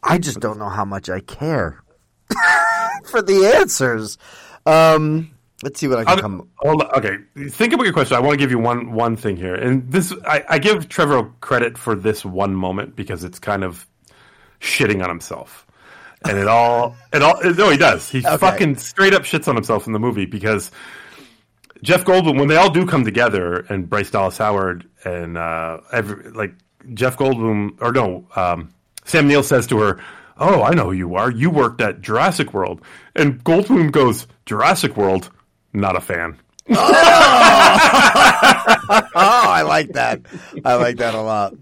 I just don't know how much I care for the answers. Um, let's see what I can I'll- come. hold on. Okay, think about your question. I want to give you one one thing here, and this I, I give Trevor credit for this one moment because it's kind of shitting on himself, and it all it all no he does he fucking straight up shits on himself in the movie because Jeff Goldblum when they all do come together and Bryce Dallas Howard and uh, every, like Jeff Goldblum or no um, Sam Neill says to her. Oh, I know who you are. You worked at Jurassic World. And Goldblum goes, Jurassic World? Not a fan. Oh, I like that. I like that a lot.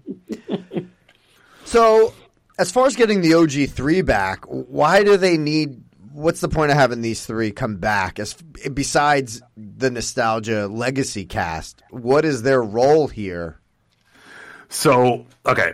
So, as far as getting the OG three back, why do they need? What's the point of having these three come back? As besides the nostalgia legacy cast, what is their role here? So, okay.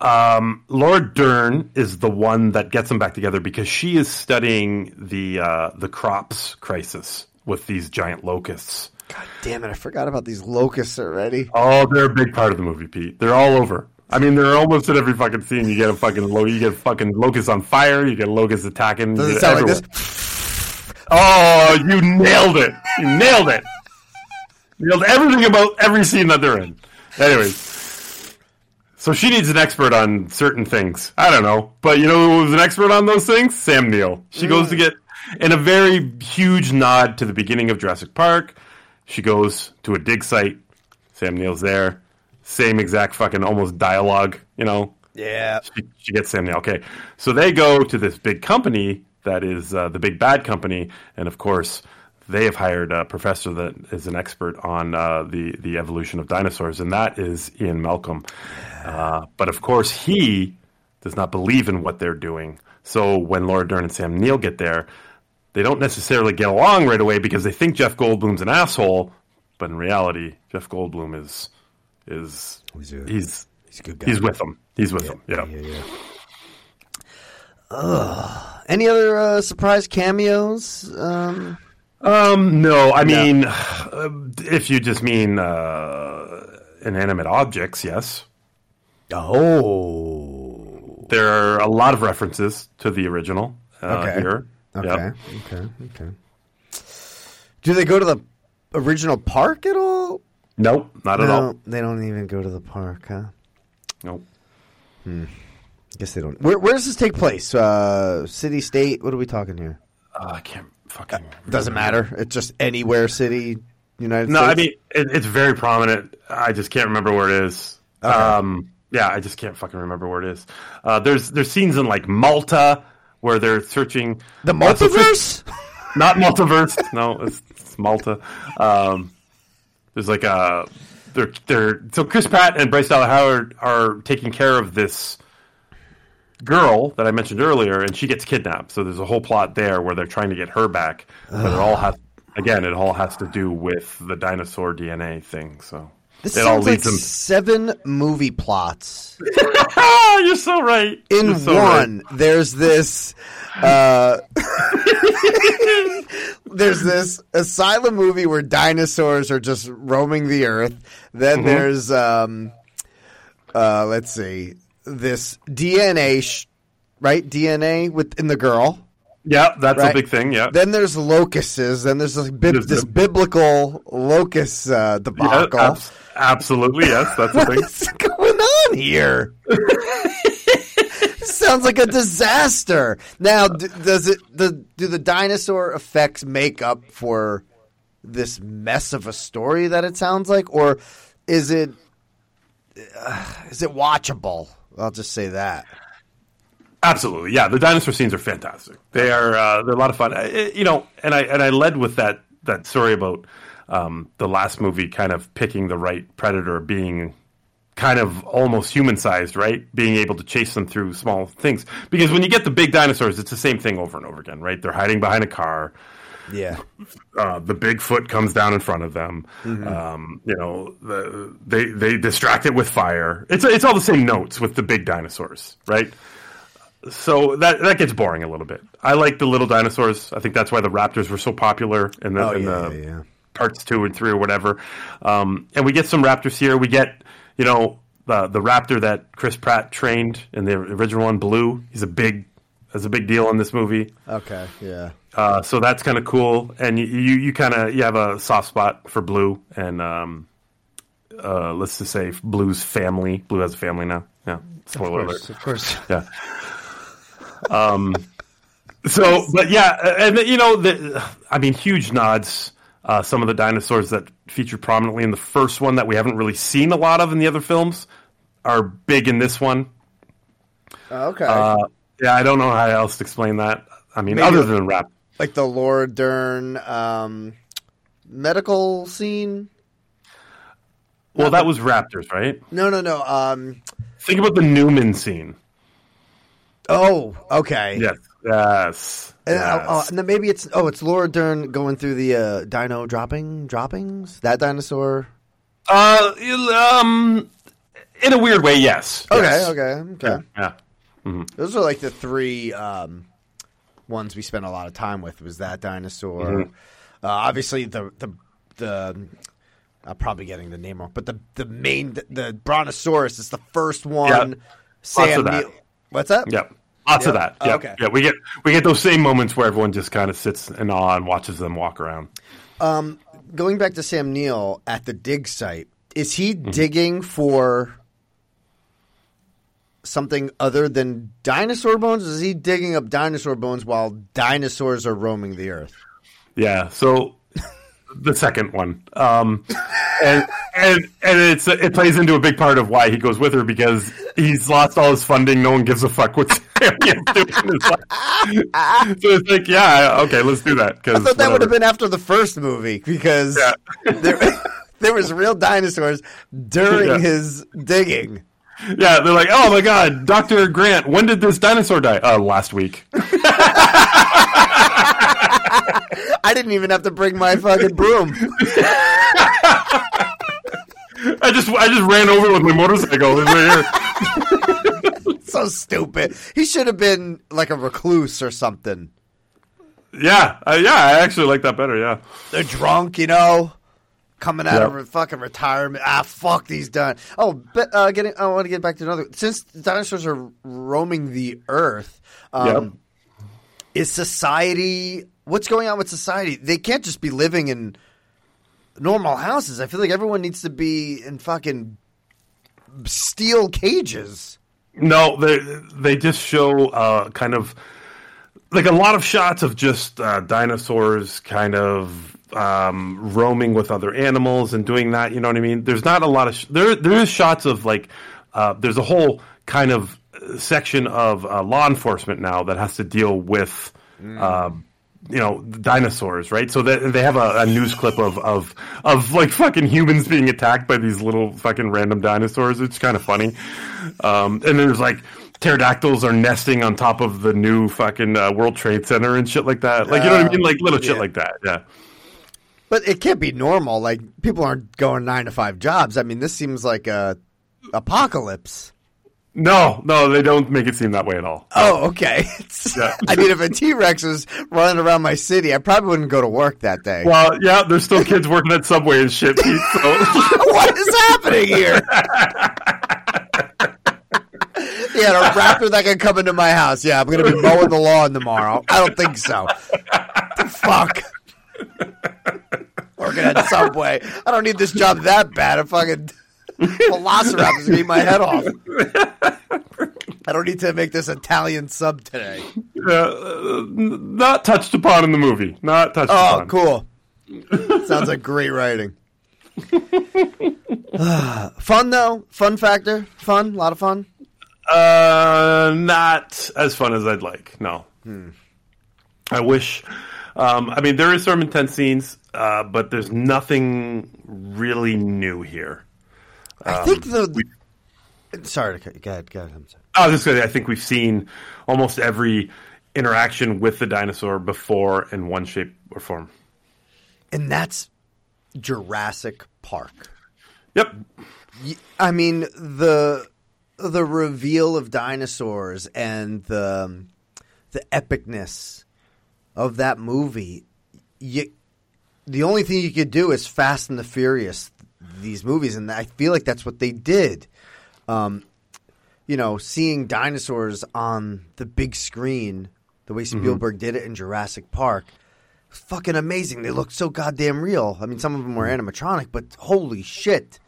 Um, Laura Dern is the one that gets them back together because she is studying the uh, the crops crisis with these giant locusts. God damn it! I forgot about these locusts already. Oh, they're a big part of the movie, Pete. They're all over. I mean, they're almost at every fucking scene. You get a fucking lo- you get fucking locusts on fire. You get locusts attacking. Does you it sound like this? Oh, you nailed it! You nailed it! nailed everything about every scene that they're in. Anyways, so she needs an expert on certain things. I don't know, but you know who was an expert on those things? Sam Neill. She goes to mm. get in a very huge nod to the beginning of Jurassic Park. She goes to a dig site. Sam Neill's there. Same exact fucking almost dialogue. You know, Yeah. she, she gets Sam Neill. Okay, so they go to this big company that is uh, the big bad company, and of course, they have hired a professor that is an expert on uh, the the evolution of dinosaurs, and that is Ian Malcolm. Uh, but of course, he does not believe in what they're doing. So when Laura Dern and Sam Neill get there, they don't necessarily get along right away because they think Jeff Goldblum's an asshole, but in reality, Jeff Goldblum is is He's a- he's He's a good guy. he's with them. He's with them. Yeah. Yeah, yeah. Ugh. Any other uh, surprise cameos? Um, Um, no, I mean, uh, if you just mean uh, inanimate objects, yes. oh, There are a lot of references to the original uh, Okay. here. Okay. Yep. Okay. Okay. Do they go to the original park at all? Nope, not at all. they don't even go to the park, huh? Nope. I guess they don't. Where, where does this take place? Uh, city, state? What are we talking here? Uh, I can't fucking. Doesn't matter. It's just anywhere, city, United States. No, I mean it, it's very prominent. I just can't remember where it is. Okay. Um, yeah, I just can't fucking remember where it is. Uh, there's there's scenes in like Malta where they're searching the uh, multiverse. Not multiverse. no, it's, it's Malta. Um, there's like a they're they're so Chris Pratt and Bryce Dallas Howard are taking care of this girl that I mentioned earlier, and she gets kidnapped. So there's a whole plot there where they're trying to get her back, but it all ah. has again it all has to do with the dinosaur DNA thing. So This it all sounds like leads them. seven movie plots you're so right. in You're so right. one. There's this. Uh, there's this asylum movie where dinosaurs are just roaming the earth. Then Mm-hmm. there's, um, uh, let's see, this DNA, sh- right? DNA within the girl. Yeah, that's Right. a big thing. Yeah. Then there's locusts. Then there's this, There's this biblical locust uh, Yeah, debacle. absolutely, yes, that's the thing. What's going on here? Sounds like a disaster. Now, d- does it the do the dinosaur effects make up for this mess of a story that it sounds like, or is it uh, is it watchable? I'll just say that. Absolutely, yeah. The dinosaur scenes are fantastic. They are uh, they're a lot of fun. I- you know, and I and I led with that that story about um, the last movie kind of picking the right predator, being kind of almost human sized, right? Being able to chase them through small things. Because when you get the big dinosaurs, it's the same thing over and over again, right? They're hiding behind a car. Yeah, uh, the Bigfoot comes down in front of them. Mm-hmm. Um, you know, the, they they distract it with fire. It's it's all the same notes with the big dinosaurs, right? So that that gets boring a little bit. I like the little dinosaurs. I think that's why the raptors were so popular in the Oh, in yeah, the yeah, yeah. parts two and three or whatever. Um, and we get some raptors here. We get you know the the raptor that Chris Pratt trained in the original one, Blue. He's a big, is a big deal in this movie. okay, yeah. Uh, so that's kind of cool, and you you, you kind of you have a soft spot for Blue, and um, uh, let's just say Blue's family. Blue has a family now. Yeah, spoiler alert. Of course. Yeah. Um. So, but yeah, and you know, the, I mean, huge nods. Uh, some of the dinosaurs that feature prominently in the first one that we haven't really seen a lot of in the other films are big in this one. Okay. Uh, yeah, I don't know how else to explain that. I mean, Maybe- other than rap. like the Laura Dern um, medical scene. Well, that was Raptors, right? No, no, no. Um, Think about the Newman scene. Oh, okay. Yes. Yes. And, yes. oh, oh, and then maybe it's oh, it's Laura Dern going through the uh, dino dropping droppings. That dinosaur. Uh, um, in a weird way, yes. Okay, Yes. okay, okay. Yeah. yeah. Those are like the three um, ones we spent a lot of time with. Was that dinosaur? Mm-hmm. Uh, obviously, the the the. I'm probably getting the name wrong, but the the main the, the Brontosaurus is the first one. Yeah. Sam. Neill- What's that? Yep. Lots of Yep. that. Yep. Okay. Yeah, we get we get those same moments where everyone just kind of sits in awe and watches them walk around. Going back to Sam Neill at the dig site, is he Mm-hmm. digging for something other than dinosaur bones? Is he digging up dinosaur bones while dinosaurs are roaming the earth? Yeah. So the second one, um, and and and it's it plays into a big part of why he goes with her because he's lost all his funding. No one gives a fuck what Sam doing his life. So it's like, yeah, okay, let's do that. I thought that would have been after the first movie because Yeah. there, there was real dinosaurs during Yeah. his digging. Yeah, they're like, oh my god, Doctor Grant, when did this dinosaur die? Uh, last week. I didn't even have to bring my fucking broom. I just I just ran over with my motorcycle. It's right here. so stupid. He should have been like a recluse or something. Yeah, uh, yeah, I actually like that better. Yeah, They're drunk, you know, coming out Yep. of fucking retirement. Ah, fuck these done. Oh, but uh, getting. I want to get back to another. Since dinosaurs are roaming the earth, um, is society what's going on with society? They can't just be living in normal houses. I feel like everyone needs to be in fucking steel cages. No, they they just show uh, kind of like a lot of shots of just uh, dinosaurs kind of um, roaming with other animals and doing that. You know what I mean? There's not a lot of sh- there. There is shots of like uh, there's a whole kind of section of uh, law enforcement now that has to deal with. Uh, you know dinosaurs, right? So they, they have a, a news clip of, of of like fucking humans being attacked by these little fucking random dinosaurs. It's kind of funny. Um, and there's like pterodactyls are nesting on top of the new fucking uh, World Trade Center and shit like that. Like you know what I mean? Like little shit yeah. like that. Yeah. But it can't be normal. Like people aren't going nine to five jobs. I mean, this seems like a apocalypse. No, no, they don't make it seem that way at all. Oh, okay. Yeah. I mean, if a T Rex was running around my city, I probably wouldn't go to work that day. Well, yeah, there's still kids working at Subway and shit. Pete, so. what is happening here? yeah, a raptor that can come into my house. Yeah, I'm going to be mowing the lawn tomorrow. I don't think so. The fuck. Working at Subway. I don't need this job that bad. A fucking velociraptor's going to eat my head off. I don't need to make this Italian sub today. Uh, not touched upon in the movie. Not touched upon. Oh, upon. cool. Sounds like great writing. fun though, fun factor, fun, a lot of fun. Uh, not as fun as I'd like. No. I wish. Um, I mean, there is some intense scenes, uh, but there's nothing really new here. I um, think the. sorry cut you. Go ahead. Go ahead. I'm sorry. I was just say, I think we've seen almost every interaction with the dinosaur before in one shape or form. And that's Jurassic Park. Yep. I mean the the reveal of dinosaurs and the the epicness of that movie. You, the only thing you could do is Fast and the Furious these movies, and I feel like that's what they did. Um, you know, seeing dinosaurs on the big screen, the way Spielberg did it in Jurassic Park, fucking amazing. They looked so goddamn real. I mean, some of them were animatronic, but holy shit!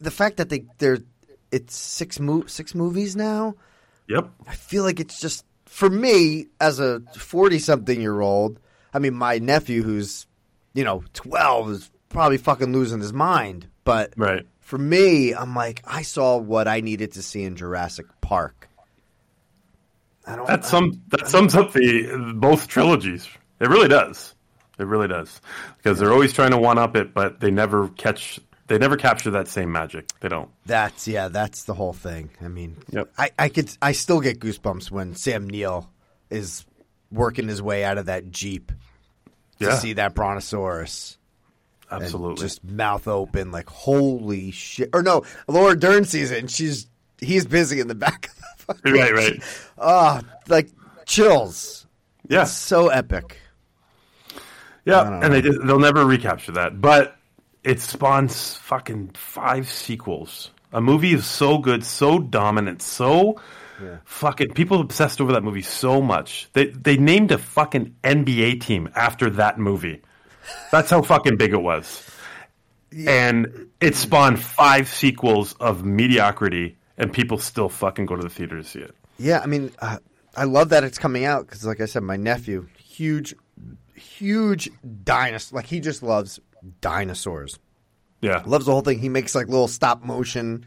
The fact that they they're it's six mo- six movies now. Yep. I feel like it's just for me as a forty something year old. I mean, my nephew who's you know twelve is probably fucking losing his mind, but Right. for me, I'm like, I saw what I needed to see in Jurassic Park. I don't. That sum that sums up the both trilogies. It really does. It really does because they're always trying to one up it, but they never catch. They never capture that same magic. They don't. That's yeah. That's the whole thing. I mean, Yep. I, I could. I still get goosebumps when Sam Neill is working his way out of that jeep to Yeah. see that brontosaurus. Absolutely. just mouth open, like holy shit. Or no, Laura Dern sees it, and she's he's busy in the back. Of the fucking right. Right. Ah, like chills. Yeah. So epic. Yeah. And they just, they'll never recapture that, but it spawns fucking five sequels. A movie is so good, so dominant, so fucking people obsessed over that movie so much. They they named a fucking NBA team after that movie. That's how fucking big it was. And it spawned five sequels of mediocrity, and people still fucking go to the theater to see it. Yeah, I mean, uh, I love that it's coming out because, like I said, my nephew, huge, huge dinosaur. Like he just loves dinosaurs. Yeah. Loves the whole thing. He makes like little stop motion.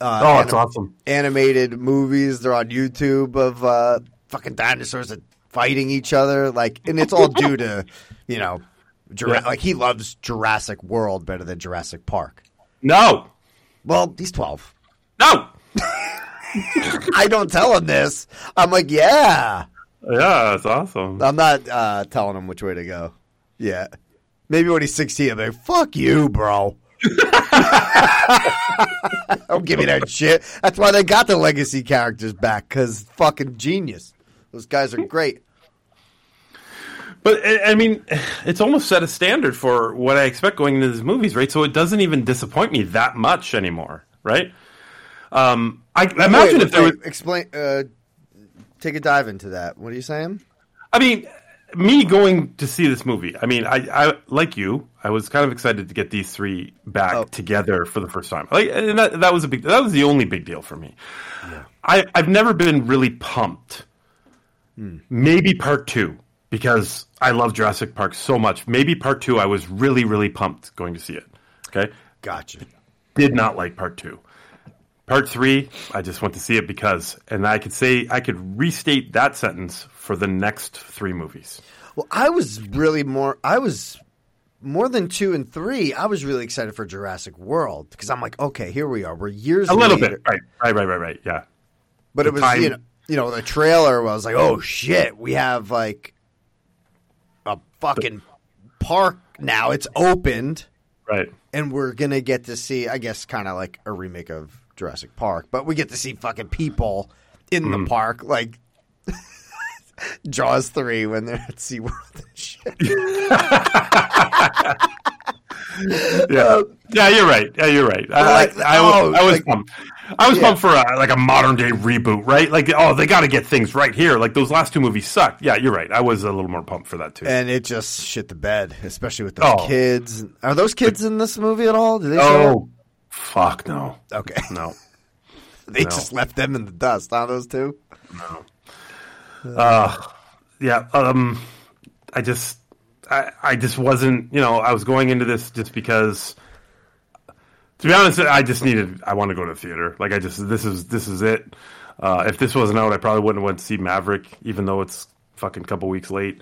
Uh, Oh, it's anim- awesome. Animated movies. They're on YouTube of uh, fucking dinosaurs that fighting each other. Like, and it's all due to, you know, Jura- Yeah. like he loves Jurassic World better than Jurassic Park. No. Well, he's twelve. No. I don't tell him this. I'm like, yeah. Yeah, it's awesome. I'm not uh, telling him which way to go. Yeah. Maybe when he's 16, I'll be like, fuck you, bro. Don't give me that shit. That's why they got the legacy characters back, because fucking genius. Those guys are great. But I I mean, it's almost set a standard for what I expect going into these movies, right? So it doesn't even disappoint me that much anymore, right? Um, I imagine Wait, if there wait, was Explain, uh, take a dive into that. What are you saying? I mean, me going to see this movie. I mean, I, I like you. I was kind of excited to get these three back Oh. together for the first time. Like, and that, that was a big. That was the only big deal for me. Yeah. I, I've never been really pumped. Maybe part two because I love Jurassic Park so much. Maybe part two, I was really, really pumped going to see it. Okay, Gotcha. did not like part two. Part three, I just went to see it because, and I could say I could restate that sentence for the next three movies. Well, I was really more. I was more than two and three. I was really excited for Jurassic World because I'm like, okay, here we are. We're years A little later. bit, right, right, right, right, right. Yeah, But The it was time- you know, you know the trailer was like, oh shit, we have like a fucking park now. It's opened, right. and we're gonna get to see, I guess, kind of like a remake of Jurassic Park, but we get to see fucking people in Mm-hmm. the park, like. Jaws three when they're at SeaWorld and shit. Yeah, yeah, you're right. Yeah, you're right. I, like, I, I, was- oh, I was like- pumped. I was Yeah. pumped for a, like a modern day reboot, right? Like, oh, they got to get things right here. Like those last two movies sucked. Yeah, you're right. I was a little more pumped for that too. And it just shit the bed, especially with the Oh. kids. Are those kids in this movie at all? Oh, fuck no. Okay. no. They No. just left them in the dust, huh, those two? Yeah, um, I just, I, I just wasn't, you know, I was going into this just because, to be honest, I just needed, I want to go to the theater. Like, I just, this is, this is it. Uh, if this wasn't out, I probably wouldn't have went to see Maverick, even though it's fucking couple weeks late.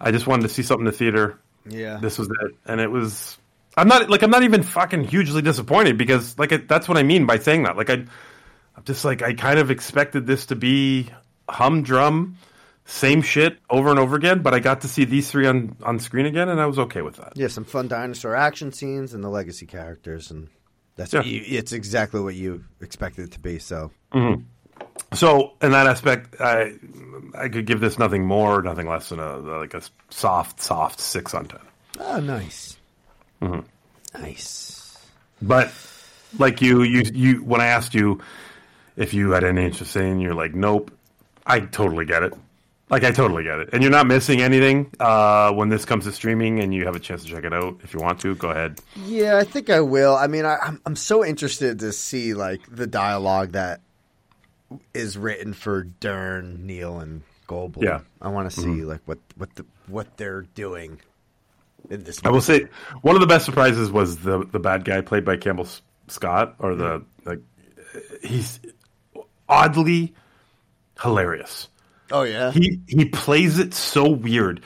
I just wanted to see something in the theater. Yeah. This was it, and it was. I'm not like I'm not even fucking hugely disappointed because like it, that's what I mean by saying that. Like I, I'm just like I kind of expected this to be humdrum, same shit over and over again. But I got to see these three on on screen again, and I was okay with that. Yeah, some fun dinosaur action scenes and the legacy characters, and that's Yeah. you, it's exactly what you expected it to be. So mm-hmm. So in that aspect, I I could give this nothing more, nothing less than a like a soft, soft six on ten. oh, nice, mm-hmm. nice. But like you, you, you. When I asked you if you had any interest in, you're like, nope. I totally get it. Like I totally get it, and you're not missing anything uh, when this comes to streaming, and you have a chance to check it out. If you want to, go ahead. Yeah, I think I will. I mean, I, I'm I'm so interested to see like the dialogue that is written for Dern, Neill, and Goldblum. Yeah. I want to see like what what the what they're doing in this. I will say one of the best surprises was the the bad guy played by Campbell Scott, or the like. He's oddly hilarious. Oh yeah. he he plays it so weird.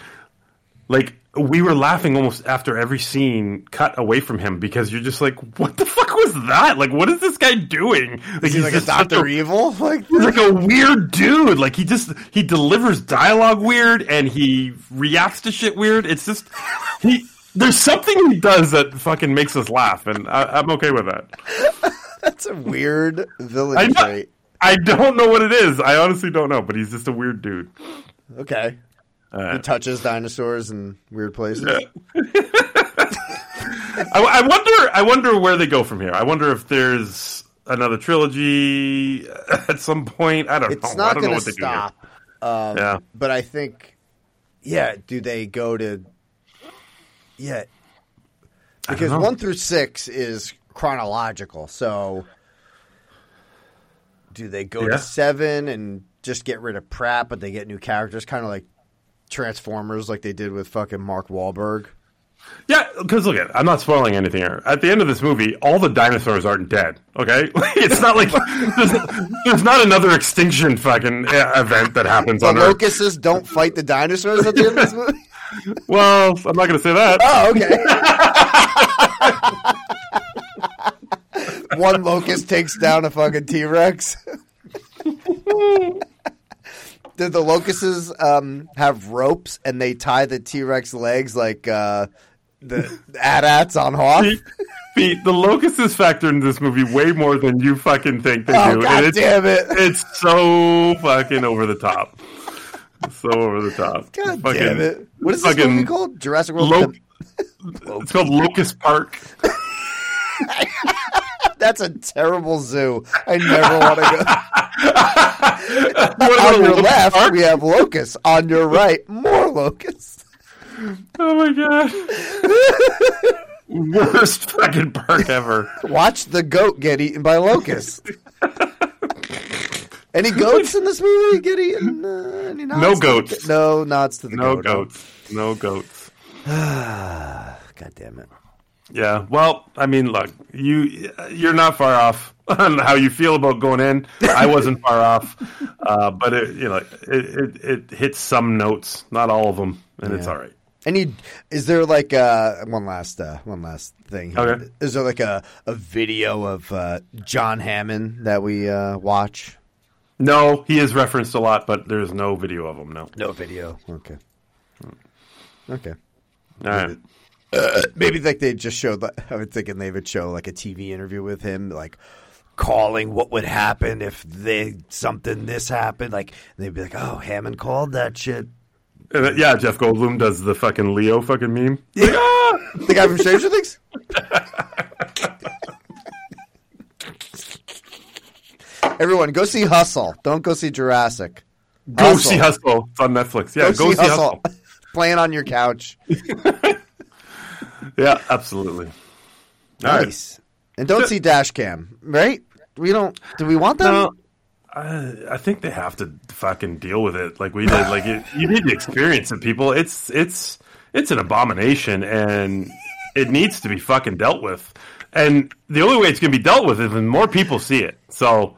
Like we were laughing almost after every scene cut away from him because you're just like, what the fuck was that? Like, what is this guy doing? Like Is he like a Doctor Evil? Like He's like a weird dude. Like he just he delivers dialogue weird and he reacts to shit weird. It's just he. There's something he does that fucking makes us laugh, and I, I'm okay with that. that's a weird villain trait. I don't know what it is. I honestly don't know, but he's just a weird dude. Okay. Uh, He touches dinosaurs in weird places. I, I wonder. I wonder where they go from here. I wonder if there's another trilogy at some point. I don't It's know. I not don't know going what to they do here. stop. Um, Yeah. But I think, yeah, do they go to. Yeah. Because one through six is chronological. So do they go Yeah. to seven and just get rid of Pratt, but they get new characters, kind of like Transformers, like they did with fucking Mark Wahlberg? Yeah, because look at, I'm not spoiling anything here. At the end of this movie, all the dinosaurs aren't dead. Okay, it's not like there's, there's not another extinction fucking event that happens The on Earth. The locusts don't fight the dinosaurs at the end of this movie? Well, I'm not going to say that. Oh, okay. One locust takes down a fucking T Rex. Did the locusts um, have ropes and they tie the T Rex legs like uh, the AT-ATs on Hoth? Pete, the locusts factor into this movie way more than you fucking think they Oh, do. God and it's, damn it. It's so fucking over the top. So over the top. God Fucking- damn it. What is this movie called? Jurassic World? Lo- it's called Locust Park. That's a terrible zoo. I never want to go. On your left, we have locusts. On your right, more locusts. Oh my god. Worst fucking park ever. Watch the goat get eaten by locusts. Any goats in this movie get eaten? Uh, No to the- goats. no nods to the No goat. goats. No goats. God damn it. Yeah. Well, I mean, look, you you're not far off on how you feel about going in. I wasn't far off, uh, but it you know it, it it hits some notes, not all of them, and it's Yeah. all right. Any is there like uh one last uh one last thing? here. Okay. Is there like a, a video of uh, John Hammond that we uh, watch? No, he is referenced a lot, but there's no video of him. No. No video. Okay. Okay. All right. Maybe like they just showed. I was thinking they would show like a TV interview with him, like calling what would happen if they something this happened. Like they'd be like, "Oh, Hammond called that shit." Yeah, Jeff Goldblum does the fucking Leo fucking meme. Yeah, ah! The guy from Stranger Things. Everyone, go see Hustle. Don't go see Jurassic. Go see Hustle. It's on Netflix. Yeah, go, see Hustle. Playing on your couch. Yeah, absolutely. All right. Nice. And don't see Dashcam, right? We don't. Do we want them? No, I, I think they have to fucking deal with it like we did. Like it, you need to experience it, people. It's it's it's an abomination, and it needs to be fucking dealt with. And the only way it's going to be dealt with is when more people see it. So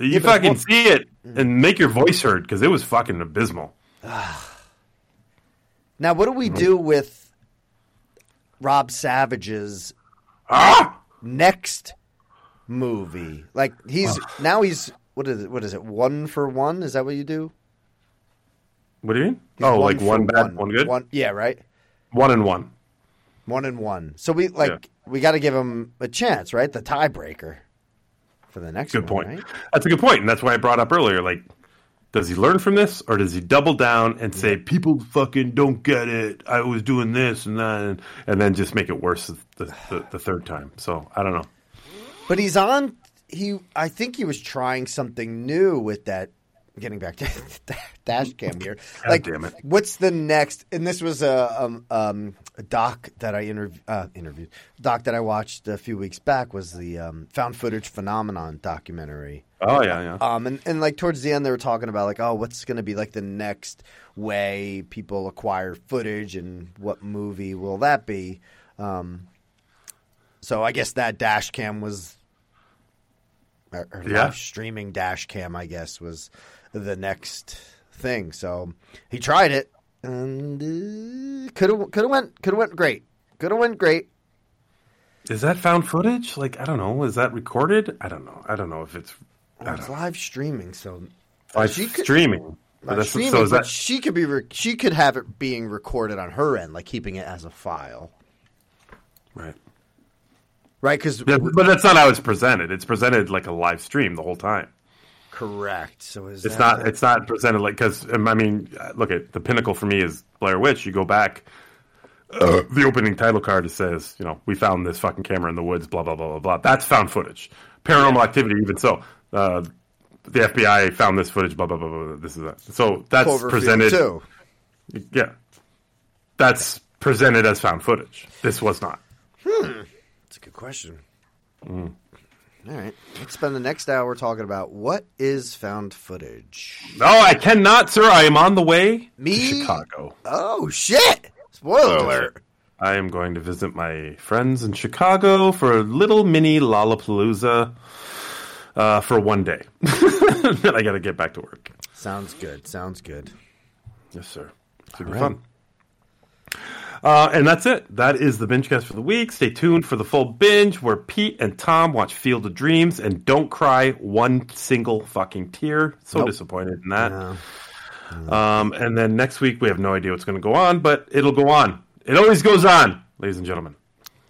you but fucking what- see it and make your voice heard because it was fucking abysmal. Now, what do we do with Rob Savage's next movie? Like he's now he's what is it? What is it? One for one? Is that what you do? what do you mean? He's oh, like one bad, one good, one, One, yeah, right. One and one. One and one. So we like Yeah. we got to give him a chance, right? The tiebreaker for the next Good one, point. right? That's a good point, and that's why I brought up earlier. Like, does he learn from this, or does he double down and say people fucking don't get it? I was doing this and that, and, and then just make it worse the, the, the third time. So I don't know. But he's on. He, I think he was trying something new with that. Getting back to dash cam here, God like, damn it. what's the next? And this was a um, um, a doc that I interv- uh, interviewed. Doc that I watched a few weeks back was the um, found footage phenomenon documentary. Oh yeah, yeah. Um, and, and like towards the end, they were talking about like, oh, what's going to be like the next way people acquire footage, and what movie will that be? Um, so I guess that dash cam was, or, or Yeah. live streaming dash cam, I guess, was the next thing. So he tried it, and could have could have went could have went great, could have went great. Is that found footage? Like I don't know. Is that recorded? I don't know. I don't know if it's I It's know. live streaming, so live she could- streaming. Live streaming, so that she could be re- she could have it being recorded on her end, like keeping it as a file, right? right? Because Yeah, but that's not how it's presented. It's presented like a live stream the whole time. Correct. So is It's not. It's not presented like because I mean, uh, look at the pinnacle for me is Blair Witch. You go back, uh, the opening title card says, you know, we found this fucking camera in the woods. Blah blah blah blah blah. That's found footage. Paranormal Activity, even so. Uh, the FBI found this footage. Blah blah blah blah. This is that. So that's presented. too. Yeah, that's presented as found footage. This was not. Hmm, that's a good question. Mm. All right, let's spend the next hour talking about what is found footage. No, I cannot, sir. I am on the way Me? to Chicago. Oh shit! Spoiler alert. I am going to visit my friends in Chicago for a little mini Lollapalooza uh, for one day. then I got to get back to work. Sounds good. Sounds good. Yes, sir. Be right. fun. Uh, and that's it. That is the binge cast for the week. Stay tuned for the full binge where Pete and Tom watch Field of Dreams and don't cry one single fucking tear. So Nope. disappointed in that. No. Um, and then next week we have no idea what's going to go on, but it'll go on. It always goes on, ladies and gentlemen.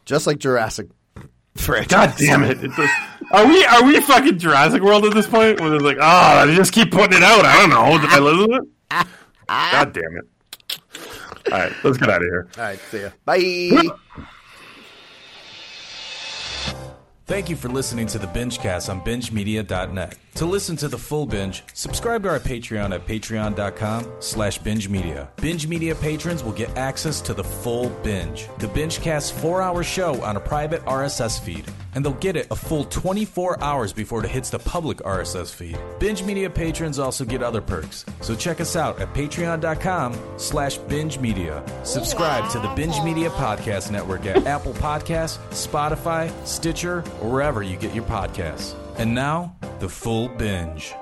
Just like Jurassic franchise. God damn it! Just- are we are we fucking Jurassic World at this point? Where it's like, oh, they just keep putting it out. I don't know. Did I listen to it? God damn it! All right, let's get out of here. All right. See ya. Bye. Thank you for listening to the Bingecast on BingeMedia.net. To listen to the full binge, subscribe to our Patreon at patreon.com slash binge media. Binge Media patrons will get access to the full binge, the Bingecast four-hour show on a private RSS feed, and they'll get it a full 24 hours before it hits the public RSS feed. Binge Media patrons also get other perks, so check us out at patreon.com slash binge media. Subscribe to the Binge Media Podcast Network at Apple Podcasts, Spotify, Stitcher, or wherever you get your podcasts. And now, the full binge.